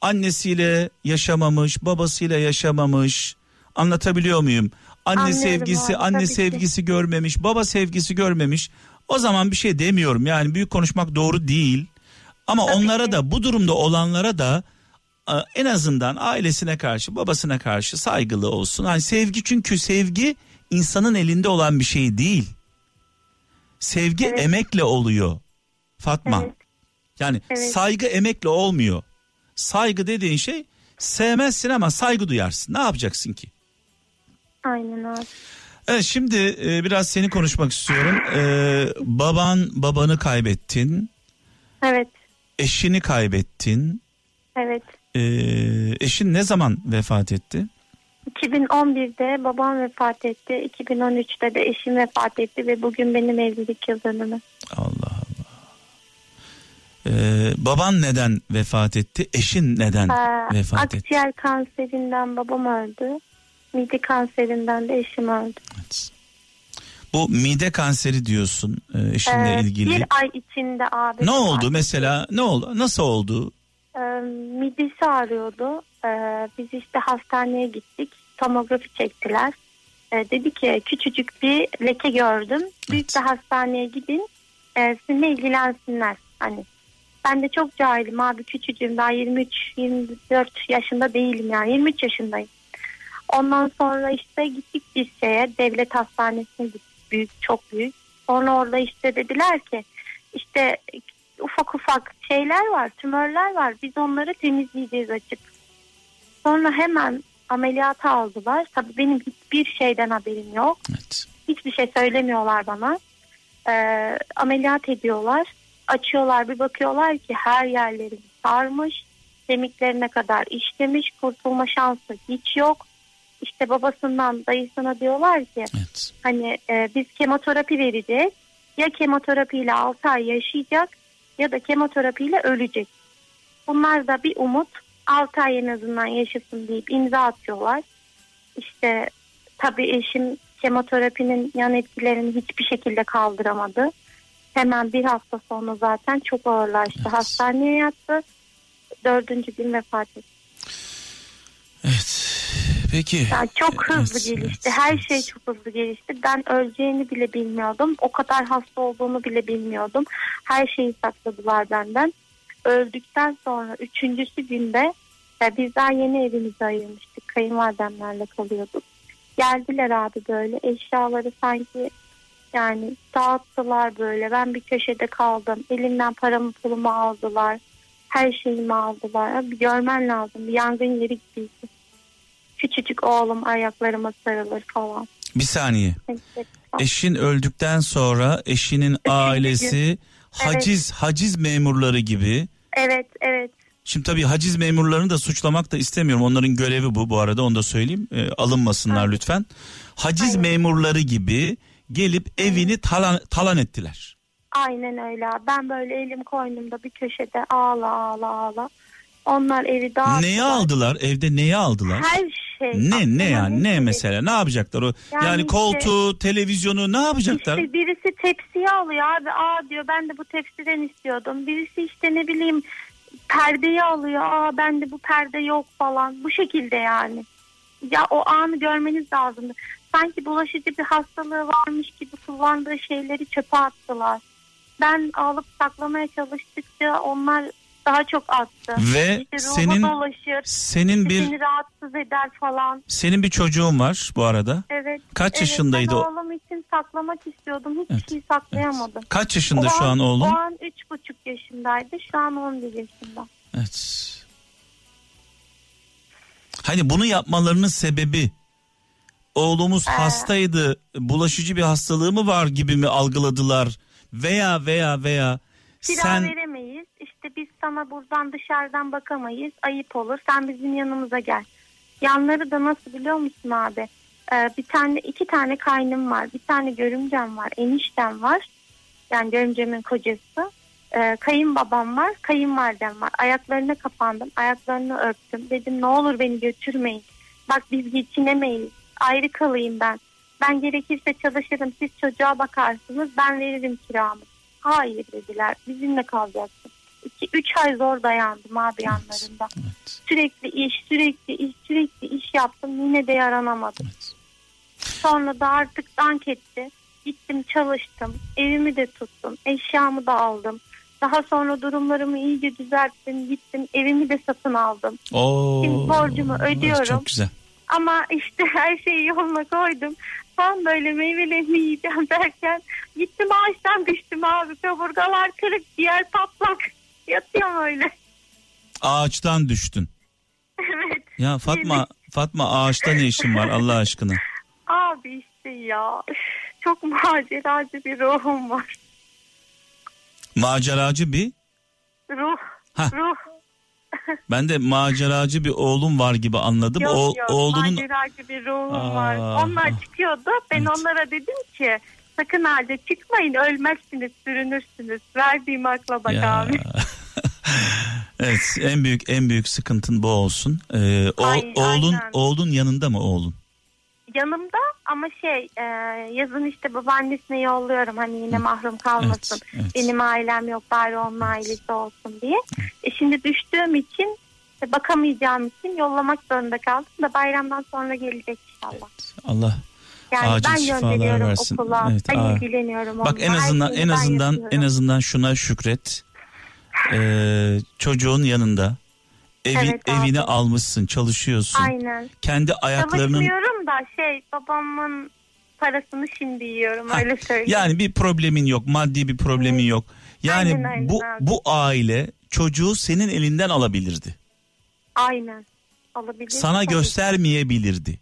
Annesiyle yaşamamış, babasıyla yaşamamış. Anlatabiliyor muyum? Anne Anlıyorum sevgisi, abi, anne tabii ki. sevgisi görmemiş, baba sevgisi görmemiş. O zaman bir şey demiyorum. Yani büyük konuşmak doğru değil. Ama Tabii onlara ki. da bu durumda olanlara da e, en azından ailesine karşı, babasına karşı saygılı olsun. Hani sevgi çünkü sevgi insanın elinde olan bir şey değil. Sevgi Evet. emekle oluyor. Fatma. Evet. Yani Evet. saygı emekle olmuyor. Saygı dediğin şey sevmezsin ama saygı duyarsın. Ne yapacaksın ki? Aynen abi. Evet şimdi e, biraz seni konuşmak istiyorum. E, baban babanı kaybettin. Evet. Eşini kaybettin. Evet. E, eşin ne zaman vefat etti? 2011'de babam vefat etti. 2013'te de eşim vefat etti ve bugün benim evlilik yıl dönümü. Allah Allah. E, baban neden vefat etti? Eşin neden Ee, vefat etti? akciğer kanserinden babam öldü. Mide kanserinden de eşim öldü. Evet. Bu mide kanseri diyorsun e, eşinle Ee, ilgili. Bir ay içinde abi. Ne oldu mesela? Ne oldu? Nasıl oldu? Ee, midesi ağrıyordu. Ee, biz işte hastaneye gittik. Tomografi çektiler. Ee, dedi ki küçücük bir leke gördüm. Büyük Evet. bir hastaneye gidin. E, sizinle ilgilensinler. Hani ben de çok cahilim abi küçücüğüm daha 23-24 yaşında değilim yani 23 yaşındayım. Ondan sonra işte gittik bir şeye devlet hastanesine gittik büyük çok büyük. Sonra orada işte dediler ki işte ufak ufak şeyler var tümörler var biz onları temizleyeceğiz açık. Sonra hemen ameliyata aldılar. Tabii benim hiçbir şeyden haberim yok. Evet. Hiçbir şey söylemiyorlar bana. Ee, ameliyat ediyorlar. Açıyorlar bir bakıyorlar ki her yerlerim sarmış. Kemiklerine kadar işlemiş. Kurtulma şansı hiç yok. İşte babasından dayısına diyorlar ki Evet. hani e, biz kemoterapi vereceğiz. Ya kemoterapiyle 6 ay yaşayacak ya da kemoterapiyle ölecek. Bunlar da bir umut. 6 ay en azından yaşasın deyip imza atıyorlar. İşte tabii eşim kemoterapinin yan etkilerini hiçbir şekilde kaldıramadı. Hemen bir hafta sonra zaten çok ağırlaştı. Evet. Hastaneye yattı. Dördüncü gün vefat etti. Evet. Peki. Yani çok hızlı Evet, gelişti. evet, Her evet. şey çok hızlı gelişti. Ben öleceğini bile bilmiyordum. O kadar hasta olduğunu bile bilmiyordum. Her şeyi sakladılar benden. Öldükten sonra üçüncüsü günde ya biz daha yeni evimizi ayırmıştık. Kayınvalidemlerle kalıyorduk. Geldiler abi böyle eşyaları sanki yani dağıttılar böyle. Ben bir köşede kaldım. Elimden paramı pulumu aldılar. Her şeyimi aldılar. Abi görmen lazım. Bir yangın yeri gibiydi. Küçücük oğlum ayaklarıma sarılır falan. Bir saniye. Evet. Eşin öldükten sonra eşinin ailesi haciz haciz memurları gibi. Evet, evet. Şimdi tabii haciz memurlarını da suçlamak da istemiyorum. Onların görevi bu bu arada onu da söyleyeyim. Ee, alınmasınlar lütfen. Haciz memurları gibi gelip evini talan, talan ettiler. Aynen öyle. Ben böyle elim koynumda bir köşede ağla ağla ağla. Onlar evi dağıttılar. Neyi aldılar? Evde neyi aldılar? Her şey. Ne ne yani ne mesela ne yapacaklar o yani, Yani işte- koltuğu televizyonu ne yapacaklar? İşte birisi tepsiyi alıyor abi. Aa diyor ben de bu tepsiden istiyordum. Birisi işte ne bileyim perdeyi alıyor. Aa ben de bu perde yok falan. Bu şekilde yani. Ya o anı görmeniz lazımdı. Sanki bulaşıcı bir hastalığı varmış gibi kullandığı şeyleri çöpe attılar. Ben alıp saklamaya çalıştıkça onlar daha çok attı. Ve İşte senin dolaşır. senin bir Seni rahatsız eder falan. senin bir çocuğun var bu arada. Evet. Kaç evet, yaşındaydı ben o? oğlum için saklamak istiyordum. Hiç Evet, şey saklayamadım. Kaç yaşında O şu an oğlum? O an üç buçuk yaşındaydı. Şu an 11 yaşında. Evet. Hani bunu yapmalarının sebebi oğlumuz Ee. hastaydı, bulaşıcı bir hastalığı mı var gibi mi algıladılar veya veya veya sen. İşte biz sana buradan dışarıdan bakamayız. Ayıp olur. Sen bizim yanımıza gel. Yanları da nasıl biliyor musun abi? Ee, bir tane iki tane kaynım var. Bir tane görümcem var. Eniştem var. Yani görümcemin kocası. Ee, kayınbabam var. Kayınvalidem var. Ayaklarına kapandım. Ayaklarını öptüm. Dedim ne olur beni götürmeyin. Bak biz geçinemeyiz. Ayrı kalayım ben. Ben gerekirse çalışırım. Siz çocuğa bakarsınız. Ben veririm kiramı. Hayır dediler. Bizimle kalacaksın. 2-3 ay zor dayandım abi yanlarında. Evet, Sürekli iş, sürekli iş, sürekli iş yaptım. Yine de yaranamadım. evet. Sonra da artık dank etti. Gittim çalıştım. Evimi de tuttum. Eşyamı da aldım. Daha sonra durumlarımı iyice düzelttim. Gittim evimi de satın aldım. Oo, Şimdi borcumu ödüyorum. Çok güzel. Ama işte her şeyi yoluna koydum. Tam böyle meyvelerimi yiyeceğim derken gittim ağaçtan düştüm abi. Kaburgalar kırık, ciğer patlak. Yatıyorum öyle. Ağaçtan düştün. evet. Ya Fatma Fatma ağaçta ne işin var Allah aşkına? Abi işte ya. Çok maceracı bir ruhum var. Maceracı bir Ruh. Hah. Ruh. ben de maceracı bir oğlum var gibi anladım. Yok O, yok oğlunun maceracı bir ruhum Aa, var. Onlar ah. çıkıyordu. Ben Evet. onlara dedim ki sakın halde çıkmayın ölmezsiniz sürünürsünüz. Verdiğim akla bak Ya. abi. evet en büyük en büyük sıkıntın bu olsun. Ee, o, Ay- oğlun aynen. oğlun yanında mı oğlun? Yanımda ama şey e, yazın işte babaannesine yolluyorum hani yine mahrum kalmasın. Evet, evet. Benim ailem yok bari onun ailesi olsun diye. E şimdi düştüğüm için e, bakamayacağım için yollamak zorunda kaldım da bayramdan sonra gelecek inşallah. Allah Yani Acil ben şifalar versin. okula. Evet, ben aa. ilgileniyorum bak onunla. en azından en azından yapıyorum. en azından şuna şükret. Ee, çocuğun yanında evi, Evet, abi. evini almışsın, çalışıyorsun. Aynen. Kendi ayaklarının Çalışmıyorum da şey babamın parasını şimdi yiyorum Ha, öyle söyleyeyim. Yani bir problemin yok, maddi bir problemin yok. Yani Aynen, aynen bu abi. bu aile çocuğu senin elinden alabilirdi. Aynen. Olabilir. Sana tabii. göstermeyebilirdi.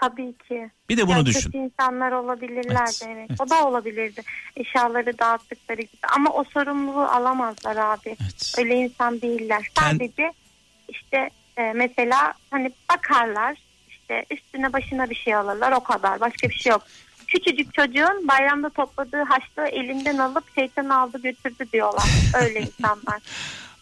Tabii ki. Bir de bunu Yani düşün. Kötü insanlar olabilirlerdi Evet, evet, evet. O da olabilirdi. Eşyaları dağıttıkları gibi. Ama o sorumluluğu alamazlar abi. Evet. Öyle insan değiller. Kend- Sadece işte e, mesela hani bakarlar işte üstüne başına bir şey alırlar o kadar. Başka bir şey yok. Küçücük çocuğun bayramda topladığı haçlığı elinden alıp şeytan aldı götürdü diyorlar. Öyle insanlar.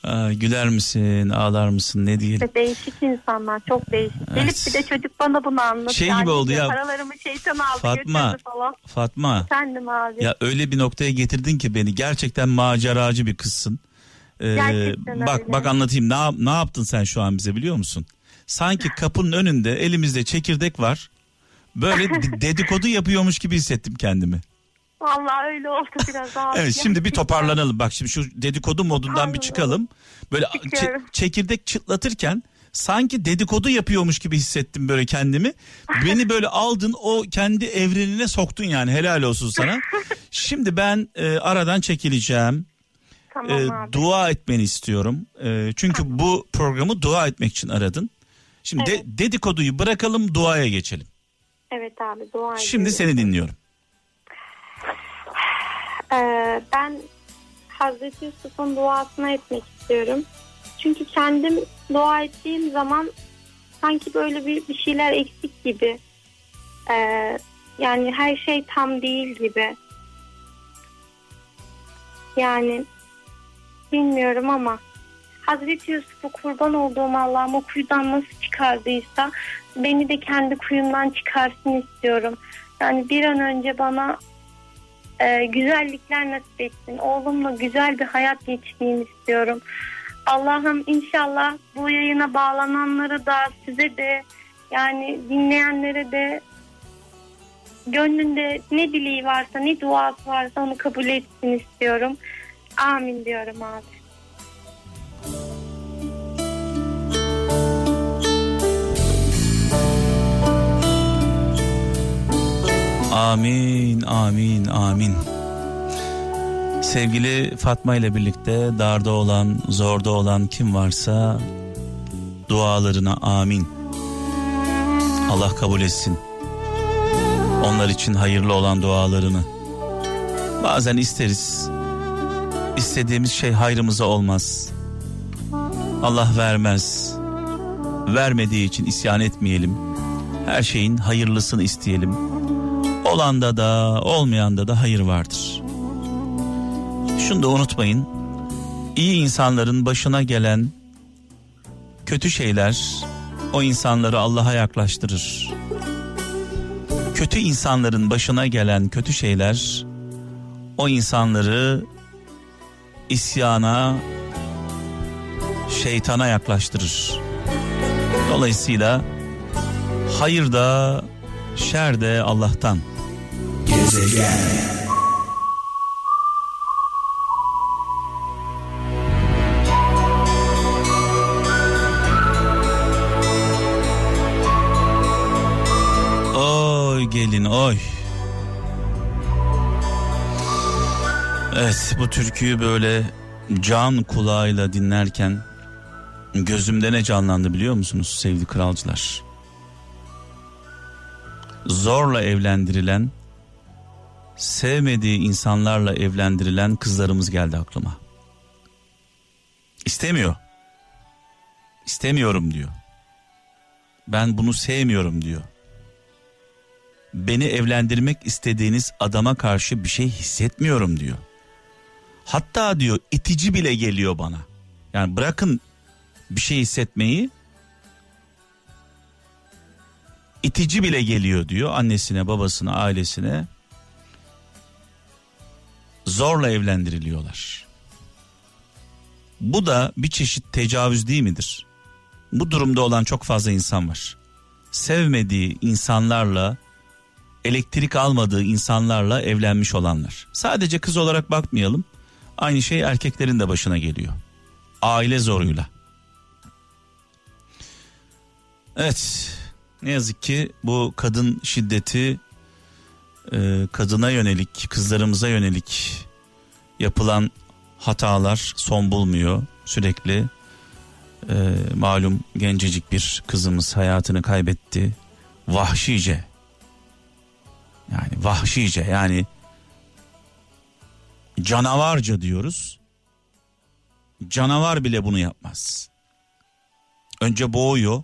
Aa, güler misin, ağlar mısın ne diyelim. İşte değişik insanlar. Çok değişik. Evet. Gelip bir de çocuk bana bunu anlatıyor. Şey gibi oldu ya. Paralarımı şeytan aldı Fatma. falan. Fatma Efendim abi. ya öyle bir noktaya getirdin ki beni. Gerçekten maceracı bir kızsın. Ee, Gerçekten bak öyle. bak anlatayım. Ne, ne yaptın sen şu an bize biliyor musun? Sanki kapının önünde elimizde çekirdek var. Böyle de- dedikodu yapıyormuş gibi hissettim kendimi. Vallahi öyle oldu biraz abi. Evet şimdi bir toparlanalım. Bak şimdi şu dedikodu modundan bir Toparlanalım. çıkalım. Böyle çe- Çıkıyorum. çekirdek çıtlatırken sanki dedikodu yapıyormuş gibi hissettim böyle kendimi. Beni böyle aldın o kendi evrenine soktun yani helal olsun sana. Şimdi ben e, aradan çekileceğim. Tamam E, abi. dua etmeni istiyorum. E, çünkü bu programı dua etmek için aradın. Şimdi de- Evet. dedikoduyu bırakalım duaya geçelim. Evet abi dua Şimdi ediyorum. seni dinliyorum. Ee, ben Hazreti Yusuf'un duasını etmek istiyorum. Çünkü kendim dua ettiğim zaman sanki böyle bir, bir şeyler eksik gibi. Ee, yani her şey tam değil gibi. Yani bilmiyorum ama Hazreti Yusuf'u kurban olduğum Allah'ım o kuyudan nasıl çıkardıysa beni de kendi kuyumdan çıkarsın istiyorum. Yani bir an önce bana e, güzellikler nasip etsin. Oğlumla güzel bir hayat geçireyim istiyorum. Allah'ım inşallah bu yayına bağlananlara da size de yani dinleyenlere de gönlünde ne dileği varsa ne duası varsa onu kabul etsin istiyorum. Amin diyorum abi. Amin, amin, amin. Sevgili Fatma ile birlikte darda olan, zorda olan kim varsa dualarına amin. Allah kabul etsin. Onlar için hayırlı olan dualarını. Bazen isteriz. İstediğimiz şey hayrımıza olmaz. Allah vermez. Vermediği için isyan etmeyelim. Her şeyin hayırlısını isteyelim. Olanda da olmayanda da hayır vardır. Şunu da unutmayın. İyi insanların başına gelen kötü şeyler o insanları Allah'a yaklaştırır. Kötü insanların başına gelen kötü şeyler o insanları isyana, şeytana yaklaştırır. Dolayısıyla hayır da şer de Allah'tan. Gezegen. Oy gelin oy. Evet bu türküyü böyle can kulağıyla dinlerken gözümde ne canlandı biliyor musunuz sevgili kralcılar? Zorla evlendirilen, sevmediği insanlarla evlendirilen kızlarımız geldi aklıma. İstemiyor. İstemiyorum diyor. Ben bunu sevmiyorum diyor beni evlendirmek istediğiniz adama karşı bir şey hissetmiyorum diyor. Hatta diyor itici bile geliyor bana. Yani bırakın bir şey hissetmeyi itici bile geliyor diyor annesine, babasına, ailesine. Zorla evlendiriliyorlar. Bu da bir çeşit tecavüz değil midir? Bu durumda olan çok fazla insan var. Sevmediği insanlarla elektrik almadığı insanlarla evlenmiş olanlar. Sadece kız olarak bakmayalım. Aynı şey erkeklerin de başına geliyor. Aile zoruyla. Evet. Ne yazık ki bu kadın şiddeti e, kadına yönelik, kızlarımıza yönelik yapılan hatalar son bulmuyor. Sürekli e, malum gencecik bir kızımız hayatını kaybetti. Vahşice yani vahşice yani canavarca diyoruz. Canavar bile bunu yapmaz. Önce boğuyor.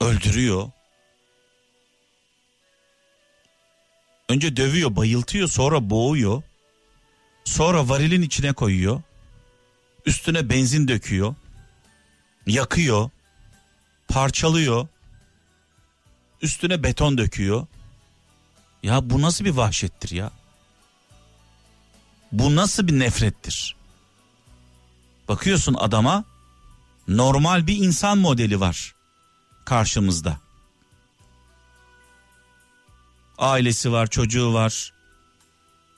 Öldürüyor. Önce dövüyor, bayıltıyor, sonra boğuyor. Sonra varilin içine koyuyor. Üstüne benzin döküyor. Yakıyor. Parçalıyor. Üstüne beton döküyor. Ya bu nasıl bir vahşettir ya? Bu nasıl bir nefrettir? Bakıyorsun adama normal bir insan modeli var karşımızda. Ailesi var, çocuğu var,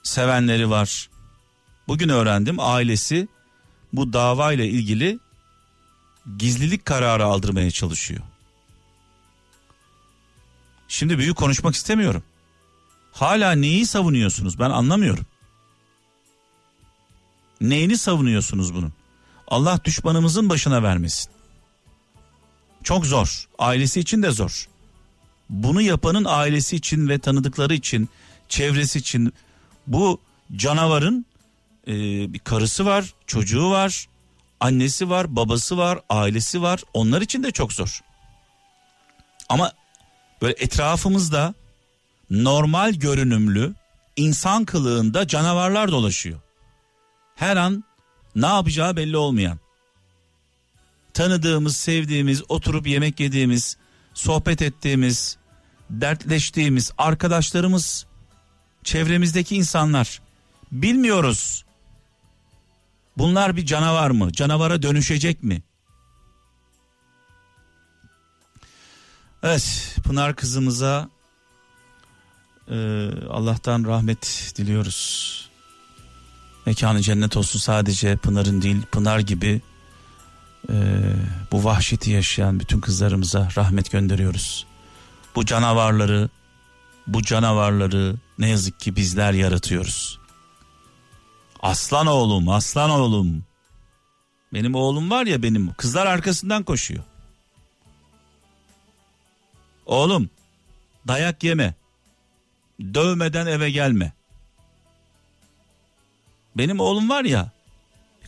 sevenleri var. Bugün öğrendim ailesi bu davayla ilgili gizlilik kararı aldırmaya çalışıyor. Şimdi büyük konuşmak istemiyorum. Hala neyi savunuyorsunuz ben anlamıyorum. Neyini savunuyorsunuz bunun? Allah düşmanımızın başına vermesin. Çok zor. Ailesi için de zor. Bunu yapanın ailesi için ve tanıdıkları için, çevresi için bu canavarın e, bir karısı var, çocuğu var, annesi var, babası var, ailesi var. Onlar için de çok zor. Ama böyle etrafımızda normal görünümlü insan kılığında canavarlar dolaşıyor. Her an ne yapacağı belli olmayan. Tanıdığımız, sevdiğimiz, oturup yemek yediğimiz, sohbet ettiğimiz, dertleştiğimiz arkadaşlarımız, çevremizdeki insanlar bilmiyoruz. Bunlar bir canavar mı? Canavara dönüşecek mi? Evet, Pınar kızımıza e, Allah'tan rahmet diliyoruz. Mekanı cennet olsun sadece Pınar'ın değil, Pınar gibi e, bu vahşeti yaşayan bütün kızlarımıza rahmet gönderiyoruz. Bu canavarları, bu canavarları ne yazık ki bizler yaratıyoruz. Aslan oğlum, aslan oğlum. Benim oğlum var ya benim, kızlar arkasından koşuyor. Oğlum, dayak yeme. Dövmeden eve gelme. Benim oğlum var ya,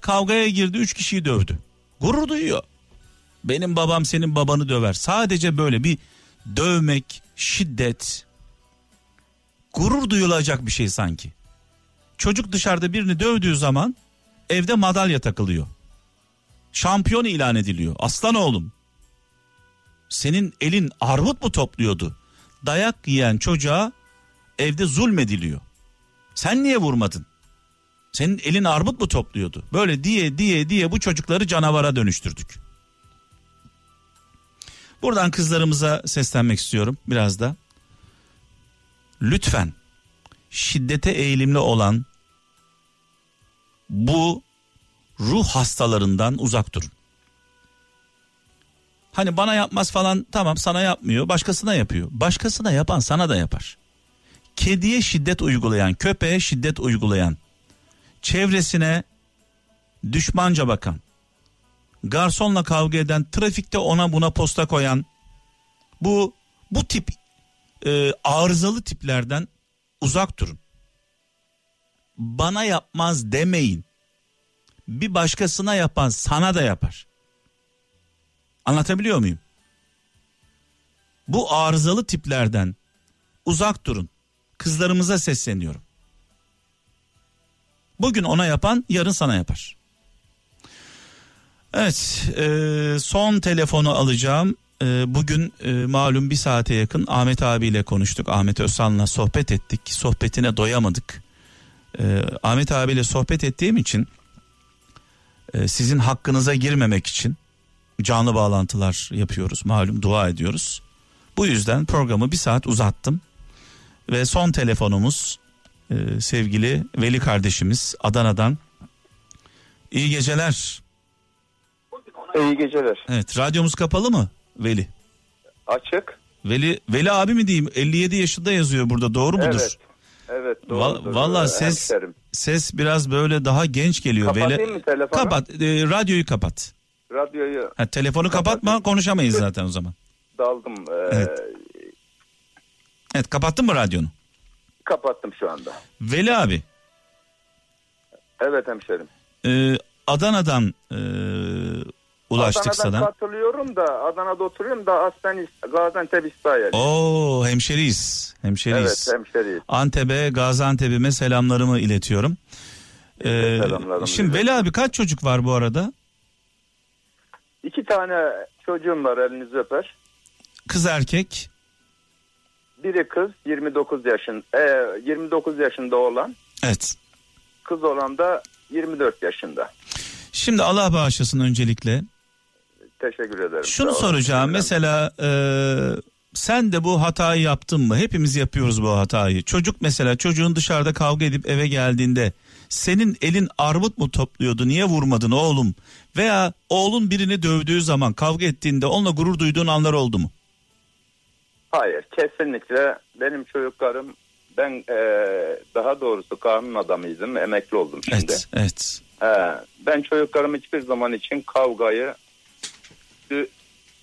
kavgaya girdi, üç kişiyi dövdü. Gurur duyuyor. Benim babam senin babanı döver. Sadece böyle bir dövmek, şiddet, gurur duyulacak bir şey sanki. Çocuk dışarıda birini dövdüğü zaman evde madalya takılıyor. Şampiyon ilan ediliyor. Aslan oğlum. Senin elin armut mu topluyordu? Dayak yiyen çocuğa evde zulmediliyor. Sen niye vurmadın? Senin elin armut mu topluyordu? Böyle diye diye diye bu çocukları canavara dönüştürdük. Buradan kızlarımıza seslenmek istiyorum biraz da. Lütfen şiddete eğilimli olan bu ruh hastalarından uzak durun. Hani bana yapmaz falan tamam sana yapmıyor başkasına yapıyor. Başkasına yapan sana da yapar. Kediye şiddet uygulayan, köpeğe şiddet uygulayan, çevresine düşmanca bakan, garsonla kavga eden, trafikte ona buna posta koyan, bu bu tip e, arızalı tiplerden uzak durun. Bana yapmaz demeyin. Bir başkasına yapan sana da yapar. Anlatabiliyor muyum? Bu arızalı tiplerden uzak durun. Kızlarımıza sesleniyorum. Bugün ona yapan yarın sana yapar. Evet e, son telefonu alacağım. E, bugün e, malum bir saate yakın Ahmet abiyle konuştuk. Ahmet Özsan'la sohbet ettik. Sohbetine doyamadık. E, Ahmet abiyle sohbet ettiğim için e, sizin hakkınıza girmemek için canlı bağlantılar yapıyoruz. Malum dua ediyoruz. Bu yüzden programı bir saat uzattım. Ve son telefonumuz e, sevgili Veli kardeşimiz Adana'dan. İyi geceler. İyi geceler. Evet radyomuz kapalı mı Veli? Açık. Veli Veli abi mi diyeyim 57 yaşında yazıyor burada doğru mudur? Evet. Evet doğru. Val- Valla ses ses biraz böyle daha genç geliyor. Kapatayım Veli... mı telefonu? Kapat e, radyoyu kapat. Radyoyu Ha, telefonu kapatma konuşamayız zaten o zaman. daldım. Ee, Evet. Evet kapattın mı radyonu? Kapattım şu anda. Veli abi Evet hemşerim. e, Adana'dan e, ulaştık Adana'dan sana. katılıyorum da Adana'da oturuyorum da aslen Gaziantep İsrail. Oo hemşeriyiz. Hemşeriyiz. Evet hemşeriyiz. Antep'e, Gaziantep'ime selamlarımı iletiyorum. Ee, selamlarımı şimdi. Veli abi kaç çocuk var bu arada? İki tane çocuğum var elinizi öper. Kız erkek. Biri kız 29 yaşın e, 29 yaşında olan Evet. kız olan da 24 yaşında. Şimdi Allah bağışlasın öncelikle. Teşekkür ederim. Şunu soracağım. Mesela e, sen de bu hatayı yaptın mı? Hepimiz yapıyoruz bu hatayı. Çocuk mesela çocuğun dışarıda kavga edip eve geldiğinde senin elin armut mu topluyordu? Niye vurmadın oğlum? Veya oğlun birini dövdüğü zaman kavga ettiğinde onunla gurur duyduğun anlar oldu mu? Hayır kesinlikle benim çocuklarım ben e, daha doğrusu kanun adamıydım emekli oldum şimdi. Evet, evet. He, ben çocuklarım hiçbir zaman için kavgayı dö-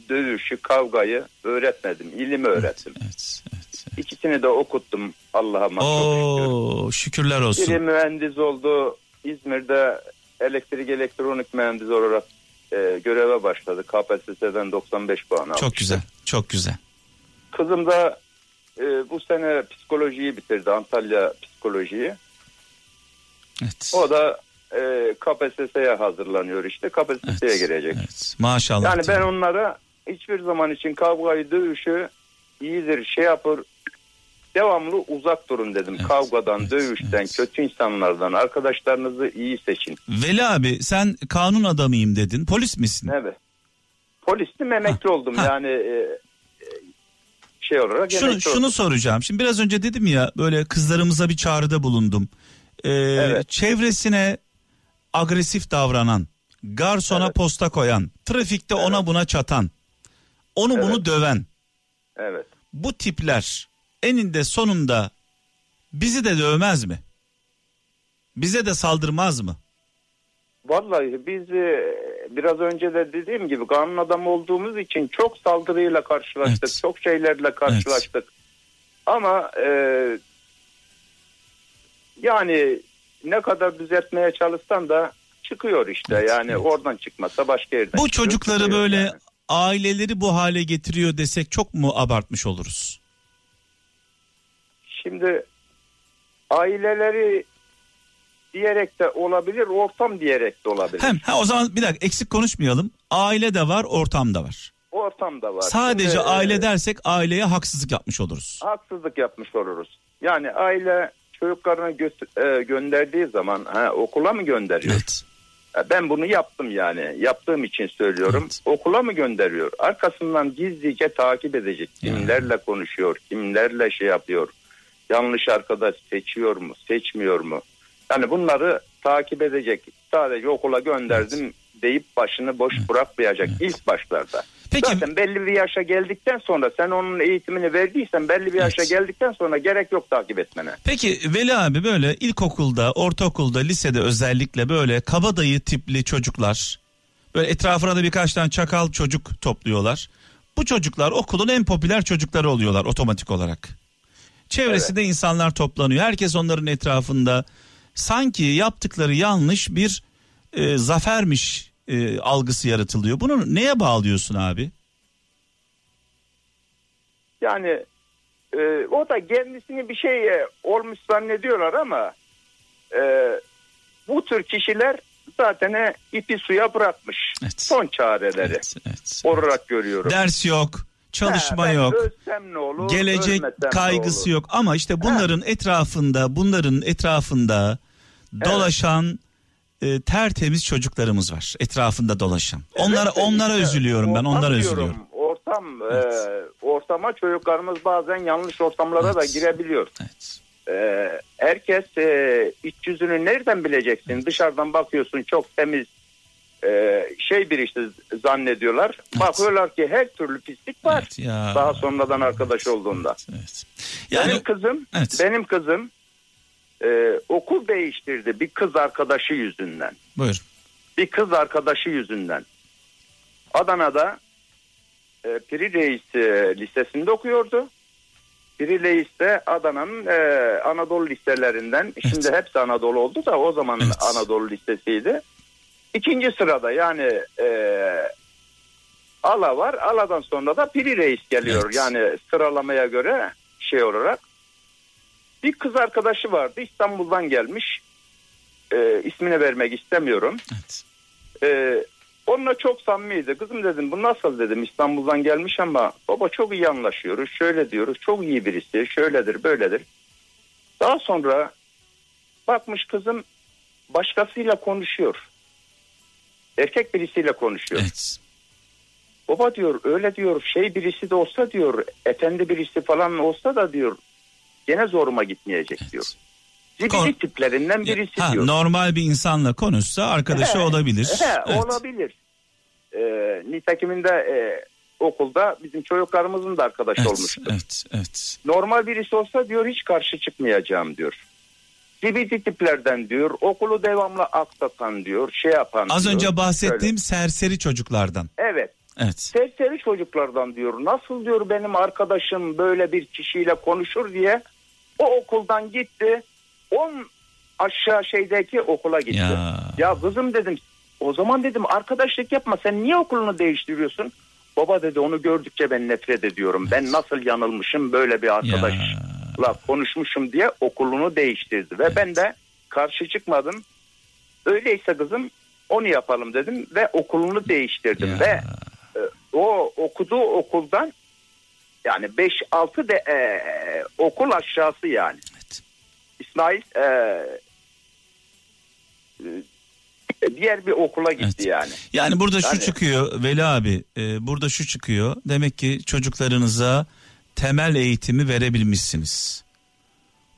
dövüşü, kavgayı öğretmedim. İlimi öğrettim. Evet, evet. evet. İkisini de okuttum Allah'a çok şükür. Oo, şükürler olsun. Biri mühendis oldu. İzmir'de elektrik elektronik mühendis olarak e, göreve başladı. KPSS'den 95 puan aldı. Çok güzel, çok güzel. Kızım da e, bu sene psikolojiyi bitirdi. Antalya psikolojiyi. Evet. O da e, KPSS'ye hazırlanıyor işte. KPSS'ye evet, girecek. Evet. Maşallah. Yani ben onlara hiçbir zaman için kavgayı, dövüşü iyidir, şey yapır. Devamlı uzak durun dedim. Evet, Kavgadan, evet, dövüşten, evet. kötü insanlardan. Arkadaşlarınızı iyi seçin. Veli abi sen kanun adamıyım dedin. Polis misin? Evet. Polistim emekli oldum. ha. Yani e, e, şey olarak Şunu, emekli şunu oldum. soracağım. Şimdi biraz önce dedim ya böyle kızlarımıza bir çağrıda bulundum. Ee, Evet. Çevresine agresif davranan, garsona Evet. posta koyan, trafikte ona buna çatan, onu bunu Evet. döven. Evet. Bu tipler eninde sonunda bizi de dövmez mi? Bize de saldırmaz mı? Vallahi biz e, biraz önce de dediğim gibi kanun adamı olduğumuz için çok saldırıyla karşılaştık. Evet. Çok şeylerle karşılaştık. Ama e, yani ne kadar düzeltmeye çalışsan da çıkıyor işte. Evet, yani evet. oradan çıkmasa başka yerden Bu çıkıyor, çocukları çıkıyor böyle yani. aileleri bu hale getiriyor desek çok mu abartmış oluruz? Şimdi aileleri diyerek de olabilir, ortam diyerek de olabilir. Hem ha, o zaman bir dakika eksik konuşmayalım. Aile de var, ortam da var. Ortam da var. Sadece Şimdi, aile e, dersek aileye haksızlık yapmış oluruz. haksızlık yapmış oluruz. Yani aile çocuklarını gö- e, gönderdiği zaman ha, okula mı gönderiyor? Evet. Ben bunu yaptım yani. Yaptığım için söylüyorum. Evet. Okula mı gönderiyor? Arkasından gizlice takip edecek. Kimlerle konuşuyor? Kimlerle şey yapıyor? Yanlış arkadaş seçiyor mu? Seçmiyor mu? Yani bunları takip edecek. Sadece okula gönderdim deyip başını boş bırakmayacak Evet. ilk başlarda. Peki Zaten belli bir yaşa geldikten sonra sen onun eğitimini verdiysen belli bir yaşa Evet. geldikten sonra gerek yok takip etmene. peki Veli abi böyle ilkokulda, ortaokulda, lisede özellikle böyle kabadayı tipli çocuklar böyle etrafına da birkaç tane çakal çocuk topluyorlar. Bu çocuklar okulun en popüler çocukları oluyorlar otomatik olarak. Çevresinde insanlar toplanıyor. Herkes onların etrafında. Sanki yaptıkları yanlış bir e, zafermiş e, algısı yaratılıyor. Bunu neye bağlıyorsun abi? Yani e, o da kendisini bir şey e, olmuş zannediyorlar ama e, bu tür kişiler zaten e, ipi suya bırakmış. Evet. Son çareleri Evet, evet. olarak görüyorum. Ders yok, çalışma Ha, yok. Ölsem ne olur? Gelecek kaygısı olur? yok ama işte bunların etrafında bunların etrafında dolaşan e, tertemiz çocuklarımız var etrafında dolaşan. Onlara Evet, onlara işte üzülüyorum ben onlara diyorum, üzülüyorum. Ortam Evet. e, ortama çocuklarımız bazen yanlış ortamlara da Evet. girebiliyor. Evet. E, herkes e, iç yüzünü nereden bileceksin? Dışarıdan bakıyorsun çok temiz e, şey bir işte zannediyorlar. Bakıyorlar ki her türlü pislik var. Evet ya. Daha sonradan arkadaş olduğunda. Evet. Yani benim kızım, Evet. benim kızım e, okul değiştirdi bir kız arkadaşı yüzünden. buyur. Bir kız arkadaşı yüzünden. Adana'da e, Piri Reis e, lisesinde okuyordu. Piri Reis de Adana'nın e, Anadolu liselerinden. Şimdi hepsi Anadolu oldu da o zaman Evet. Anadolu lisesiydi. İkinci sırada yani e, Ala var. Ala'dan sonra da Piri Reis geliyor. Evet. Yani sıralamaya göre şey olarak. Bir kız arkadaşı vardı İstanbul'dan gelmiş. E, ismini vermek istemiyorum. Evet. Ee, onunla çok samimiydi. Kızım dedim bu nasıl dedim İstanbul'dan gelmiş ama baba çok iyi anlaşıyoruz. Şöyle diyoruz çok iyi birisi şöyledir böyledir. Daha sonra bakmış kızım başkasıyla konuşuyor. Erkek birisiyle konuşuyor. Evet. Baba diyor öyle diyor şey birisi de olsa diyor efendi birisi falan olsa da diyor gene zoruma gitmeyecek diyor. Zibidi Kon- tiplerinden birisi Ha, diyor. normal bir insanla konuşsa arkadaşı He, olabilir. He, Evet. Olabilir. Ee, nitekiminde e, okulda bizim çocuklarımızın da arkadaşı Evet, olmuştu. evet, evet. Normal birisi olsa diyor hiç karşı çıkmayacağım diyor. Zibidi tiplerden diyor okulu devamlı aksatan diyor şey yapan Az diyor. önce bahsettiğim serseri çocuklardan. Öyle. Evet. Evet. serseri çocuklardan diyor. Nasıl diyor benim arkadaşım böyle bir kişiyle konuşur diye o okuldan gitti. 10 aşağı şeydeki okula gitti. Ya. Ya. kızım dedim o zaman dedim arkadaşlık yapma sen niye okulunu değiştiriyorsun? Baba dedi onu gördükçe ben nefret ediyorum. Ben nasıl yanılmışım böyle bir arkadaşla konuşmuşum diye okulunu değiştirdi. Ve ben de karşı çıkmadım. Öyleyse kızım onu yapalım dedim ve okulunu değiştirdim. Ya. Ve o okuduğu okuldan yani 5-6 de e, okul aşağısı yani. Evet. İsmail e, e, diğer bir okula gitti Evet. yani. Yani burada şu Yani- çıkıyor Veli abi e, burada şu çıkıyor demek ki çocuklarınıza temel eğitimi verebilmişsiniz.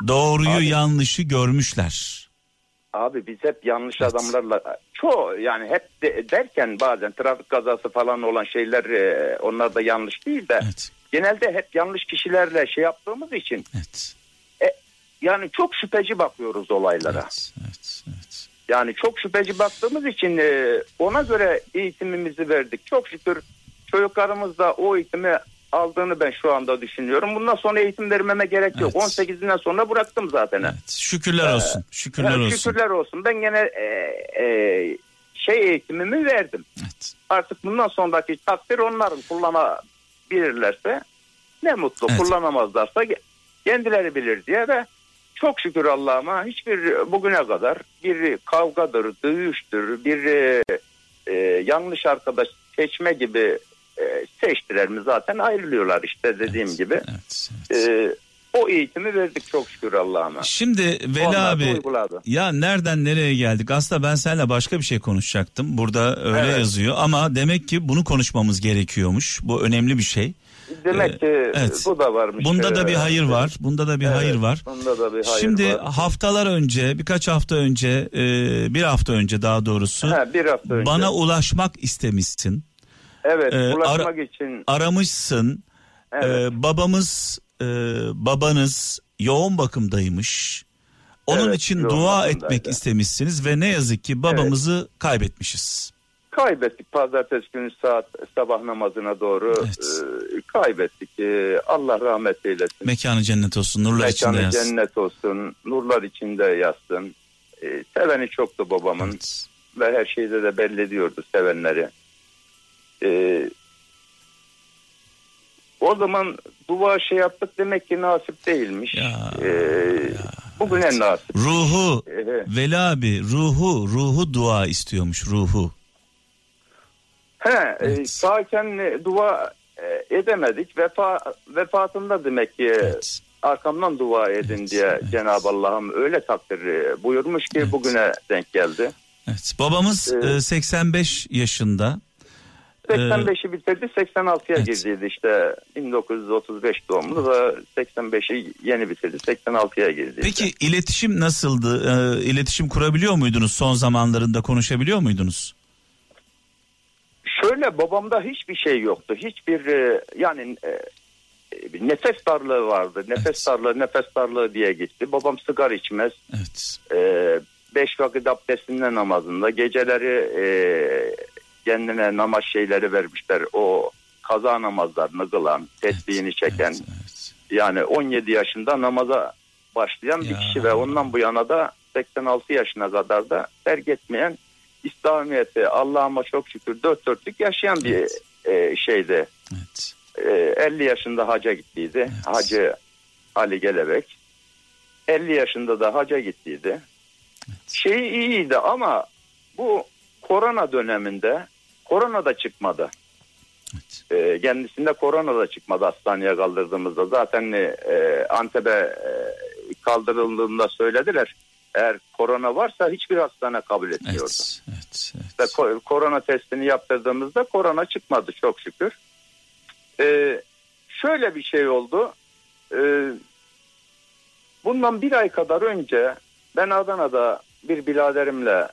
Doğruyu Abi- yanlışı görmüşler. Abi biz hep yanlış Evet. adamlarla çoğu yani hep de- derken bazen trafik kazası falan olan şeyler e, onlar da yanlış değil de Evet. genelde hep yanlış kişilerle şey yaptığımız için Evet. yani çok şüpheci bakıyoruz olaylara. Evet. Evet. evet. Yani çok şüpheci baktığımız için e, ona göre eğitimimizi verdik. Çok şükür çocuklarımız da o eğitimi aldığını ben şu anda düşünüyorum. Bundan sonra eğitim vermeme gerek yok. Evet. 18'inden sonra bıraktım zaten. Evet. Şükürler olsun. Şükürler Yani olsun. şükürler olsun. Ben gene e, e, şey eğitimimi verdim. Evet. Artık bundan sonraki takdir onların kullanabilirlerse ne mutlu. Evet. Kullanamazlarsa kendileri bilir diye ve çok şükür Allah'ıma hiçbir bugüne kadar bir kavgadır, dövüştür, bir e, e, yanlış arkadaş seçme gibi e, seçtiler mi zaten ayrılıyorlar işte dediğim Evet. gibi. Evet. evet. E, o eğitimi verdik çok şükür Allah'ıma. Şimdi Veli Onlar abi uyguladı. ya nereden nereye geldik? Aslında ben seninle başka bir şey konuşacaktım. Burada öyle Evet. yazıyor ama demek ki bunu konuşmamız gerekiyormuş. Bu önemli bir şey. Demek ki evet. bu da varmış. Bunda da bir Ee, hayır var. Bunda da bir evet, hayır var. Bunda da bir hayır Şimdi var. haftalar önce, birkaç hafta önce, e, bir hafta önce daha doğrusu Ha, bir hafta önce. bana ulaşmak istemişsin. Evet e, ulaşmak ara- için Aramışsın. evet, E, babamız, e, babanız yoğun bakımdaymış. Onun Evet, için dua etmek istemişsiniz ve ne yazık ki babamızı kaybetmişiz. kaybettik pazartesi günü saat sabah namazına doğru Evet. e, kaybettik. E, Allah rahmet eylesin. Mekanı cennet olsun, nurlar içinde Mekanı yatsın. cennet olsun. Nurlar içinde yatsın. E, seveni çoktu babamın Evet. ve her şeyde de belli ediyordu sevenleri. E, o zaman dua şey yaptık demek ki nasip değilmiş. Ya, E, bugüne nasip. Ruhu, E, Veli abi, ruhu, ruhu dua istiyormuş, ruhu. He, e, Evet. sağken dua e, edemedik. Vefa vefatında demek ki Evet. arkamdan dua edin Evet, diye evet. Cenab-ı Allah'ım öyle takdir e, buyurmuş ki Evet. bugüne denk geldi. Evet. Babamız Evet. e, 85 yaşında. 85'i bitirdi 86'ya evet. girdiydi işte 1935 doğumlu da 85'i yeni bitirdi 86'ya girdi. Peki işte. iletişim nasıldı? E, iletişim kurabiliyor muydunuz son zamanlarında konuşabiliyor muydunuz? Şöyle babamda hiçbir şey yoktu. Hiçbir e, yani e, nefes darlığı vardı. Nefes Evet. darlığı, nefes darlığı diye gitti. Babam sigara içmez. Evet. Ee, beş vakit abdestinde namazında geceleri e, kendine namaz şeyleri vermişler o kaza namazlarını kılan tesbihini çeken Evet, evet. yani 17 yaşında namaza başlayan bir Ya. kişi ve ondan bu yana da 86 yaşına kadar da terk etmeyen İslamiyet'i Allah'ıma çok şükür dört dörtlük yaşayan bir Evet. e, şeydi. Evet. E, 50 yaşında haca gittiydi. Hacı Ali Gelebek. 50 yaşında da haca gittiydi. Şey iyiydi ama bu korona döneminde korona da çıkmadı. Evet. E, kendisinde korona da çıkmadı hastaneye kaldırdığımızda. Zaten e, Antep'e e, kaldırıldığında söylediler. Eğer korona varsa hiçbir hastane kabul etmiyordu. Evet. Evet. evet. Ve ko- korona testini yaptırdığımızda korona çıkmadı çok şükür. Ee, şöyle bir şey oldu. Ee, bundan bir ay kadar önce ben Adana'da bir biraderimle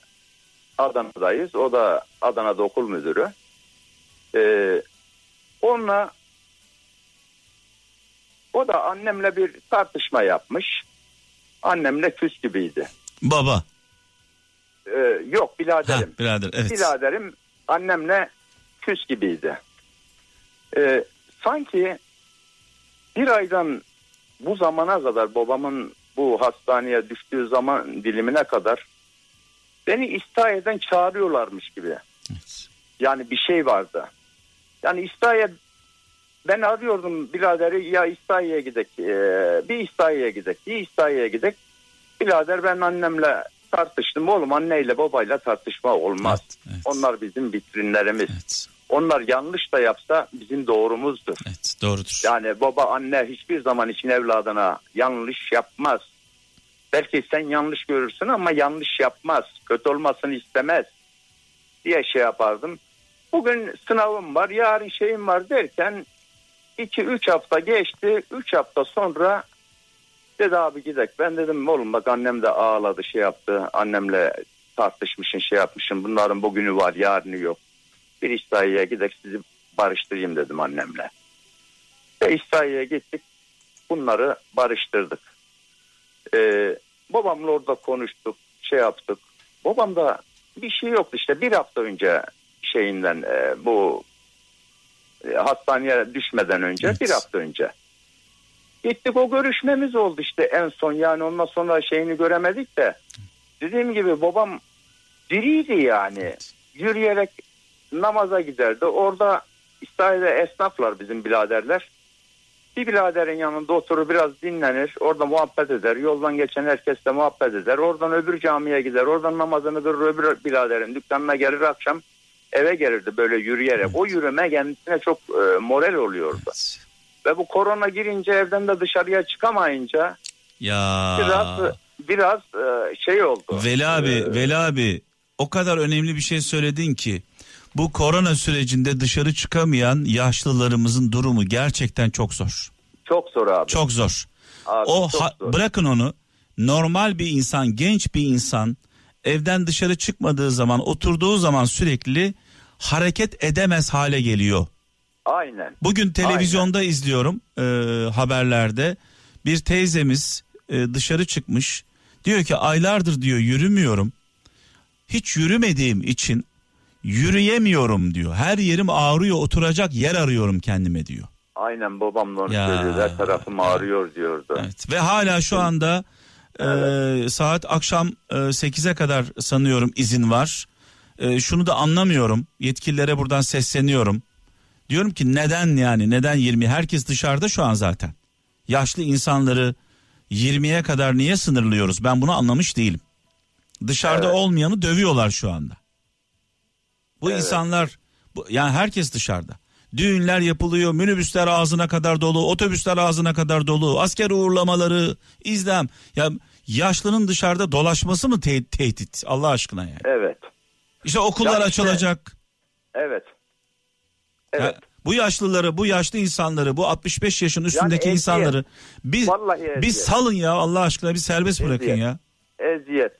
Adana'dayız. O da Adana'da okul müdürü. Ee, onunla o da annemle bir tartışma yapmış. Annemle küs gibiydi. Baba. Ee, yok Ha, biraderim. birader. Evet. Biraderim annemle küs gibiydi. Ee, sanki bir aydan bu zamana kadar babamın bu hastaneye düştüğü zaman dilimine kadar beni İstahiye'den çağırıyorlarmış gibi. Evet. Yani bir şey vardı. Yani İstahiye ben arıyordum biraderi ya İstahiye'ye gidek ee, bir İstahiye'ye gidek bir İstahiye'ye gidek. Birader ben annemle tartıştım oğlum anneyle babayla tartışma olmaz. Evet, evet. Onlar bizim vitrinlerimiz. Evet. Onlar yanlış da yapsa bizim doğrumuzdur. Evet doğrudur. Yani baba anne hiçbir zaman için evladına yanlış yapmaz. Belki sen yanlış görürsün ama yanlış yapmaz. Kötü olmasını istemez diye şey yapardım. Bugün sınavım var yarın şeyim var derken 2-3 hafta geçti. 3 hafta sonra dedi abi gidek. Ben dedim oğlum bak annem de ağladı şey yaptı. Annemle tartışmışsın şey yapmışsın. Bunların bugünü var yarını yok. Bir İstahiye'ye gidek sizi barıştırayım dedim annemle. Ve İstahiye'ye gittik. Bunları barıştırdık. Ee, babamla orada konuştuk. Şey yaptık. Babam da bir şey yoktu işte bir hafta önce şeyinden e, bu e, hastaneye düşmeden önce Evet. bir hafta önce. Gittik o görüşmemiz oldu işte en son yani ondan sonra şeyini göremedik de dediğim gibi babam diriydi yani yürüyerek namaza giderdi orada İsrail'de esnaflar bizim biraderler bir biraderin yanında oturur biraz dinlenir orada muhabbet eder yoldan geçen herkesle muhabbet eder oradan öbür camiye gider oradan namazını kılır öbür biraderin dükkanına gelir akşam eve gelirdi böyle yürüyerek o yürüme kendisine çok e, moral oluyordu Evet. ve bu korona girince evden de dışarıya çıkamayınca Ya. biraz biraz e, şey oldu. Veli abi, Ee, Veli abi o kadar önemli bir şey söyledin ki bu korona sürecinde dışarı çıkamayan yaşlılarımızın durumu gerçekten çok zor. çok zor abi. Çok zor. Abi, o çok ha- zor. bırakın onu normal bir insan, genç bir insan evden dışarı çıkmadığı zaman, oturduğu zaman sürekli hareket edemez hale geliyor. Aynen. Bugün televizyonda izliyorum e, haberlerde bir teyzemiz e, dışarı çıkmış. Diyor ki aylardır diyor yürümüyorum. Hiç yürümediğim için yürüyemiyorum diyor. Her yerim ağrıyor oturacak yer arıyorum kendime diyor. Aynen babam da onu Ya. söylüyordu. Her tarafım ağrıyor diyordu. Evet ve hala şu anda e, saat akşam e, 8'e kadar sanıyorum izin var. E, şunu da anlamıyorum. Yetkililere buradan sesleniyorum. Diyorum ki neden yani neden 20? Herkes dışarıda şu an zaten. Yaşlı insanları 20'ye kadar niye sınırlıyoruz? Ben bunu anlamış değilim. Dışarıda Evet. olmayanı dövüyorlar şu anda. Bu Evet. insanlar bu, yani herkes dışarıda. Düğünler yapılıyor, minibüsler ağzına kadar dolu, otobüsler ağzına kadar dolu, asker uğurlamaları, izlem. Ya yaşlının dışarıda dolaşması mı te- tehdit Allah aşkına yani? Evet. İşte okullar Ya işte- açılacak. Evet. Ya Evet. bu yaşlıları, bu yaşlı insanları, bu 65 yaşın üstündeki eziyet. insanları bir bir salın ya Allah aşkına bir serbest bırakın Eziyet. ya. Eziyet.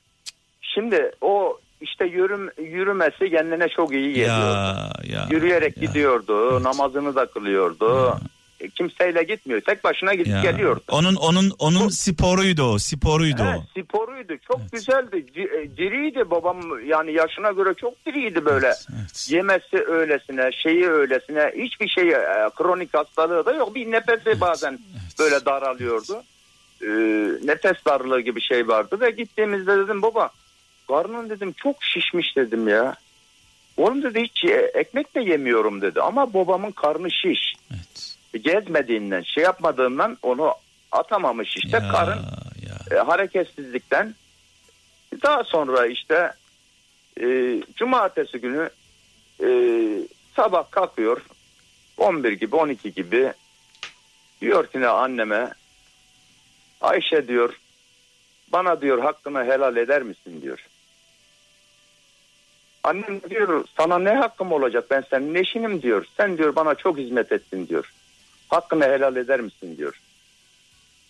Şimdi o işte yürüm, yürümesi kendine çok iyi geliyordu. Ya ya. Yürüyerek ya, gidiyordu. Evet. Namazını da kılıyordu. E, Kimseyle gitmiyor. Tek başına gidip ya. geliyordu. Onun onun onun sporuydu o, sporuydu He, o. sporuydu. Çok Evet. güzeldi. C- e, diriydi babam yani yaşına göre çok diriydi böyle. Evet. Yemesi öylesine, şeyi öylesine, hiçbir şey e, kronik hastalığı da yok. Bir nefesi bazen böyle daralıyordu. Ee, nefes darlığı gibi şey vardı ve gittiğimizde dedim baba karnın dedim çok şişmiş dedim ya. Oğlum dedi hiç e, ekmek de yemiyorum dedi ama babamın karnı şiş. Evet. Gezmediğinden şey yapmadığından onu atamamış işte Ya, karın ya. e, hareketsizlikten daha sonra işte e, cumartesi günü e, sabah kalkıyor 11 gibi 12 gibi diyor ki ne anneme Ayşe diyor bana diyor hakkını helal eder misin diyor. Annem diyor sana ne hakkım olacak ben senin eşinim diyor. Sen diyor bana çok hizmet ettin diyor. Hakkını helal eder misin diyor.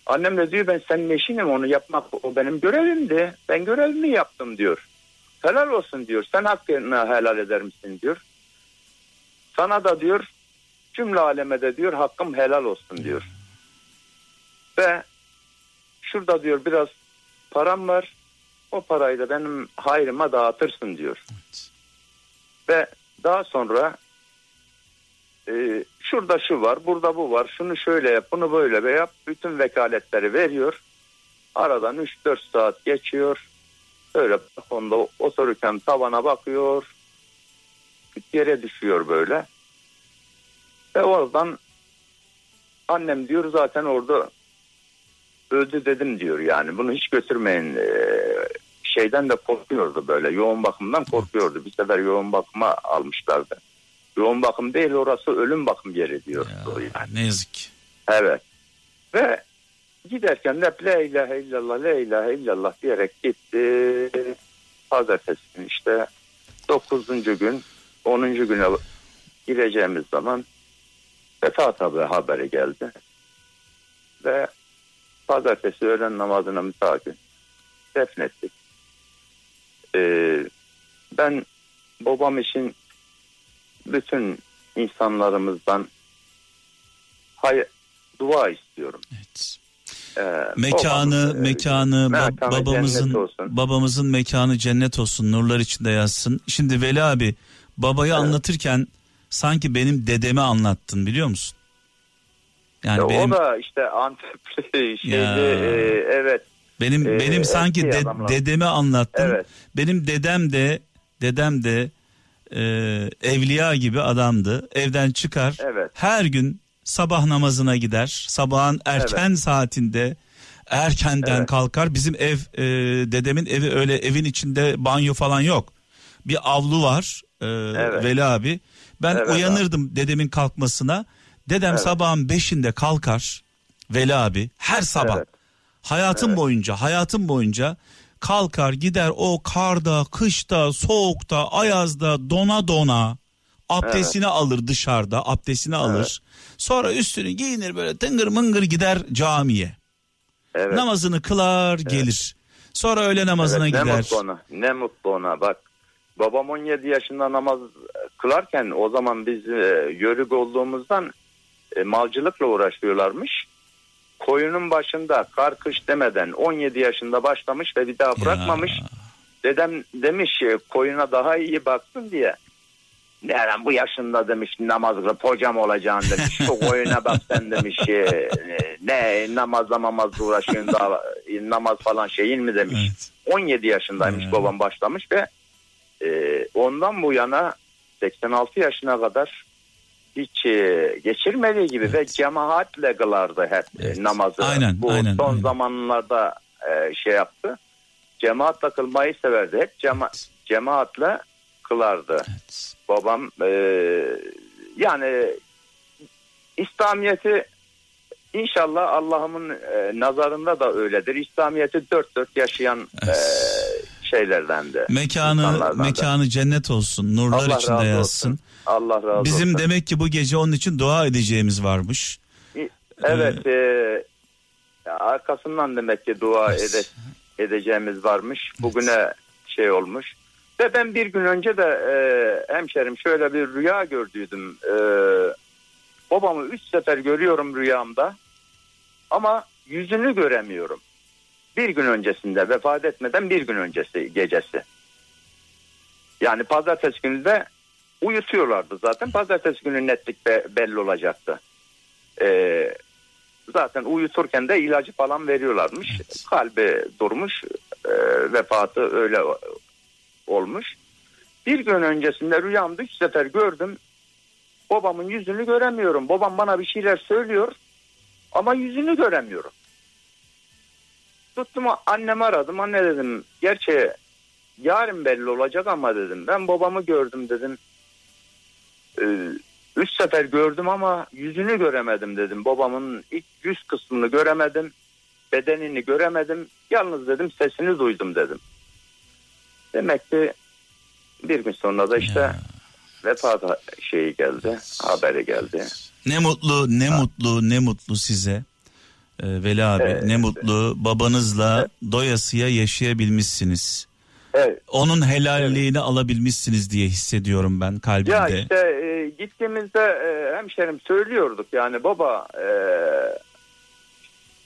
Annem de diyor ben senin eşinim onu yapmak o benim görevimdi. Ben görevimi yaptım diyor. Helal olsun diyor. Sen hakkını helal eder misin diyor. Sana da diyor cümle aleme de diyor hakkım helal olsun diyor. Ve şurada diyor biraz param var. O parayı da benim hayrıma dağıtırsın diyor. Ve daha sonra e, şurada şu var, burada bu var, şunu şöyle yap, bunu böyle ve yap. Bütün vekaletleri veriyor. Aradan 3-4 saat geçiyor. Öyle balkonda otururken tavana bakıyor. Yere düşüyor böyle. Ve oradan annem diyor zaten orada öldü dedim diyor yani. Bunu hiç götürmeyin. Ee, şeyden de korkuyordu böyle. Yoğun bakımdan korkuyordu. Bir sefer yoğun bakıma almışlardı. Yoğun bakım değil orası ölüm bakım yeri diyor. Ya, ne yazık ki. Evet. Ve giderken de la ilahe illallah la ilahe illallah diyerek gitti. Pazartesi günü işte 9. gün 10. güne gireceğimiz zaman vefat haberi geldi. Ve pazartesi öğlen namazına mütakip defnettik. Ee, ben babam için bütün insanlarımızdan hay dua istiyorum. Evet. Ee, Mekanı babamız, e, mekanı mekanı babamızın babamızın mekanı cennet olsun. Nurlar içinde yazsın. Şimdi Veli abi babayı anlatırken sanki benim dedemi anlattın biliyor musun? Yani Ya benim O da işte Antepli şeydi Ya. e, evet benim e, benim sanki de- adamlar. dedemi anlattın. Evet. Benim dedem de dedem de e, evliya gibi adamdı. Evden çıkar. Evet. Her gün sabah namazına gider. Sabahın erken saatinde erkenden Evet. kalkar. Bizim ev e, dedemin evi öyle evin içinde banyo falan yok. Bir avlu var e, Evet. Veli abi. Ben Evet uyanırdım dedemin kalkmasına. Dedem Evet. sabahın beşinde kalkar. Veli abi her sabah. Evet. Hayatım boyunca, hayatım boyunca kalkar gider o karda, kışta, soğukta, ayazda, dona dona abdestini alır dışarıda, abdestini alır. Sonra üstünü giyinir böyle tıngır mıngır gider camiye. evet. Namazını kılar, gelir. Sonra öğle namazına Evet, Ne gider. mutlu ona. Ne mutlu ona. Bak babam 17 yaşında namaz kılarken o zaman biz e, yörük olduğumuzdan e, malcılıkla uğraşıyorlarmış. Koyunun başında kar kış demeden 17 yaşında başlamış ve bir daha bırakmamış. Dedem demiş e, koyuna daha iyi baksın diye. Ne lan bu yaşında demiş namaz kılıp hocam olacaksın demiş. Şu koyuna bak sen demiş. e, ne namazla mamazla uğraşıyorsun daha e, namaz falan şeyin mi demiş. Evet. 17 yaşındaymış Hmm. babam başlamış ve e, ondan bu yana 86 yaşına kadar hiç e, geçirmediği gibi Evet. ve cemaatle kılardı hep Evet. namazı. Aynen, bu aynen, son aynen. zamanlarda e, şey yaptı. Cemaatle kılmayı severdi. Hep cema cemaatle kılardı. Evet. Babam e, yani İslamiyet'i inşallah Allah'ımın e, nazarında da öyledir. İslamiyet'i dört dört yaşayan e, şeylerdendi. Mekanı da. mekanı cennet olsun. Nurlar Allah içinde yazsın. olsun. Allah razı Bizim olsun. demek ki bu gece onun için dua edeceğimiz varmış. Evet e, arkasından demek ki dua Evet. ede, edeceğimiz varmış. Bugüne şey olmuş. Ve ben bir gün önce de e, hemşerim şöyle bir rüya gördüydüm. E, babamı üç sefer görüyorum rüyamda ama yüzünü göremiyorum. Bir gün öncesinde vefat etmeden bir gün öncesi gecesi. Yani pazartesi günü de uyutuyorlardı zaten. Pazartesi günü netlik be- belli olacaktı. Ee, zaten uyuturken de ilacı falan veriyorlarmış. Evet. Kalbi durmuş. e, vefatı öyle olmuş. Bir gün öncesinde rüyamda üç sefer gördüm. Babamın yüzünü göremiyorum. Babam bana bir şeyler söylüyor ama yüzünü göremiyorum. Tuttum annemi aradım. Anne dedim gerçi yarın belli olacak ama dedim. Ben babamı gördüm dedim. Ee, üç sefer gördüm ama yüzünü göremedim dedim. Babamın ilk yüz kısmını göremedim. Bedenini göremedim. Yalnız dedim sesini duydum dedim. Demek ki bir gün sonra da işte Ya. vefat şeyi geldi. Haberi geldi. Ne mutlu, ne mutlu, ne mutlu size. Ee, Veli abi Evet. ne mutlu babanızla doyasıya yaşayabilmişsiniz. Evet. Onun helalliğini alabilmişsiniz diye hissediyorum ben kalbimde. Ya işte e, gittiğimizde e, hemşerim söylüyorduk yani baba e,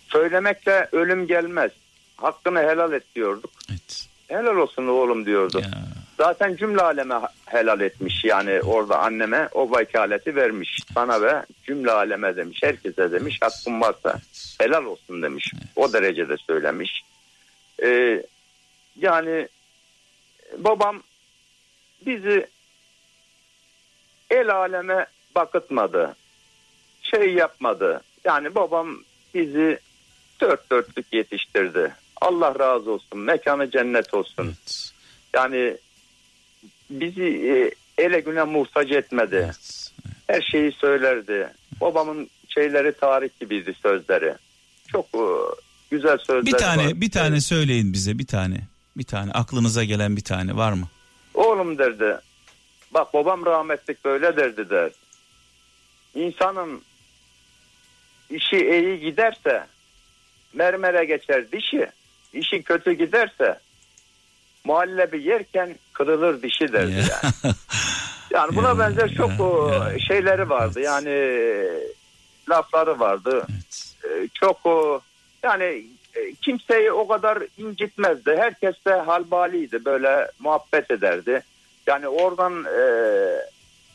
söylemekle ölüm gelmez. Hakkını helal et diyorduk. Evet. Helal olsun oğlum diyordu. Ya. zaten cümle aleme helal etmiş yani orada anneme o vakaleti vermiş sana ve cümle aleme demiş herkese demiş hakkın varsa helal olsun demiş o derecede söylemiş Ee, yani babam bizi el aleme bakıtmadı şey yapmadı yani babam bizi dört dörtlük yetiştirdi Allah razı olsun mekanı cennet olsun Evet. yani bizi e, ele güne muhtaç etmedi. Evet. Her şeyi söylerdi. Babamın şeyleri tarih gibiydi sözleri. Çok e, güzel sözler Bir tane var. bir tane söyleyin bize bir tane. Bir tane aklınıza gelen bir tane var mı? Oğlum derdi. Bak babam rahmetlik böyle derdi der. İnsanın işi iyi giderse mermere geçer dişi. İşi kötü giderse muhallebi yerken kırılır dişi derdi Ya. yani. Yani buna Ya, benzer çok ya, şeyleri vardı. Yani e, lafları vardı. Evet. E, Çok o yani kimseyi o kadar incitmezdi. Herkes de halbaliydi. Böyle muhabbet ederdi. Yani oradan e,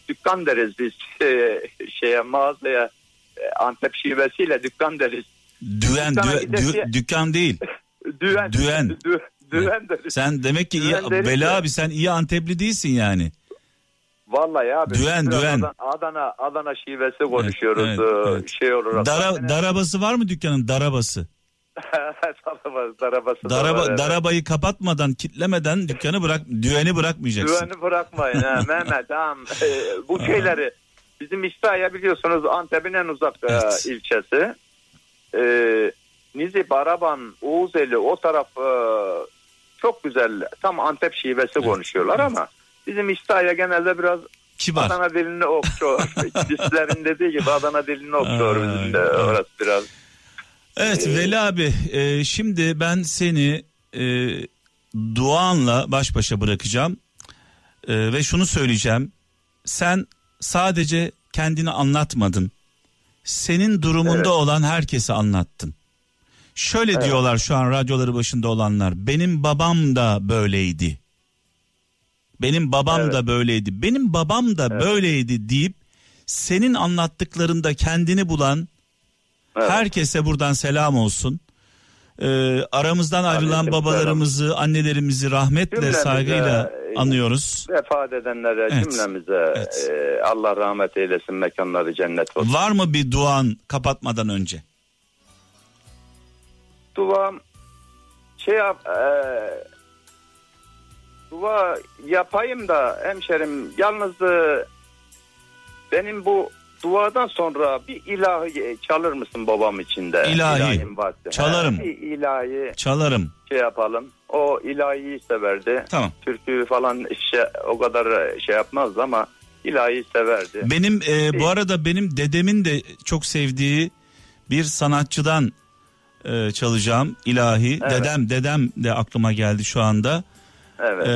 dükkan deriz biz e, şeye mağazaya e, Antep şivesiyle dükkan deriz. Düven, Dükkana dü- gidesi- dü- dükkan değil. Düven. Düven. Dü- düven deriz. Sen demek ki iyi, Düven deriz Bela de. abi sen iyi Antepli değilsin yani. Vallahi abi. Düven, düven. Adana, Adana, şivesi konuşuyoruz. evet, e, evet. Şey olarak. Dara, darabası var mı dükkanın darabası? Darabası, da Daraba, evet. Darabayı kapatmadan kitlemeden dükkanı bırak düğeni bırakmayacaksın. Güveni bırakmayın ha Mehmet tamam. Ee, bu şeyleri bizim İstihya biliyorsunuz Antep'in en uzak e, Evet. ilçesi. Ee, Nizip, Araban, Oğuzeli o taraf e, çok güzel tam Antep şivesi konuşuyorlar ama bizim İstihya genelde biraz Kibar. Adana dilini okşuyor. Dişlerin dediği gibi Adana dilini okşuyor bizim de orası biraz. Evet Ee, Veli abi e, şimdi ben seni e, duanla baş başa bırakacağım E, ve şunu söyleyeceğim sen sadece kendini anlatmadın senin durumunda Evet. olan herkese anlattın. Şöyle Evet. diyorlar şu an radyoları başında olanlar benim babam da böyleydi. Benim babam Evet. da böyleydi. Benim babam da Evet. böyleydi deyip senin anlattıklarında kendini bulan Evet. Herkese buradan selam olsun. Ee, aramızdan ayrılan Aleyküm babalarımızı, annelerimizi rahmetle, Cümlemize, saygıyla e, anıyoruz. Vefat edenlere Evet. cümlemize Evet. e, Allah rahmet eylesin mekanları cennet olsun. Var mı bir duan kapatmadan önce? Duam şey yap e, dua yapayım da hemşerim yalnız e, benim bu duadan sonra bir ilahi çalır mısın babam için de? İlahi. İlahim. Çalarım. Ha, bir ilahi Çalarım. şey yapalım. O ilahiyi severdi. Tamam. Türkü falan şey, o kadar şey yapmazdı ama ilahiyi severdi. Benim e, bu arada benim dedemin de çok sevdiği bir sanatçıdan e, çalacağım ilahi. Evet. Dedem dedem de aklıma geldi şu anda. Evet. E,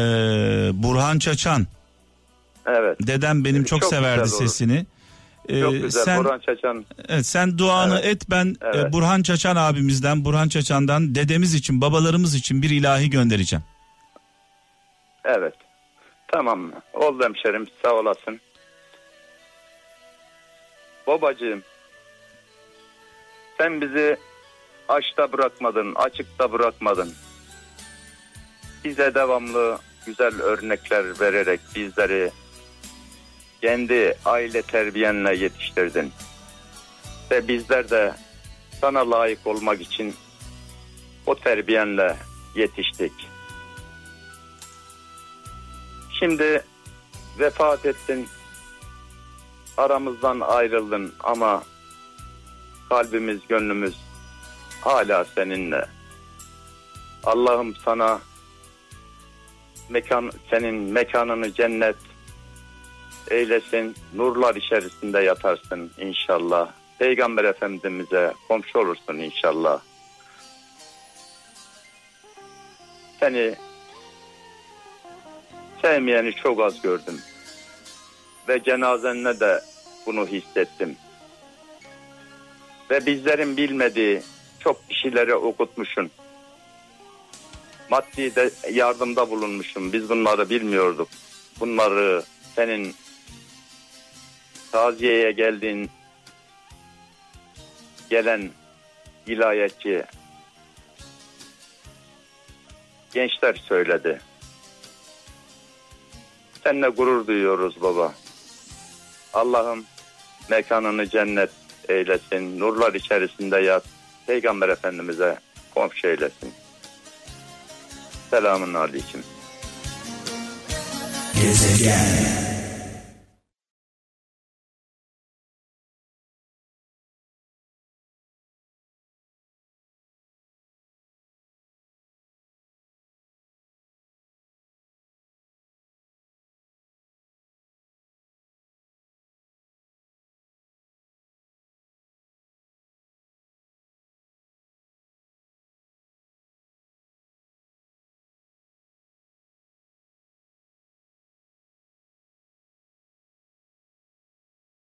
Burhan Çaçan. evet. Dedem benim çok, Çok severdi güzel olur. E, Çok güzel. sen Burhan Çaçan. Evet sen duanı Evet. et ben Evet. e, Burhan Çaçan abimizden Burhan Çaçan'dan dedemiz için babalarımız için bir ilahi göndereceğim. Evet. Tamam. Oldu hemşerim. Sağ olasın. Babacığım. Sen bizi açta bırakmadın, açıkta bırakmadın. Bize devamlı güzel örnekler vererek bizleri kendi aile terbiyenle yetiştirdin. Ve bizler de sana layık olmak için o terbiyenle yetiştik. Şimdi vefat ettin. Aramızdan ayrıldın ama kalbimiz, gönlümüz hala seninle. Allah'ım sana mekan senin mekanını cennet eylesin. Nurlar içerisinde yatarsın inşallah. Peygamber Efendimiz'e komşu olursun inşallah. Seni sevmeyeni çok az gördüm. Ve cenazenle de bunu hissettim. Ve bizlerin bilmediği çok kişilere okutmuşsun. maddi de yardımda bulunmuşum. Biz bunları bilmiyorduk. Bunları senin taziyeye geldiğin gelen vilayetçi gençler söyledi. Seninle gurur duyuyoruz baba. Allah'ım mekanını cennet eylesin. Nurlar içerisinde yat. Peygamber Efendimiz'e komşu eylesin. Selamun aleyküm. Gezegen